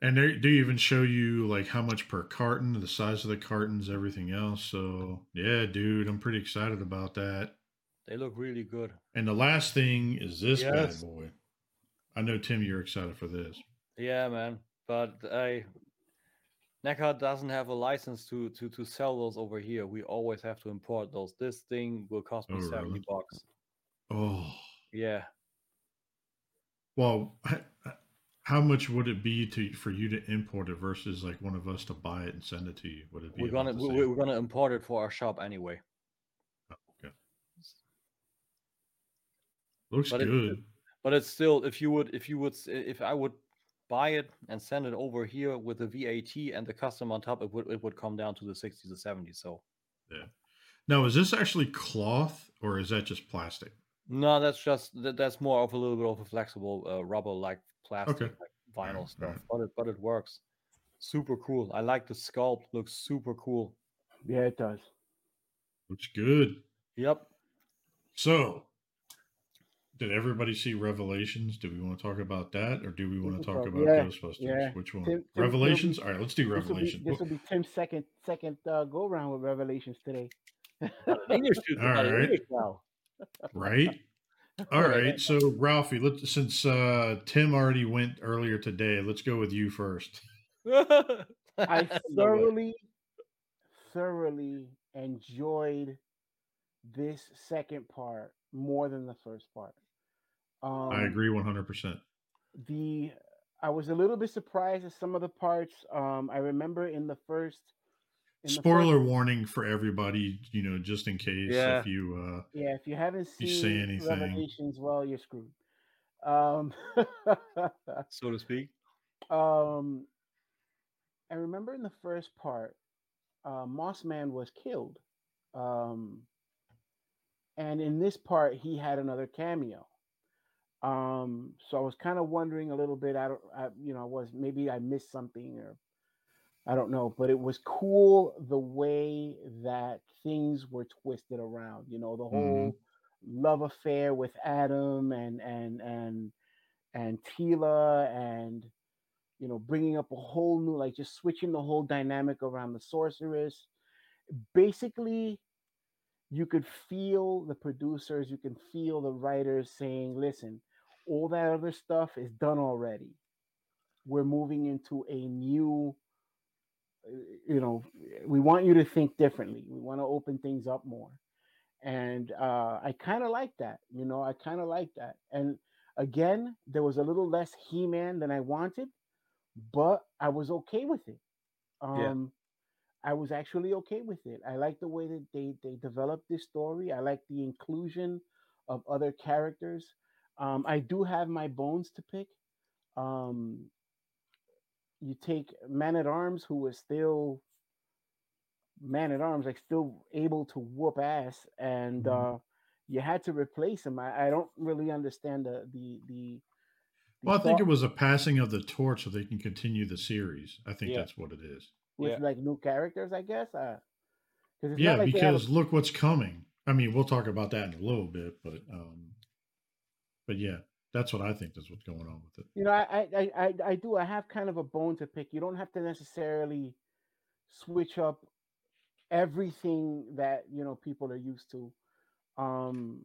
And they do even show you like how much per carton, the size of the cartons, everything else. So yeah, dude, I'm pretty excited about that. they look really good. And the last thing is this Yes. bad boy. I know Tim, you're excited for this. Yeah, man. But I NECA doesn't have a license to to to sell those over here. We always have to import those. This thing will cost me Oh, 70 really? bucks. Oh, Yeah. well, h- how much would it be to for you to import it versus like one of us to buy it and send it to you? Would it be? We're gonna we- same? we're gonna import it for our shop anyway. Oh, okay. Looks but it- good. But it's still if you would if you would if I would buy it and send it over here with the VAT and the custom on top, it would it would come down to the sixties or seventies. So yeah. Now, is this actually cloth or is that just plastic? No, that's just that, that's more of a little bit of a flexible uh, rubber like plastic like vinyl Alright, stuff. alright. But it but it works. Super cool. I like the sculpt. Looks super cool. yeah, it does. Looks good. Yep. So, did everybody see Revelations? Do we want to talk about that, or do we want to talk talk- about yeah, Ghostbusters? yeah. Which one? Tim- Tim, it'll be- Revelations. All right, let's do This will be this will be Tim's second second uh, go round with Revelations today. English dude, All got right. English now. Right. All right. So, Ralphie, let since uh, Tim already went earlier today, let's go with you first. I thoroughly, thoroughly enjoyed this second part more than the first part. Um, I agree one hundred percent. The I was a little bit surprised at some of the parts. Um, I remember in the first. In the first- Spoiler warning for everybody, you know, just in case Yeah. if you uh Yeah, if you haven't You seen say anything. Revelations, well, you're screwed. Um, so to speak. um, I remember in the first part, uh, Moss Man was killed, um, and in this part, he had another cameo. Um, so I was kind of wondering a little bit. I don't, I, you know, I was maybe I missed something or I don't know, but it was cool the way that things were twisted around. You know, the mm-hmm. whole love affair with Adam and and and and Teela and you know bringing up a whole new like just switching the whole dynamic around the sorceress. Basically, you could feel the producers, you can feel the writers saying, "Listen, all that other stuff is done already. We're moving into a new." You know, we want you to think differently. We want to open things up more and uh, I kind of like that. You know, I kind of like that. And again, there was a little less He-Man than I wanted, but I was okay with it. Yeah. Um, I was actually okay with it. I like the way that they they developed this story. I like the inclusion of other characters. Um, I do have my bones to pick. Um, you take Man at Arms, who was still man at arms, like still able to whoop ass, and Mhm. uh, you had to replace him. I, I don't really understand the the the. the Well, I think it was a passing of the torch so they can continue the series. I think Yeah. that's what it is. with yeah. like new characters, I guess. Uh, 'cause it's Yeah, not like they have a- because look what's coming. I mean, we'll talk about that in a little bit, but um, but yeah, that's what I think. is what's going on with it. you know, I, I I I do. I have kind of a bone to pick. You don't have to necessarily switch up everything that you know people are used to. Um,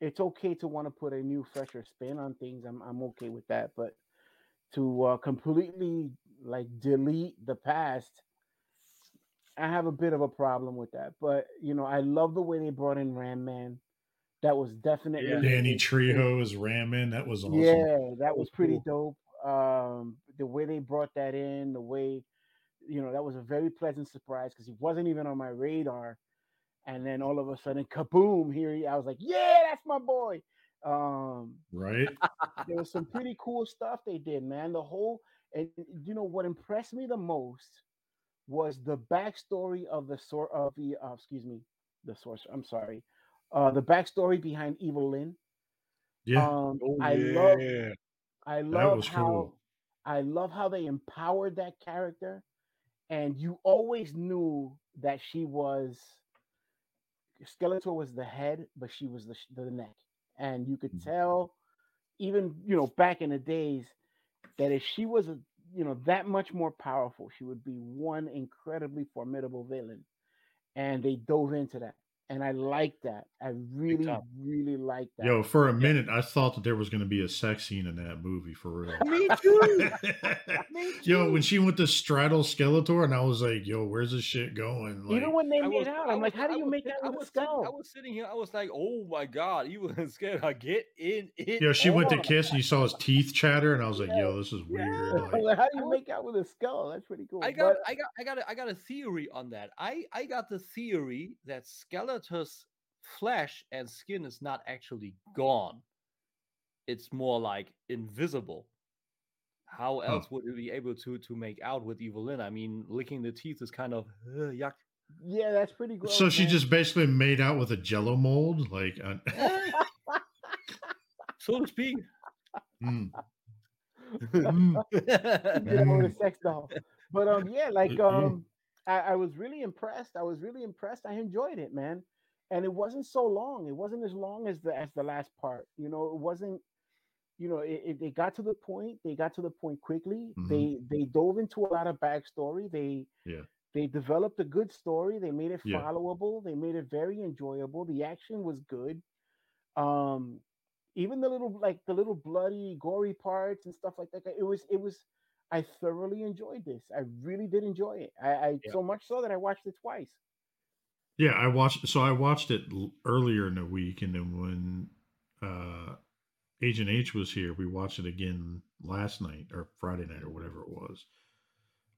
it's okay to want to put a new, fresher spin on things. I'm I'm okay with that, but to uh, completely like delete the past, I have a bit of a problem with that. But you know, I love the way they brought in Ram Man. That was definitely Yeah. Danny a- Trejo is Ram Man. That was awesome. yeah, that was was pretty dope. Um, the way they brought that in, the way, you know, that was a very pleasant surprise because he wasn't even on my radar. And then all of a sudden, kaboom! Here he, I was like, yeah, that's my boy. Um, Right? there was some pretty cool stuff they did, man. The whole, and you know what impressed me the most was the backstory of the sort of the, uh, excuse me, the source. I'm sorry, uh, the backstory behind Evil Lynn. Yeah, Um, Oh, I love. I that love was how cool. I love how they empowered that character, and you always knew that she was Skeletor was the head, but she was the the neck, and you could Mhm. tell, even you know back in the days, that if she was a you know that much more powerful, she would be one incredibly formidable villain, and they dove into that, and I like that. I really, really like that. Yo, for a minute, I thought that there was going to be a sex scene in that movie for real. Me too. Me yo, when she went to straddle Skeletor, and I was like, "Yo, where's this shit going?" Like, Even when they I made was- out, I I'm like, how do I you was make sit- out I with a skull? I was sitting here. I was like, "Oh my god!" You was scared. I get in it. yo, she went to kiss, and you saw his teeth chatter, and I was like, "Yo, this is weird." Yeah. Like, Like, how do you make out with a skull? That's pretty cool. I got, But I got, I got, a, I got a theory on that. I, I got the theory that Skeletor's flesh and skin is not actually gone. It's more like invisible. How Huh. else would you be able to to make out with Evil Lynn? I mean, licking the teeth is kind of uh, yuck. yeah, that's pretty gross. so she man. just basically made out with a Jello mold, like. Uh, so to speak. mm, mm. you know, with a sex doll. But um, yeah, like Mm-mm. um, I, I was really impressed. I was really impressed. I enjoyed it, man. And it wasn't so long. It wasn't as long as the as the last part. You know, it wasn't. You know, it, it they got to the point. They got to the point quickly. Mhm. They they dove into a lot of backstory. They Yeah. They developed a good story. They made it Yeah. followable. They made it very enjoyable. The action was good. Um, even the little like the little bloody, gory parts and stuff like that. It was it was. I thoroughly enjoyed this. I really did enjoy it. I, I Yeah. so much so that I watched it twice. Yeah, I watched. So I watched it earlier in the week, and then when uh, Agent H was here, we watched it again last night or Friday night or whatever it was.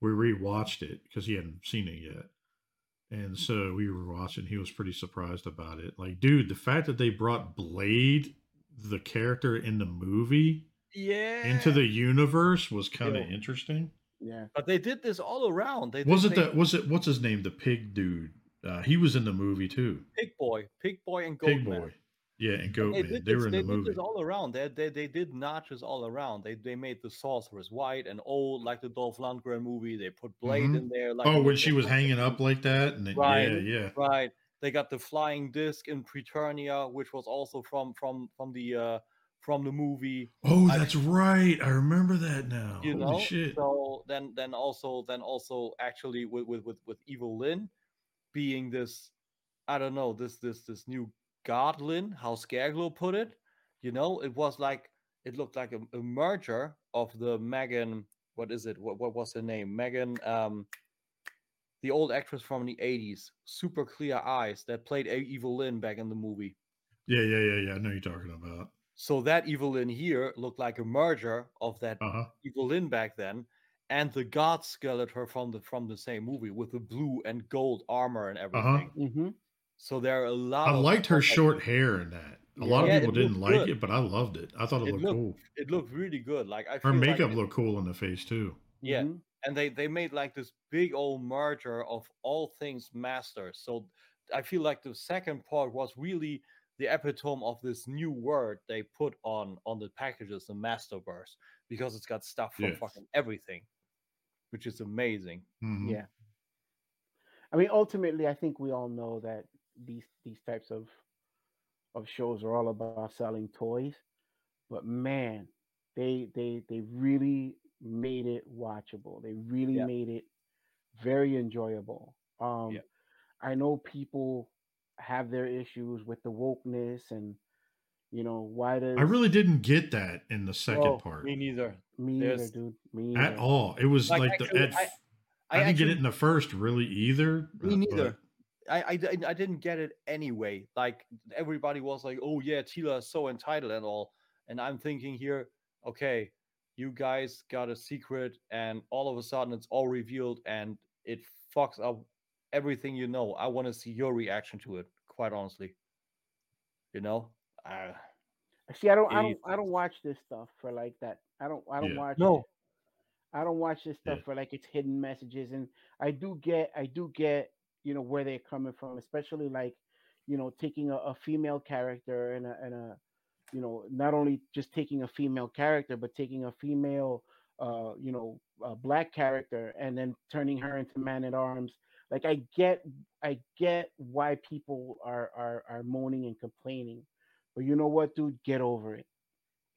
We rewatched it because he hadn't seen it yet, and so we were watching. He was pretty surprised about it. Like, dude, the fact that they brought Blade, the character in the movie, Yeah. into the universe was kind of Yo. interesting. Yeah. But they did this all around. They Was it make the was it what's his name? The pig dude. Uh, he was in the movie too. Pig Boy, Pig Boy, and Pig Goatman? boy. Yeah, and They Goatman. did, They were in they the did movie. this all around. They, they they did notches all around. They they made the sorceress white and old like the Dolph Lundgren movie. They put Blade Mhm. in there. Like oh, when she was hanging up like that, and then Right. yeah, yeah, Right. They got the flying disc in Preternia, which was also from from from the uh from the movie. Oh, I- that's right. I remember that now. you Holy know shit. so then then also then also actually with with with, with evil lynn being this i don't know this this this new god lynn how scareglow put it you know it was like it looked like a, a merger of the megan what is it what, what was her name megan um the old actress from the 80s super clear eyes that played a evil lynn back in the movie Yeah, yeah, yeah, yeah. I know you're talking about. So that evil lynn here looked like a merger of that Uh huh. Evil Lynn back then, and the God skeleton from the from the same movie with the blue and gold armor and everything. Mm-hmm. So there are a lot. Uh-huh. I of liked her stuff like- short hair in that. A lot of Yeah, it people didn't like good. it, but I loved it. I thought it, It looked looked- cool. It looked really good. Like I Her feel like makeup it- looked cool in the face too. Yeah. Mm-hmm. and they they made like this big old merger of all things master. So I feel like the second part was really the epitome of this new word they put on on the packages, the masterverse, because it's got stuff from Yeah. fucking everything, which is amazing. Mhm. Yeah. I mean, ultimately, I think we all know that these these types of of shows are all about selling toys, but man, they they they really made it watchable. They really Yeah. made it very enjoyable. Um, Yeah. I know people have their issues with the wokeness and you know why does I really didn't get that in the second Oh, part Me neither. me either, there's- dude me at all. It was Like, like, the, I at, I- f- I, I, didn't get it in the first really either. Me uh, neither. but- I, I, I didn't get it anyway. Like everybody was like, "Oh yeah, Teela is so entitled and all," and I'm thinking here, okay, you guys got a secret, and all of a sudden it's all revealed, and it fucks up everything you know. I want to see your reaction to it. Quite honestly, you know, uh, See, I don't, I don't, I don't watch this stuff for like that. I don't, I don't Yeah. watch. No. it. I don't watch this stuff Yeah. for like its hidden messages, and I do get, I do get, you know, where they're coming from, especially like, you know, taking a, a female character and a, and a, you know, not only just taking a female character, but taking a female, uh, you know, a black character and then turning her into man at arms. Like I get, I get why people are are are moaning and complaining, but you know what, dude, get over it.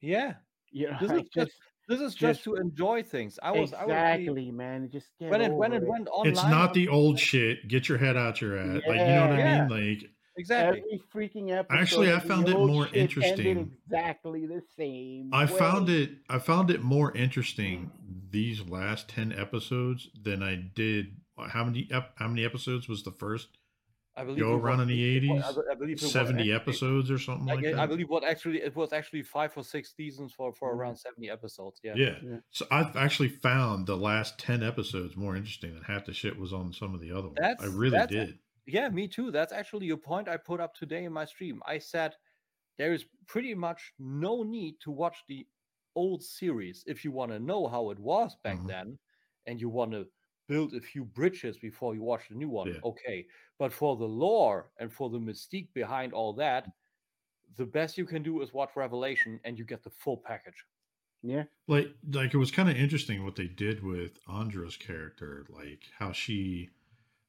yeah, You know, This is just this is just, Just- to enjoy things. I was I was exactly, really- man. Just get when it when over it went online. It's not the old shit. Get your head out your ass. Like you know what I mean? Like exactly. Every freaking episode. Actually, I found it more interesting. Exactly the same. I found it I found it more interesting these last 10 episodes than I did how many ep- how many episodes was the first I believe go around in the 80s? I believe it was 70 actually- episodes or something I, like I that. I believe what actually it was actually five or six seasons for for around seventy episodes. Yeah. Yeah. Yeah. So I've actually found the last 10 episodes more interesting than half the shit was on some of the other ones. I really that's- did. Yeah, me too. That's actually a point I put up today in my stream. I said there is pretty much no need to watch the old series if you want to know how it was back Mhm. then and you want to build a few bridges before you watch the new one. Yeah. Okay. But for the lore and for the mystique behind all that, the best you can do is watch Revelation and you get the full package. Yeah. like like it was kind of interesting what they did with Andra's character, like how she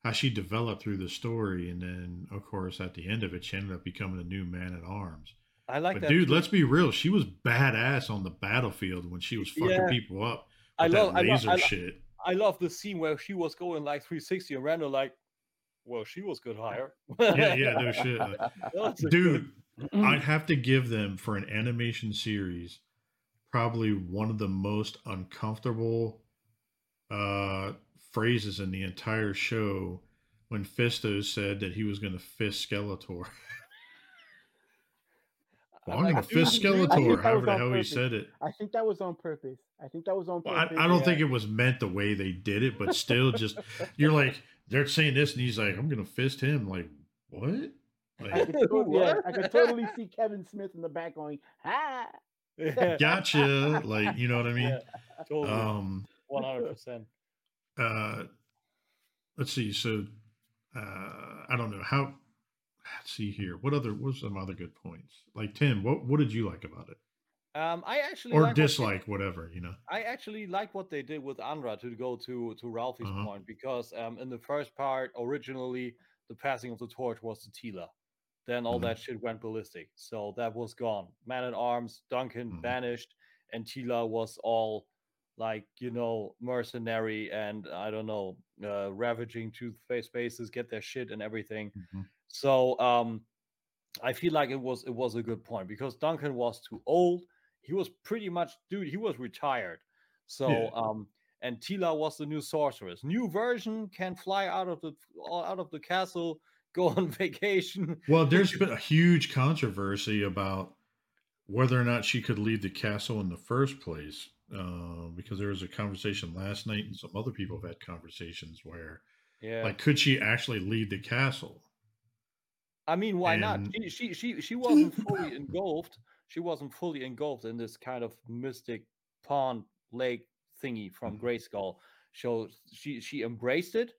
how she developed through the story, and then of course at the end of it, she ended up becoming a new man at arms. I like but that. dude, too. let's be real, she was badass on the battlefield when she was fucking Yeah. people up I with love that I love, laser I, lo- shit. I love the scene where she was going like 360 and Randall like, well, she was good hire. Yeah, yeah, no shit. like, dude, good- I'd have to give them for an animation series probably one of the most uncomfortable uh phrases in the entire show when Fisto said that he was going to fist Skeletor. I'm Well, I'm like, going to fist dude, think Skeletor, that however was the on hell he purpose. said it. I think that was on purpose. I think that was on Well, I. I don't yeah. think it was meant the way they did it, but still, just you're like they're saying this, and he's like, "I'm going to fist him." Like what? I Like, could, to- yeah, I could totally see Kevin Smith in the back going, "Ha!" Gotcha. Like you know what I mean? Yeah. totally. Um. 100%. uh let's see so uh i don't know how let's see here what other what's some other good points like tim what what did you like about it Um, I actually or like what they- dislike whatever you know I actually like what they did with Andra to go to to Ralphie's Uh-huh. point because um, in the first part originally the passing of the torch was to Teela. then all Mhm. that shit went ballistic. So that was gone. Man at Arms, Duncan Mhm. banished, and Teela was all like you know mercenary and I don't know, uh, ravaging to face spaces, get their shit and everything. Mhm. So um, I feel like it was it was a good point because Duncan was too old. He was pretty much dude. He was retired. So Yeah. um, and Teela was the new sorceress. New version can fly out of the out of the castle, go on vacation. Well, there's been a huge controversy about whether or not she could leave the castle in the first place. Uh, because there was a conversation last night, and some other people have had conversations where, Yeah, like, could she actually leave the castle? I mean, why not? She she she she wasn't fully engulfed. She wasn't fully engulfed in this kind of mystic pond lake thingy from Mhm. Grayskull. So she she embraced it,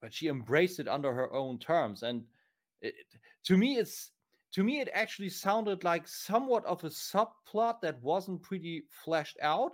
but she embraced it under her own terms. And it, to me, it's to me it actually sounded like somewhat of a subplot that wasn't pretty fleshed out.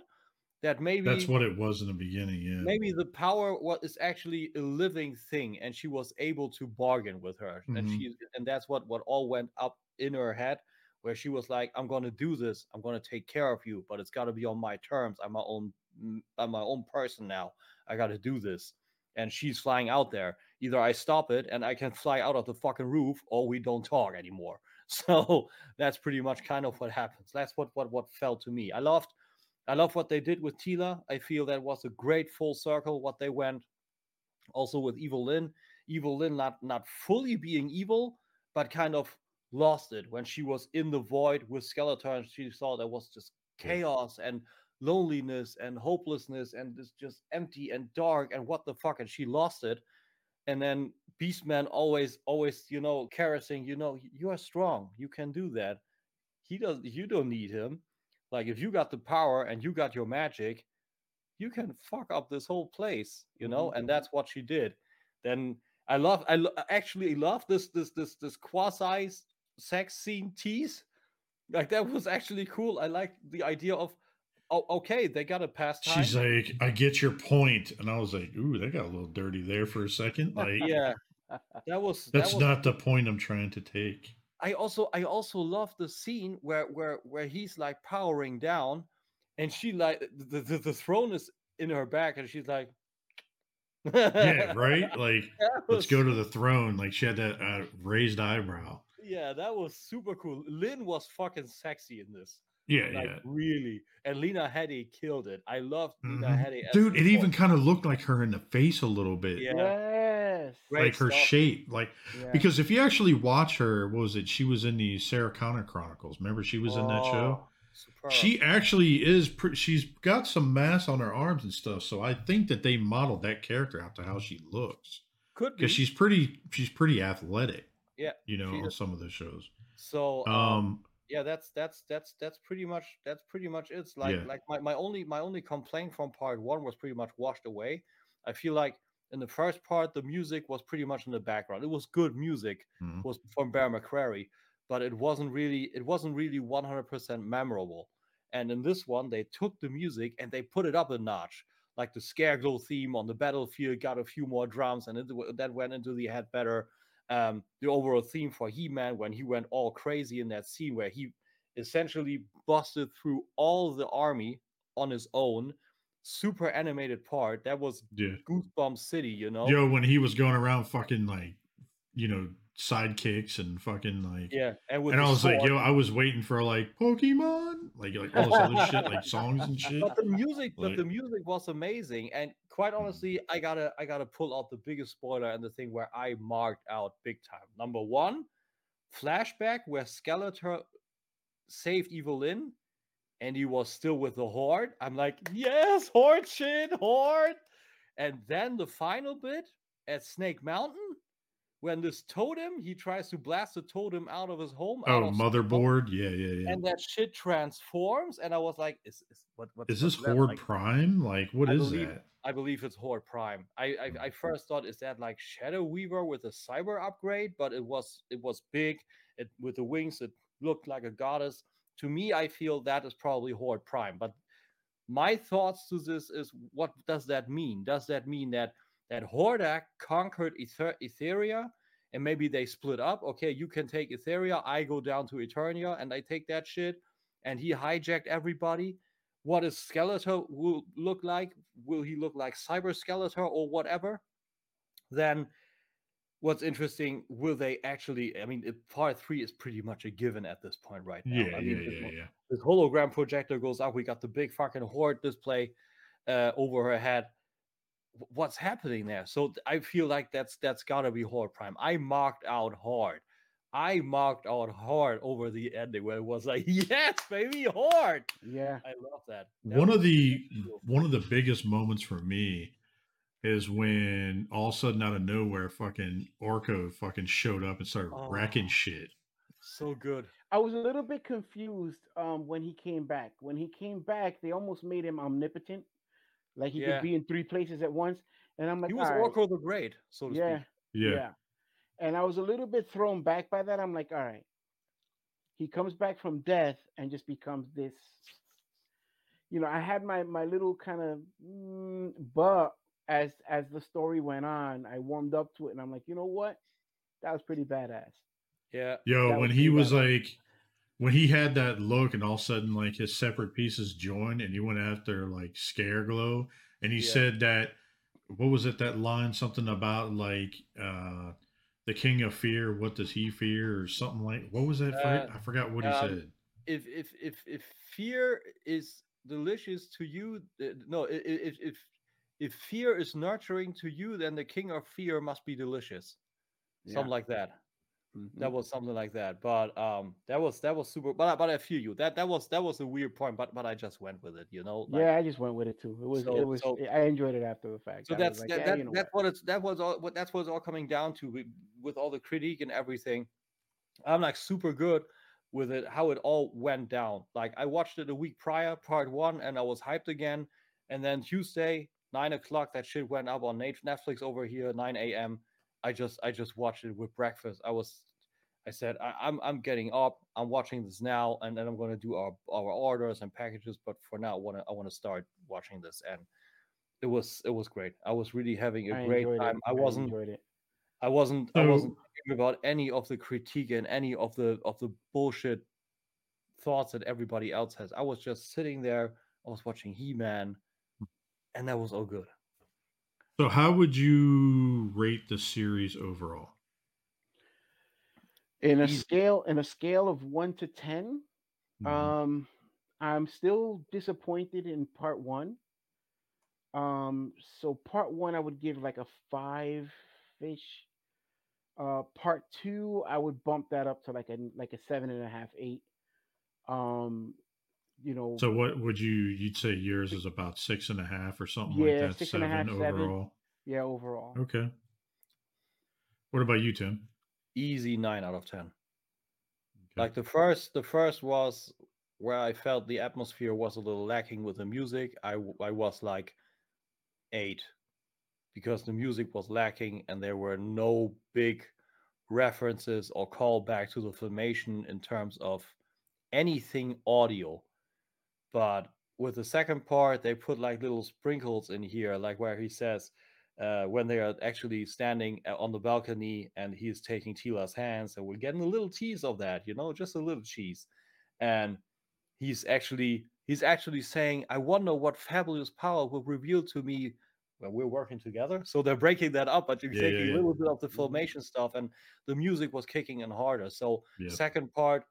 That maybe That's what it was in the beginning. Yeah. maybe the power what is actually a living thing and she was able to bargain with her and Mhm. she and that's what what all went up in her head where she was like i'm going to do this i'm going to take care of you but it's got to be on my terms i'm my own m- i'm my own person now i got to do this and she's flying out there either i stop it and i can fly out of the fucking roof or we don't talk anymore so that's pretty much kind of what happens that's what what what felt to me i loved I love what they did with Teela. I feel that was a great full circle what they went. Also with Evil Lyn, Evil Lyn not not fully being evil, but kind of lost it when she was in the void with Skeletor. She saw there was just chaos and loneliness and hopelessness and it's just empty and dark and what the fuck and she lost it. And then Beastman always always you know caressing you know you are strong you can do that. He does you don't need him like if you got the power and you got your magic you can fuck up this whole place you know mm-hmm, and mm-hmm. that's what she did. Then i love i lo- actually love this this this this quasi sex scene tease. Like that was actually cool. I like the idea of oh okay they got a pastime. She's like, I get your point, and I was like, ooh, that got a little dirty there for a second. Like, yeah. That was that's that was not the point I'm trying to take. I also I also love the scene where where where he's like powering down, and she like the the, the throne is in her back, and she's like, Yeah, right. Like, That let's go to the throne. Like, she had that uh, raised eyebrow. Yeah, that was super cool. Lynn was fucking sexy in this, Yeah, like yeah. really, and Lena Headey killed it. I loved Lena Mhm. Headey, Dude, it even kind of looked like her in the face a little bit. Yeah. Yes. Great like her stuff. shape. Like, Yeah. because if you actually watch her, what was it? She was in the Sarah Connor Chronicles. Remember, she was in that show. Oh, superb. She actually is. Pre- she's got some mass on her arms and stuff. So I think that they modeled that character after how she looks could be because she's pretty. She's pretty athletic. Yeah, you know, on some of the shows. so um, Um, yeah that's that's that's that's pretty much that's pretty much it It's like Yeah. like my, my only my only complaint from part one was pretty much washed away i feel like in the first part the music was pretty much in the background it was good music Mhm. was from Bear McCreary but it wasn't really it wasn't really 100% memorable and in this one they took the music and they put it up a notch like the scareglow theme on the battlefield got a few more drums and it, that went into the head better um, the overall theme for He-Man when he went all crazy in that scene where he essentially busted through all the army on his own. Super animated part. That was yeah. Goosebump City, you know. Yo, when he was going around fucking like, you know, sidekicks and fucking like. Yeah, and with And I was like, yo, I was waiting for like Pokemon, like like all this other shit, like songs and shit. but the music, but the music was amazing. And quite mm. honestly, I gotta, I gotta pull out the biggest spoiler and the thing where I marked out big time. Number one, flashback where Skeletor saved Evil Lyn, and he was still with the Horde. I'm like, yes, Horde shit, Horde. And then the final bit at Snake Mountain, when this totem, he tries to blast the totem out of his home. out Oh, of Snake Mountain, motherboard, yeah, yeah, yeah. And that shit transforms, and I was like, "Is, is what? What's, Is this Horde like? Prime? Like, what I is believe- that? I believe it's Horde Prime. I, I I first thought is that like Shadow Weaver with a cyber upgrade, but it was it was big. It with the wings, it looked like a goddess. To me, I feel that is probably Horde Prime. But my thoughts to this is, what does that mean? Does that mean that that Hordak conquered Ether- Etheria and maybe they split up. Okay, you can take Etheria, I go down to Eternia, and I take that shit. And he hijacked everybody. What does Skeletor will look like? Will he look like Cyber Skeletor or whatever? Then what's interesting, will they actually? I mean, it, part three is pretty much a given at this point right now. Yeah, I yeah, this yeah, one- yeah. this hologram projector goes up. We got the big fucking horde display uh, over her head. What's happening there? So I feel like that's that's gotta be Horde Prime. I marked out hard. I marked out hard over the ending where it was like, yes, baby, horde. Yeah. I love that. That one of the cool. one of the biggest moments for me is when all of a sudden out of nowhere fucking Orko fucking showed up and started wrecking Oh. shit. so good. I was a little bit confused um, when he came back. When he came back, they almost made him omnipotent, like he Yeah. could be in three places at once. And I'm like, He was "All right, Orko the Great, so to yeah, speak. Yeah. And I was a little bit thrown back by that. I'm like, all right. He comes back from death and just becomes this. You know, I had my my little kind of, mm, but as as the story went on, I warmed up to it, and I'm like, you know what, that was pretty badass. Yeah. Yo, That when was he was badass. like when he had that look and all of a sudden like his separate pieces joined and he went after like Scareglow and he Yeah. said that what was it that line something about like uh the king of fear what does he fear or something like what was that fight? Uh, I forgot what he um, said. if if if if fear is delicious to you uh, no i- i- if if if fear is nurturing to you then the king of fear must be delicious something like that that Mhm. was something like that but um that was that was super but I- but i feel you that that was that was a weird point but but i just went with it you know like, yeah, I just went with it too. It was So- it was so- I enjoyed it after the fact. so I that's like, that, "Yeah, that, you know that's what?" what it's that was all what that's what it's all coming down to with, with all the critique and everything i'm like super good with it how it all went down like i watched it a week prior part one and i was hyped again and then tuesday nine o'clock that shit went up on netflix over here 9 a.m i just i just watched it with breakfast i was i said I, i'm i'm getting up i'm watching this now and then i'm going to do our our orders and packages but for now i want to i want to start watching this and it was it was great. I was really having a I great time. It. I wasn't enjoyed it. I wasn't I wasn't thinking about any of the critique and any of the of the bullshit thoughts that everybody else has. I was just sitting there, I was watching He-Man, and that was all good. So how would you rate the series overall? In a scale in a scale of one to 10 Mhm. Um, I'm still disappointed in part one. Um, so part one I would give like a five ish. Uh, part two I would bump that up to like a like a seven and a half, eight. Um, you know, so what would you you'd say yours is about six and a half or something Yeah, like that? six and a seven overall. yeah, overall. Okay. What about you, Tim? Easy nine out of ten. Okay. Like the first, the first was where I felt the atmosphere was a little lacking with the music. I I was like eight because the music was lacking and there were no big references or callback to the filmation in terms of anything audio. But with the second part, they put like little sprinkles in here, like where he says, uh, when they are actually standing uh, on the balcony and he's taking Teela's hands, and we're getting a little tease of that, you know, just a little cheese. And he's actually he's actually saying, "I wonder what fabulous power will reveal to me when we're working together." So they're breaking that up, but you're Yeah, yeah, taking yeah. a little bit of the Filmation stuff, and the music was kicking in harder. So Yeah. second part,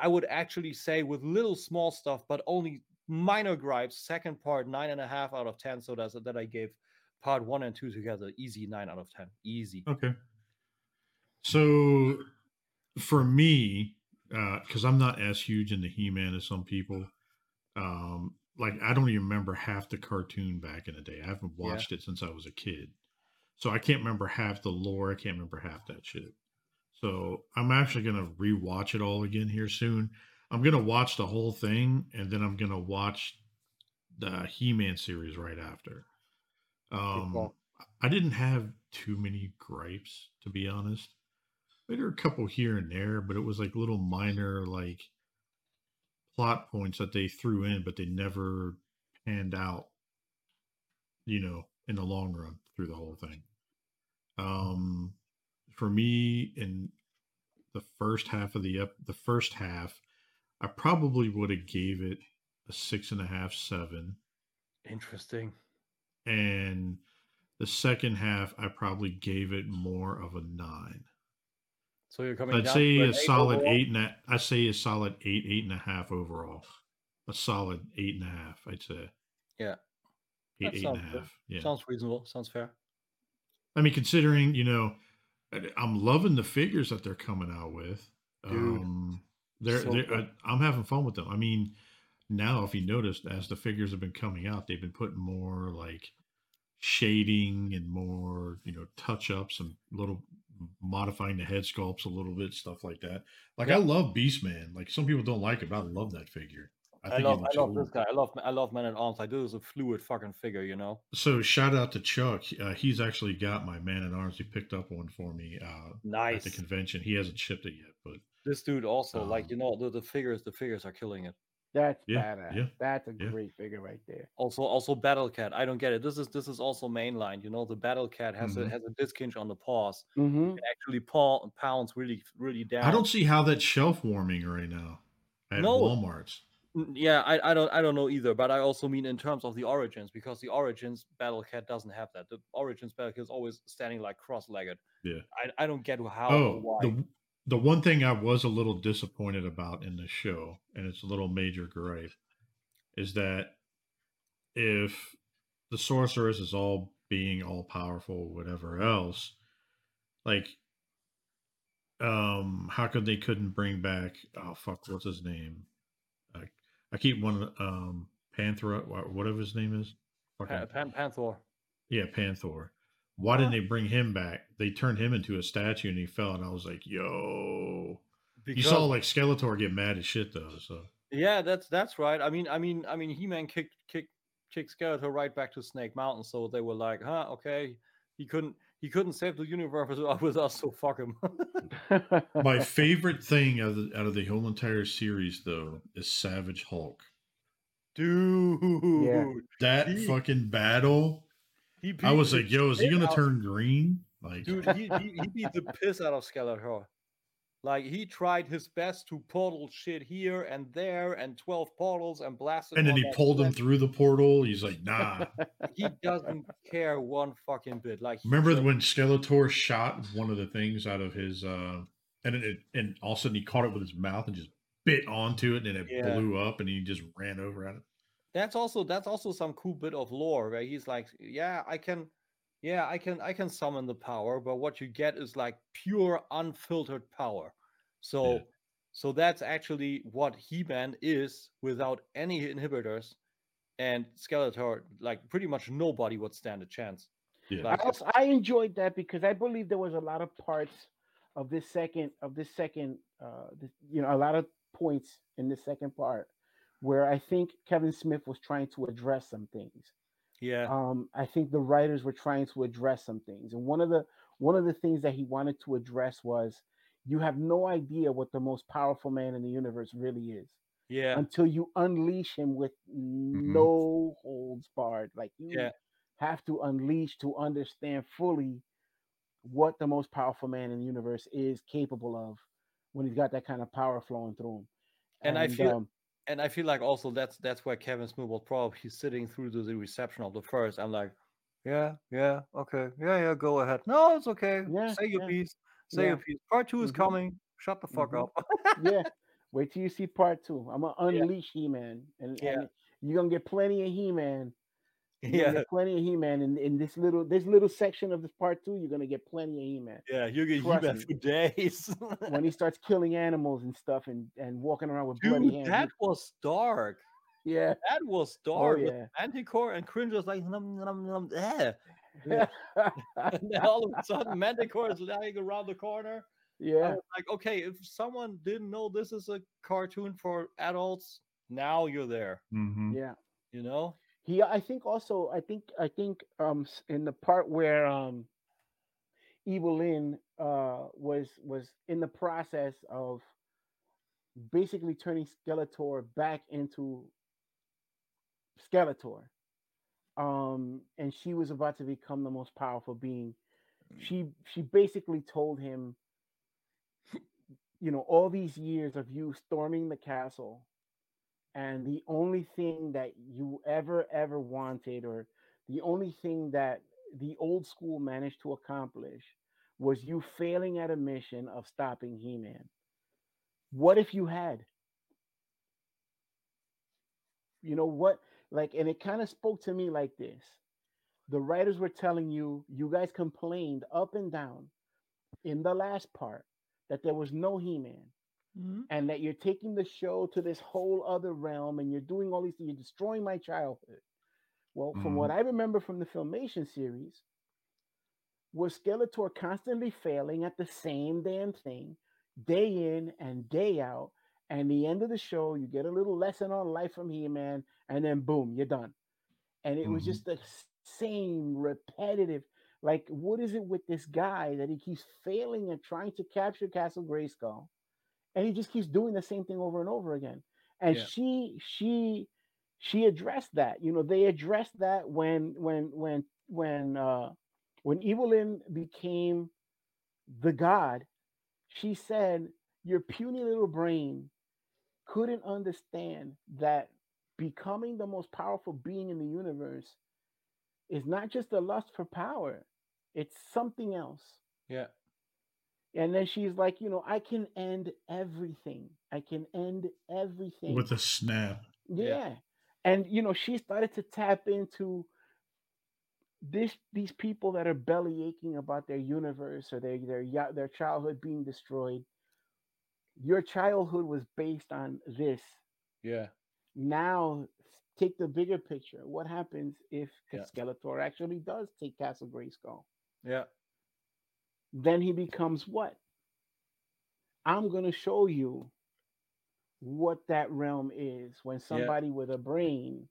I would actually say with little small stuff, but only minor gripes. Second part, nine and a half out of ten. So that's that I gave part one and two together. Easy nine out of ten. Easy. Okay. So for me, because I'm not as huge into He-Man as some people, um, like I don't even remember half the cartoon back in the day. I haven't Yeah. watched it since I was a kid, so I can't remember half the lore. I can't remember half that shit. So I'm actually gonna rewatch it all again here soon. I'm gonna watch the whole thing, and then I'm gonna watch the He-Man series right after. Um. I didn't have too many gripes, to be honest. There were a couple here and there, but it was like little minor like plot points that they threw in, but they never panned out, you know, in the long run through the whole thing. Um for me in the first half of the up the first half, I probably would have gave it a six and a half, seven, Interesting. and the second half I probably gave it more of a nine. So you're coming. I'd say a solid overall? eight and a, I say a solid eight, eight and a half overall. A solid eight and a half, I'd say. Yeah. Eight, That eight and a good. Yeah. Sounds reasonable. Sounds fair. I mean, considering you know, I'm loving the figures that they're coming out with. Dude, um, they're, so they're. I, I'm having fun with them. I mean, now if you noticed, as the figures have been coming out, they've been putting more like shading and more you know touch ups and little modifying the head sculpts a little bit, stuff like that. Like I love Beastman. Like some people don't like it, but I love that figure. I, think he love. I love this guy. I love. I love Man at Arms. Like this is a fluid fucking figure. You know. So shout out to Chuck. Uh, he's actually got my man at arms. He picked up one for me uh, at the convention. He hasn't shipped it yet, but This dude also Um, like you know the, the figures. The figures are killing it. That's Yeah, badass. yeah, That's a yeah. great figure right there. Also, also Battle Cat. I don't get it. This is this is also mainline. You know, the Battle Cat has a Mhm. has a disc hinge on the paws. Mm-hmm. It actually paw, pounds really really down. I don't see how that's shelf warming right now at No. Walmart's. Yeah, I, I don't I don't know either, but I also mean in terms of the origins because the origins Battle Cat doesn't have that. The origins Battle Cat is always standing like cross-legged. Yeah. I, I don't get how or Oh, why. the the one thing I was a little disappointed about in the show, and it's a little major gripe, is that if the sorceress is all being all powerful, whatever else, like, um, how could they couldn't bring back? Oh fuck, what's his name? I, I keep one of um Panthera, whatever his name is. Pa- Fucking- Pan- Panther. yeah, Panther. Why didn't they bring him back? They turned him into a statue and he fell, and I was like, "Yo!" Because, you saw like Skeletor get mad as shit though. So yeah, that's that's right. I mean, I mean, I mean, He-Man kicked kicked kicked Skeletor right back to Snake Mountain, so they were like, huh, okay, he couldn't he couldn't save the universe with- with us, so fuck him. my favorite thing out of the, out of the whole entire series though is Savage Hulk. Dude, That He- fucking battle, he I was like, "Yo, is he gonna out- turn green?" Like, Dude, he, he, he beat the piss out of Skeletor. Like he tried his best to portal shit here and there and 12 portals and blasted. and then he pulled him through the portal. He's like, "Nah." He doesn't care one fucking bit. Like Remember when Skeletor shot one of the things out of his, uh, and it, and all of a sudden he caught it with his mouth and just bit onto it, and it Yeah. blew up, and he just ran over at it. that's also that's also some cool bit of lore where he's like, yeah, I can, yeah, I can I can summon the power, but what you get is like pure unfiltered power. So Yeah. so that's actually what He-Man is without any inhibitors. And Skeletor, like pretty much nobody would stand a chance. Yeah. Like, I, also, I enjoyed that because I believe there was a lot of parts of this second of this second uh this, you know a lot of points in the second part where I think Kevin Smith was trying to address some things. Yeah, Um, I think the writers were trying to address some things, and one of the one of the things that he wanted to address was you have no idea what the most powerful man in the universe really is yeah, until you unleash him with no holds barred. Like you Yeah. have to unleash to understand fully what the most powerful man in the universe is capable of when he's got that kind of power flowing through him. And I feel- um, and I feel like also that's that's where Kevin Smith was probably sitting through the reception of the first. I'm like, yeah, yeah, okay, yeah, yeah, go ahead. No, it's okay. Yeah, Say your yeah, piece. Say yeah. your piece. Part 2 is Mhm. coming. Shut the fuck Mhm. up. yeah, wait till you see part two. I'm gonna unleash He-Man, and, Yeah. and you're gonna get plenty of He-Man. You're gonna yeah, get plenty of He-Man in, in this little this little section of this part two. You're gonna get plenty of He-Man yeah, you get Trust He-Man me. for days. when he starts killing animals and stuff and and walking around with bloody Dude, hands. that was dark. yeah, That was oh dark. with yeah. Manticore and Cringe was like, num, num, num, eh. and then all of a sudden, Manticore is lying around the corner. Yeah, like, okay, if someone didn't know this is a cartoon for adults, now you're there. Mhm. yeah. You know? He, I think also, I think, I think, um, in the part where um, Evil Lyn uh was was in the process of basically turning Skeletor back into Skeletor, um, and she was about to become the most powerful being. she she basically told him you know all these years of you storming the castle and the only thing that you ever ever wanted or the only thing that the old school managed to accomplish was you failing at a mission of stopping he-man. What if you had? You know what? Like and it kind of spoke to me like this. The writers were telling you you guys complained up and down in the last part that there was no he-man Mhm. and that you're taking the show to this whole other realm and you're doing all these things, you're destroying my childhood. Well, from what I remember from the filmation series, was Skeletor constantly failing at the same damn thing, day in and day out. And the end of the show, you get a little lesson on life from He-Man, and then boom, you're done. And it was Mhm. just the same repetitive. Like, what is it with this guy that he keeps failing at trying to capture Castle Grayskull? And he just keeps doing the same thing over and over again and Yeah. she she she addressed that you know they addressed that when when when when uh when Evil Lyn became the god she said your puny little brain couldn't understand that becoming the most powerful being in the universe is not just a lust for power it's something else Yeah. And then she's like, you know, I can end everything. I can end everything. with a snap. yeah. And you know, she started to tap into this these people that are belly aching about their universe or their their ya- their childhood being destroyed. Your childhood was based on this. Yeah. Now take the bigger picture. What happens if Yeah. Skeletor actually does take Castle Grayskull? Yeah. Then he becomes what? I'm going to show you what that realm is when somebody with a brain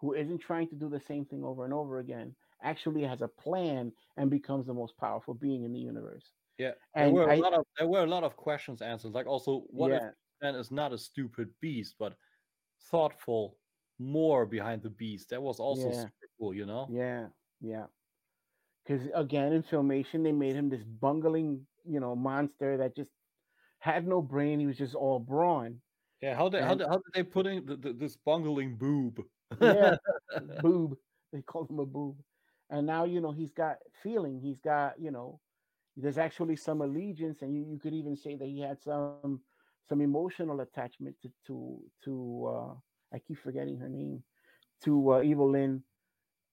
who isn't trying to do the same thing over and over again actually has a plan and becomes the most powerful being in the universe. Yeah. There And were a I- lot of there were a lot of questions answered. Like also, what if yeah, man is not a stupid beast, but thoughtful more behind the beast? That was also Yeah. super cool, you know? yeah, yeah. Because again, in filmation, they made him this bungling, you know, monster that just had no brain. He was just all brawn. Yeah. How did how did, how did they put in the, the, this bungling boob? Yeah, boob. They call him a boob. And now, you know, he's got feeling. He's got, you know, there's actually some allegiance, and you, you could even say that he had some some emotional attachment to to to uh I keep forgetting her name, to uh Evil Lyn.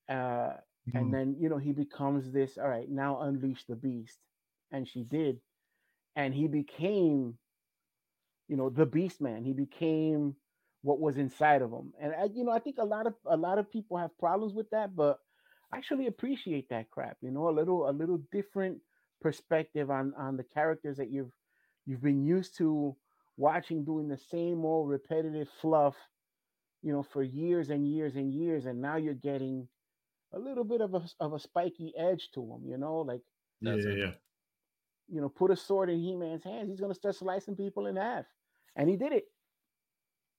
Uh and Mm. then, you know, he becomes this, all right, now unleash the beast. And she did. And he became, you know, the beast man. He became what was inside of him. And I, you know, I think a lot of a lot of people have problems with that, but I actually appreciate that crap, you know, a little a little different perspective on on the characters that you've you've been used to watching doing the same old repetitive fluff, you know, for years and years and years, and now you're getting a little bit of a of a spiky edge to him, you know, like Yeah, yeah, yeah. you know, put a sword in He-Man's hands, he's gonna start slicing people in half, and he did it.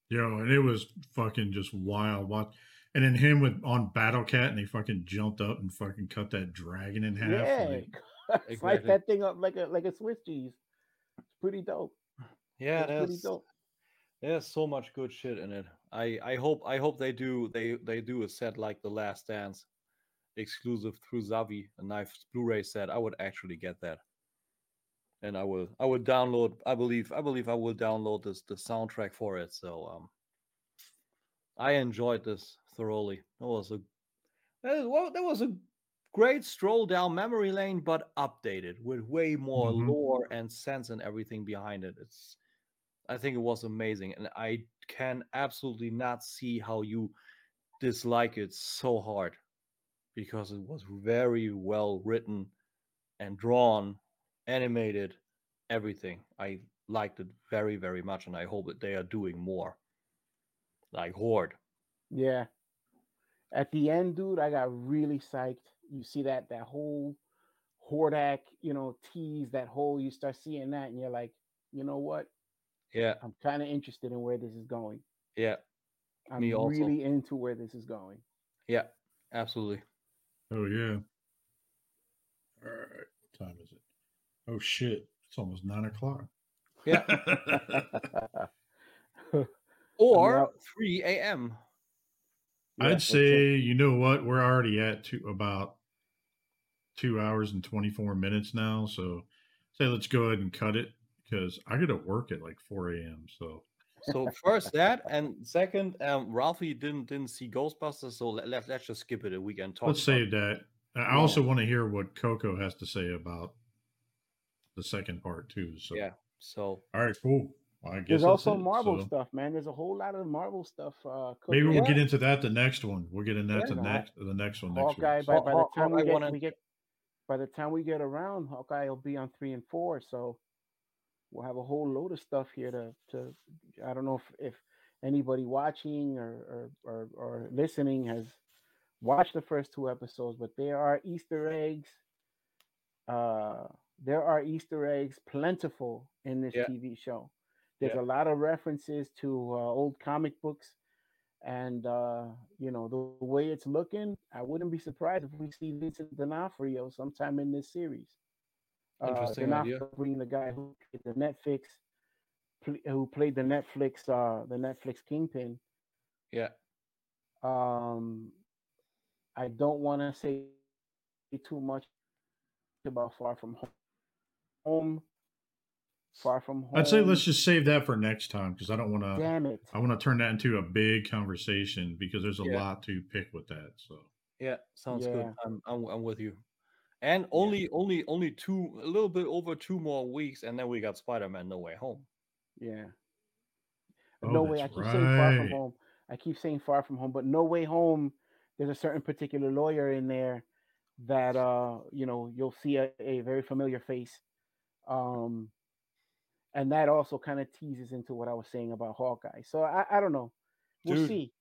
Yo, and it was fucking just wild. Watch, and then him with on Battle Cat, and he fucking jumped up and fucking cut that dragon in half. Yeah, like- slice Exactly. that thing up like a like a Swiss cheese. It's pretty dope. Yeah, It's pretty dope. there's so much good shit in it. I I hope I hope they do they they do a set like The Last Dance, exclusive through Zavvi, a Knife Blu-ray set. I would actually get that, and I will I will download. I believe I believe I will download this the soundtrack for it. So um, I enjoyed this thoroughly. That was a that, well, that was a great stroll down memory lane, but updated with way more Mhm. lore and sense and everything behind it. It's I think it was amazing, and I can absolutely not see how you dislike it so hard because it was very well written and drawn, animated, everything. I liked it very, very much, and I hope that they are doing more. Like Horde. Yeah. At the end, dude, I got really psyched. You see that that whole Hordak, you know, tease, that whole you start seeing that, and you're like, you know what? Yeah, I'm kind of interested in where this is going. yeah, I'm Me also. really into where this is going. yeah, absolutely. Oh yeah. All right. What time is it? Oh shit! It's almost nine o'clock. Yeah. or 3 a.m. Yeah, I'd that's it. say you know what we're already at to about two hours and twenty four minutes now. So say let's go ahead and cut it because I got to work at like four a.m. So So first that, and second, um, Ralphie didn't didn't see Ghostbusters, so let, let, let's just skip it a weekend. Talk let's about save that. I I also want to hear what Coco has to say about the second part too. So Yeah. So all right, cool. Well, I guess There's also it. Marvel So stuff, man. There's a whole lot of Marvel stuff. Uh, Maybe we'll cooking. get into that the next one. We'll get into that Yeah, the no. next the next one next Hawkeye. week. By, by the time we get, wanna- we get, by the time we get around, Hawkeye will be on three and four. So we'll have a whole load of stuff here to to. I don't know if if anybody watching or or or, or listening has watched the first two episodes, but there are Easter eggs. Uh, there are Easter eggs plentiful in this Yeah. TV show. There's Yeah. a lot of references to uh, old comic books, and uh, you know the, way it's looking. I wouldn't be surprised if we see Vincent D'Onofrio sometime in this series. Uh, Interesting idea. D'Onofrio being the guy who played the Netflix, pl- who played the Netflix, uh, the Netflix Kingpin. yeah, Um, I don't want to say too much about Far From Home. Home. Far From Home. I'd say let's just save that for next time because I don't want to. Damn it. I want to turn that into a big conversation because there's a Yeah. lot to pick with that. So yeah, sounds good. I'm, I'm I'm with you. And only only only two, a little bit over two more weeks, and then we got Spider-Man: No Way Home. Yeah. Oh, no way. I that's keep saying Far From. Home. I keep saying Far From Home, but No Way Home. There's a certain particular lawyer in there that uh you know you'll see a, a very familiar face, um, and that also kind of teases into what I was saying about Hawkeye. So I I don't know. We'll Dude, see.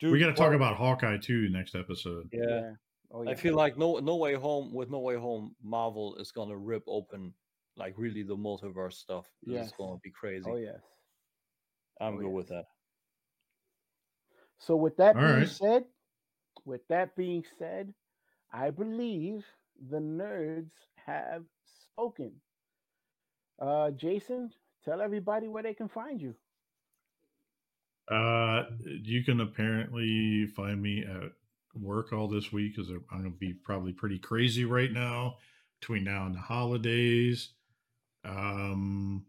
Dude, we got to talk well, about Hawkeye too next episode. Yeah, Oh yeah. I feel like no No Way Home with No Way Home, Marvel is gonna rip open like really the multiverse stuff. This Yes. is gonna be crazy. Oh yes. I'm Oh, good with that. So with that All being right. said, with that being said, I believe the nerds have spoken. Uh, Jason, tell everybody where they can find you. Uh, you can apparently find me at work all this week because I'm going to be probably pretty crazy right now between now and the holidays. Um,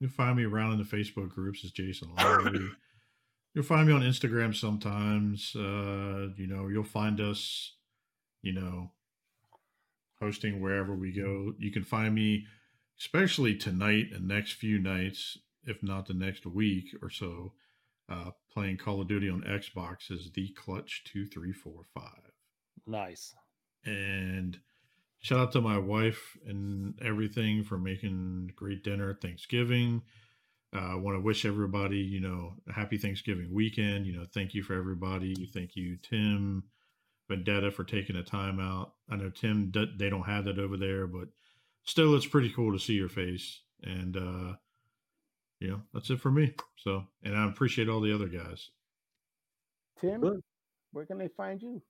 you'll find me around in the Facebook groups as Jason Lowery. you'll find me on Instagram sometimes. Uh, you know, you'll find us, you know, hosting wherever we go. You can find me, especially tonight and next few nights, if not the next week or so, uh, playing Call of Duty on Xbox is the Clutch two three four five. Nice. And shout out to my wife and everything for making great dinner at Thanksgiving. Uh, I want to wish everybody, you know, a happy Thanksgiving weekend. You know, thank you for everybody. Thank you, Tim, Vendetta, for taking the time out. I know Tim, they don't have that over there, but still, it's pretty cool to see your face. And, uh, you know, that's it for me. So, and I appreciate all the other guys. Tim, Good. where can they find you?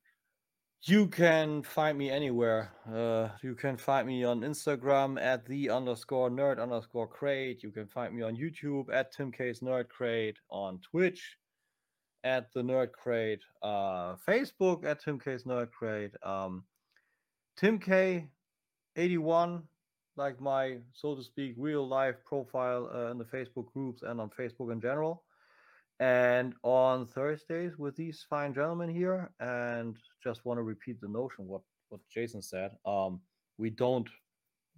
You can find me anywhere. Uh, you can find me on Instagram at the underscore nerd underscore crate. You can find me on YouTube at Tim K's Nerd Crate, on Twitch at the Nerd Crate, uh, Facebook at Tim K's Nerd Crate, um, Tim K 81, like my so to speak real life profile uh, in the Facebook groups and on Facebook in general and on Thursdays with these fine gentlemen here. And just want to repeat the notion what what Jason said. Um, we don't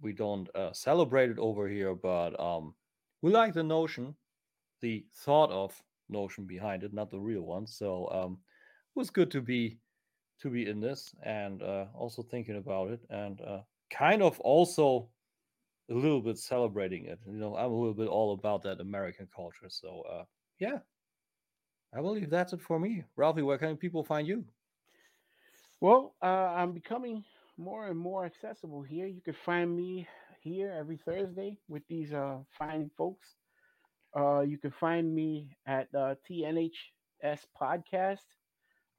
we don't uh, celebrate it over here, but um, we like the notion, the thought of notion behind it, not the real one. So um, it was good to be to be in this and uh, also thinking about it and uh, kind of also a little bit celebrating it. You know, I'm a little bit all about that American culture. So uh, yeah, I believe that's it for me. Ralphie, where can people find you? Well, uh, I'm becoming more and more accessible here. You can find me here every Thursday with these uh, fine folks. Uh, you can find me at uh, TNHS Podcast,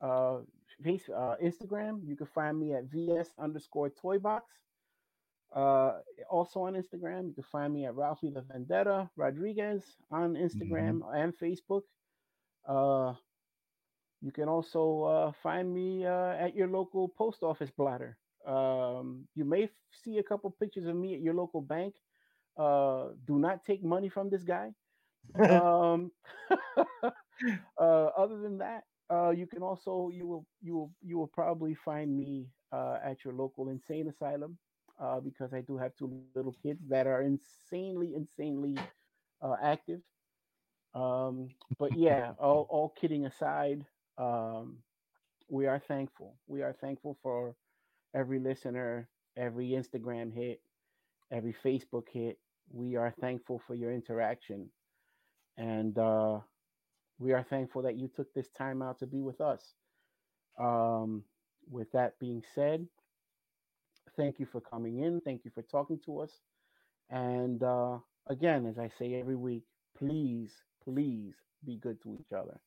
uh, uh, Instagram. You can find me at VS underscore Toybox. Uh, also on Instagram, you can find me at Ralphie the Vendetta Rodriguez on Instagram and Facebook. Uh, you can also uh, find me uh, at your local post office blotter. Um, you may f- see a couple pictures of me at your local bank. Uh, do not take money from this guy. um, uh, other than that, uh, you can also you will you will you will probably find me uh, at your local insane asylum uh, because I do have two little kids that are insanely insanely uh, active. Um, but yeah, all, all kidding aside, um, we are thankful. We are thankful for every listener, every Instagram hit, every Facebook hit. We are thankful for your interaction. And uh, we are thankful that you took this time out to be with us. Um, with that being said, thank you for coming in. Thank you for talking to us. And uh, again, as I say every week, please, please be good to each other.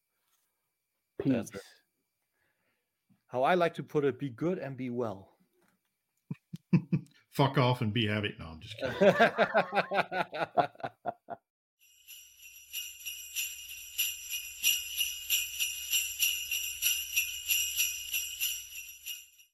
Peace. That's. How I like to put it, be good and be well. Fuck off and be happy. No, I'm just kidding.